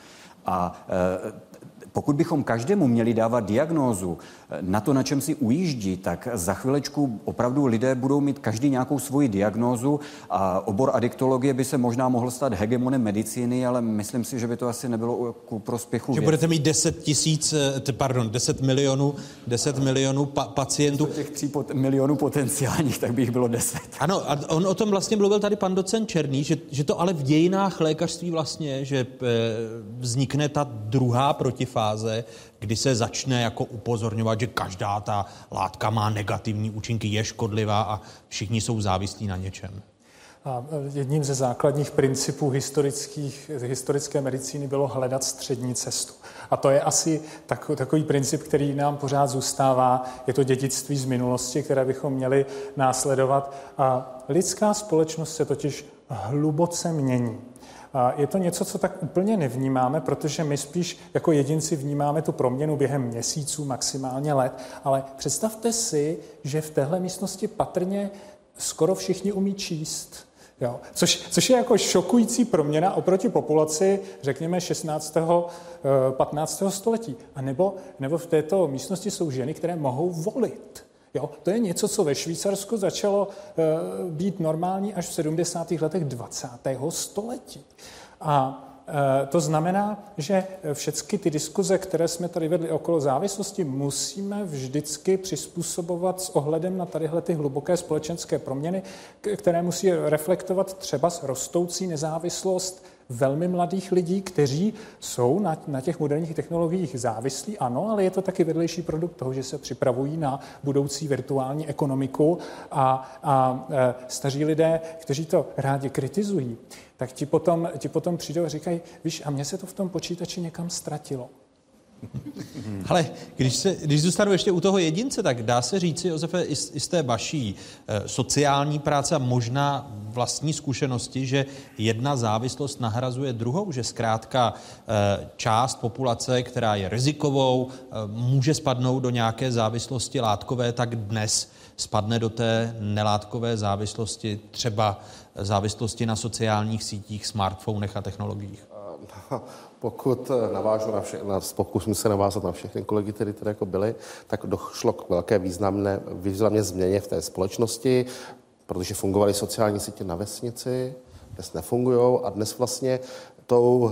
A e, pokud bychom každému měli dávat diagnózu eh, na to, na čem si ujíždí, tak za chvilečku opravdu lidé budou mít každý nějakou svoji diagnózu a obor adiktologie by se možná mohl stát hegemonem medicíny, ale myslím si, že by to asi nebylo ku prospěchu. Že věc. budete mít 10 tisíc, eh, pardon, 10 milionů, 10 milionů pa- pacientů. těch 3 pot- milionů potenciálních, tak by jich bylo 10. Ano, a on o tom vlastně mluvil tady pan docent Černý, že, že to ale v dějinách lékařství vlastně, že e, vznikne ta druhá protifáze fáze, kdy se začne jako upozorňovat, že každá ta látka má negativní účinky, je škodlivá a všichni jsou závislí na něčem. A jedním ze základních principů historických, historické medicíny bylo hledat střední cestu. A to je asi takový princip, který nám pořád zůstává. Je to dědictví z minulosti, které bychom měli následovat. A lidská společnost se totiž hluboce mění. Je to něco, co tak úplně nevnímáme, protože my spíš jako jedinci vnímáme tu proměnu během měsíců, maximálně let, ale představte si, že v téhle místnosti patrně skoro všichni umí číst. Jo. Což, což je jako šokující proměna oproti populaci, řekněme, 16. 15. Eh, století. A nebo, nebo v této místnosti jsou ženy, které mohou volit. Jo? To je něco, co ve Švýcarsku začalo uh, být normální až v 70. letech 20. století. A eh, to znamená, že všechny ty diskuze, které jsme tady vedli okolo závislosti, musíme vždycky přizpůsobovat s ohledem na tadyhle ty hluboké společenské proměny, které musí reflektovat třeba rostoucí nezávislost velmi mladých lidí, kteří jsou na, na těch moderních technologiích závislí, ano, ale je to taky vedlejší produkt toho, že se připravují na budoucí virtuální ekonomiku a, a e, staří lidé, kteří to rádi kritizují, tak ti potom, ti potom přijdou a říkají, víš, a mně se to v tom počítači někam ztratilo. Ale když, se, když zůstanu ještě u toho jedince, tak dá se říci, Josefe, i z, i z té vaší e, sociální práce a možná vlastní zkušenosti, že jedna závislost nahrazuje druhou, že zkrátka e, část populace, která je rizikovou, e, může spadnout do nějaké závislosti látkové, tak dnes spadne do té nelátkové závislosti, třeba závislosti na sociálních sítích, smartfonech a technologiích. Pokud eh, navážu na vše, na, pokusím se navázat na všechny kolegy, které tady jako byly, tak došlo k velké významné, významné změně v té společnosti, protože fungovaly sociální sítě na vesnici, dnes nefungují a dnes vlastně tou uh,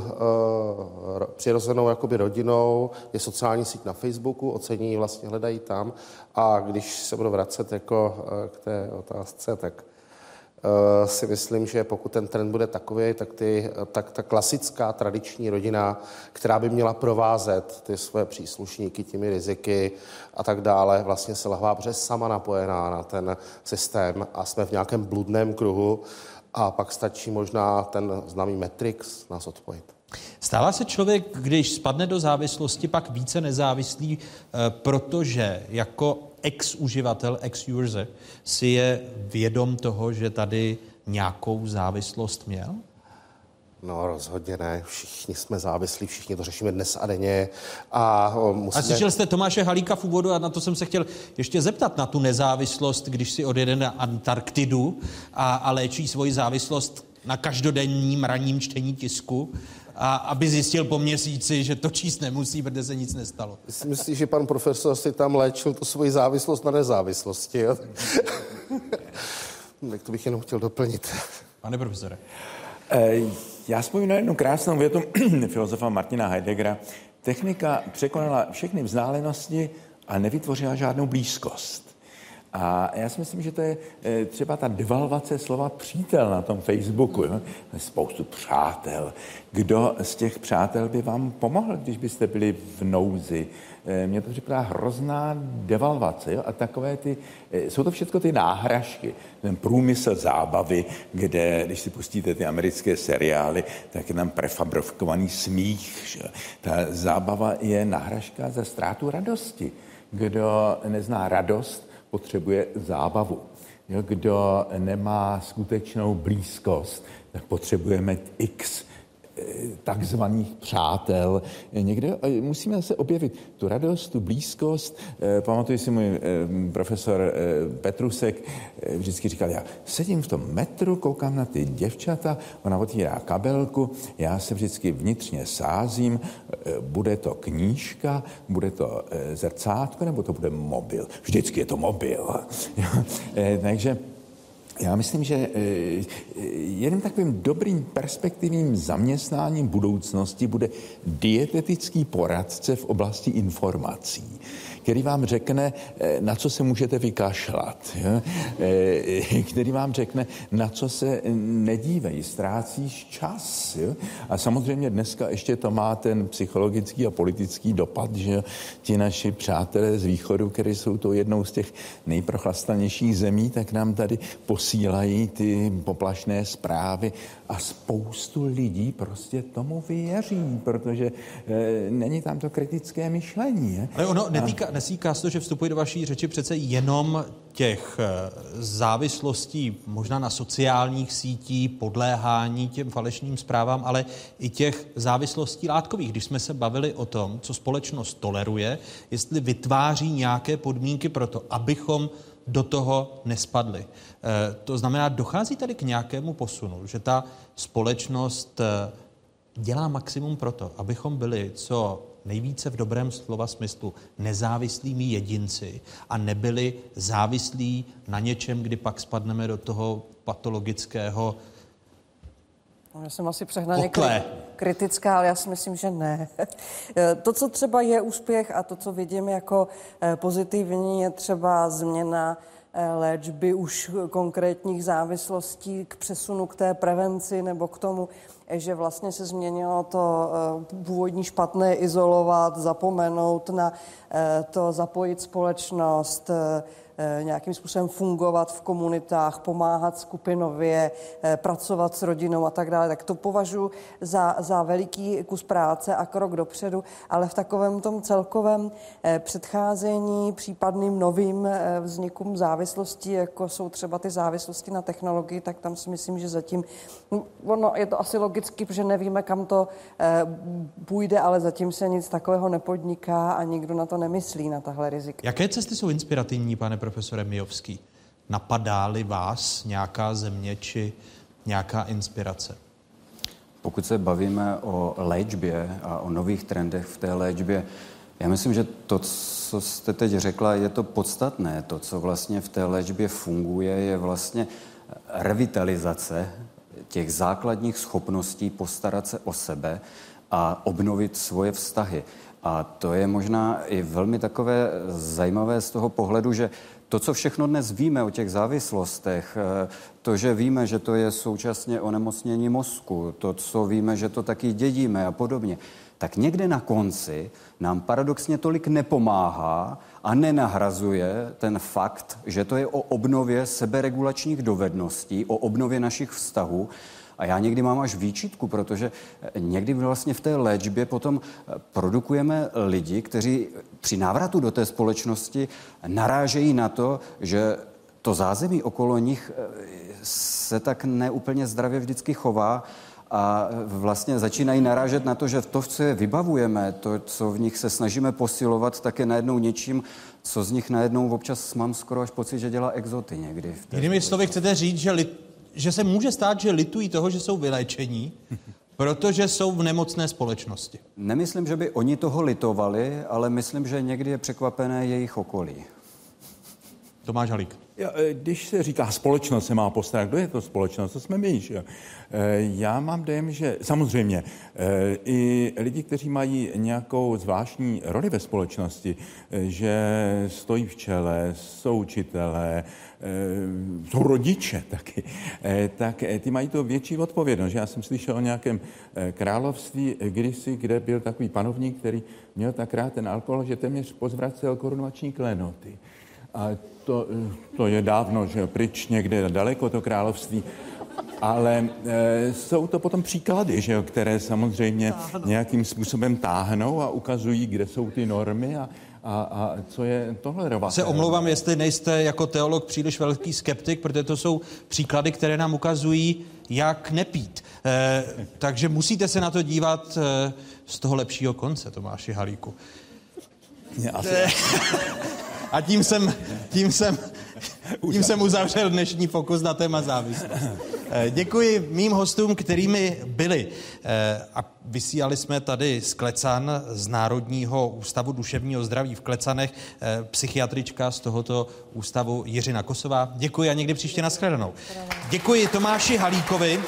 přirozenou jakoby rodinou je sociální síť na Facebooku, ocení vlastně hledají tam. A když se budu vracet jako uh, k té otázce, tak Eh, si myslím, že pokud ten trend bude takový, tak, ty, tak ta klasická tradiční rodina, která by měla provázet ty své příslušníky těmi riziky a tak dále, vlastně se lahvá, protože sama napojená na ten systém a jsme v nějakém bludném kruhu a pak stačí možná ten známý Matrix nás odpojit. Stává se člověk, když spadne do závislosti, pak více nezávislý, eh, protože jako ex-uživatel, ex-user si je vědom toho, že tady nějakou závislost měl? No rozhodně ne, všichni jsme závislí, všichni to řešíme dnes a denně. A, musíme... a slyšel jste Tomáše Halíka v úvodu a na to jsem se chtěl ještě zeptat, na tu nezávislost, když si odjede na Antarktidu a, a léčí svoji závislost na každodenním ranním čtení tisku, a aby zjistil po měsíci, že to číst nemusí, protože se nic nestalo. Myslím si, že pan profesor si tam léčil tu svoji závislost na nezávislosti. Jo? tak to bych jenom chtěl doplnit. Pane profesore. Eh, já vzpomínám jednu krásnou větu filozofa Martina Heideggera. Technika překonala všechny vzdálenosti a nevytvořila žádnou blízkost. A já si myslím, že to je eh, třeba ta devalvace slova přítel na tom Facebooku. Jo? Spoustu přátel. Kdo z těch přátel by vám pomohl, když byste byli v nouzi? Eh, mně to připadá hrozná devalvace. Jo? A takové ty, eh, jsou to všechno ty náhražky, ten průmysl zábavy, kde, když si pustíte ty americké seriály, tak je tam prefabrikovaný smích. Že? Ta zábava je náhražka za ztrátu radosti. Kdo nezná radost, potřebuje zábavu. Kdo nemá skutečnou blízkost, tak potřebujeme x takzvaných přátel. Někde eh, musíme se objevit tu radost, tu blízkost. Eh, pamatuju si můj eh, profesor Petrusek vždycky říkal, já sedím v tom metru, koukám na ty děvčata, ona otvírá kabelku, já se vždycky vnitřně sázím, bude to knížka, bude to zrcátko, nebo to bude mobil. Vždycky je to mobil. Takže já myslím, že eh, jedním takovým dobrým perspektivním zaměstnáním budoucnosti bude dietetický poradce v oblasti informací který vám řekne, eh, na co se můžete vykašlat, eh, který vám řekne, na co se nedívej, ztrácíš čas. A samozřejmě dneska ještě to má ten psychologický a politický dopad, že ti naši přátelé z východu, kteří jsou to jednou z těch nejprochlastanějších zemí, tak nám tady posílají ty poplašné zprávy a spoustu lidí prostě tomu věří, protože e, není tam to kritické myšlení. Je? Ale ono netýká, nesíká se to, že vstupuje do vaší řeči přece jenom těch eh, závislostí možná na sociálních sítí, podléhání těm falešným zprávám, ale i těch závislostí látkových. Když jsme se bavili o tom, co společnost toleruje, jestli vytváří nějaké podmínky pro to, abychom do toho nespadli. Eh, to znamená, dochází tady k nějakému posunu, že ta společnost eh, dělá maximum pro to, abychom byli co nejvíce v dobrém slova smyslu nezávislými jedinci a nebyli závislí na něčem, kdy pak spadneme do toho patologického já jsem asi přehnaně kri- kritická, ale já si myslím, že ne. to, co třeba je úspěch a to, co vidím jako eh, pozitivní, je třeba změna eh, léčby už konkrétních závislostí k přesunu k té prevenci nebo k tomu, že vlastně se změnilo to eh, původní špatné izolovat, zapomenout na to, zapojit společnost, Eh, nějakým způsobem fungovat v komunitách, pomáhat skupinově, eh, pracovat s rodinou a tak dále, tak to považuji za, za veliký kus práce a krok dopředu, ale v takovém tom celkovém eh, předcházení případným novým vznikům závislostí, jako jsou třeba ty závislosti na technologii, tak tam si myslím, že zatím, no, ono je to asi logicky, protože nevíme, kam to půjde, ale zatím se nic takového nepodniká a nikdo na to nemyslí, na tahle rizika. Jaké cesty jsou inspirativní, pane profesor? Profesore Mijovský. Napadá-li vás nějaká země či nějaká inspirace? Pokud se bavíme o léčbě a o nových trendech v té léčbě, já myslím, že to, co jste teď řekla, je to podstatné. To, co vlastně v té léčbě funguje, je vlastně revitalizace těch základních schopností postarat se o sebe a obnovit svoje vztahy. A to je možná i velmi takové zajímavé z toho pohledu, že to, co všechno dnes víme o těch závislostech, eh, to, že víme, že to je současně onemocnění mozku, to, co víme, že to taky dědíme a podobně, tak někde na konci nám paradoxně tolik nepomáhá a nenahrazuje ten fakt, že to je o obnově seberegulačních dovedností, o obnově našich vztahů A já někdy mám až výčitku, protože někdy vlastně v té léčbě potom produkujeme lidi, kteří při návratu do té společnosti narážejí na to, že to zázemí okolo nich se tak neúplně zdravě vždycky chová a vlastně začínají narážet na to, že to, co je vybavujeme, to, co v nich se snažíme posilovat, tak je najednou něčím, co z nich najednou občas mám skoro až pocit, že dělá exoty někdy. Jinými slovy chcete říct, že, že se může stát, že litují toho, že jsou vyléčení, protože jsou v nemocné společnosti. Nemyslím, že by oni toho litovali, ale myslím, že někdy je překvapené jejich okolí. Tomáš Halík. E, když se říká společnost se má postarat, kdo je to společnost? To jsme my, že? E, já mám dojem, že samozřejmě e, i lidi, kteří mají nějakou zvláštní roli ve společnosti, že stojí v čele, jsou učitelé, jsou rodiče taky, tak ty mají to větší odpovědnost. Já jsem slyšel o nějakém království kdysi, kde byl takový panovník, který měl tak rád ten alkohol, že téměř pozvracel korunovační klenoty. A to, to je dávno, že pryč někde daleko to království. Ale e, jsou to potom příklady, že jo, které samozřejmě nějakým způsobem táhnou a ukazují, kde jsou ty normy a, a, a co je tolerovat. Se omlouvám, jestli nejste jako teolog příliš velký skeptik, protože to jsou příklady, které nám ukazují, jak nepít. E, takže musíte se na to dívat e, z toho lepšího konce, Tomáši Halíku. Asi... A tím jsem, tím jsem, tím jsem uzavřel dnešní fokus na téma závislost. Eh, děkuji mým hostům, kterými byli. Eh, a vysílali jsme tady z Klecan, z Národního ústavu duševního zdraví v Klecanech, eh, psychiatrička z tohoto ústavu Jiřina Kosová. Děkuji a někdy příště nashledanou. Děkuji Tomáši Halíkovi.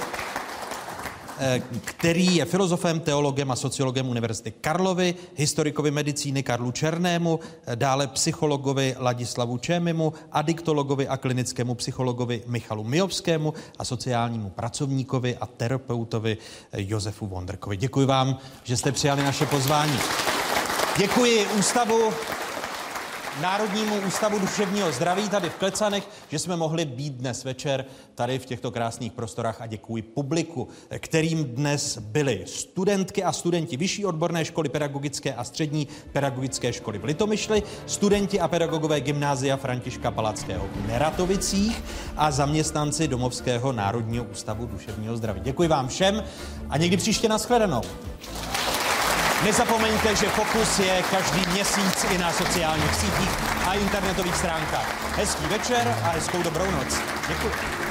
Eh, který je filozofem, teologem a sociologem Univerzity Karlovy, historikovi medicíny Karlu Černému, eh, dále psychologovi Ladislavu Čémimu, adiktologovi a klinickému psychologovi Michalu Mijovskému a sociálnímu pracovníkovi a terapeutovi eh, Josefu Vondrkovi. Děkuji vám, že jste přijali naše pozvání. Děkuji ústavu Národnímu ústavu duševního zdraví tady v Klecanech, že jsme mohli být dnes večer tady v těchto krásných prostorách a děkuji publiku, kterým dnes byli studentky a studenti Vyšší odborné školy pedagogické a střední pedagogické školy v Litomyšli, studenti a pedagogové gymnázia Františka Palackého v Neratovicích a zaměstnanci Domovského Národního ústavu duševního zdraví. Děkuji vám všem a někdy příště nashledanou. Nezapomeňte, že Fokus je každý měsíc i na sociálních sítích a internetových stránkách. Hezký večer a hezkou dobrou noc. Děkuji.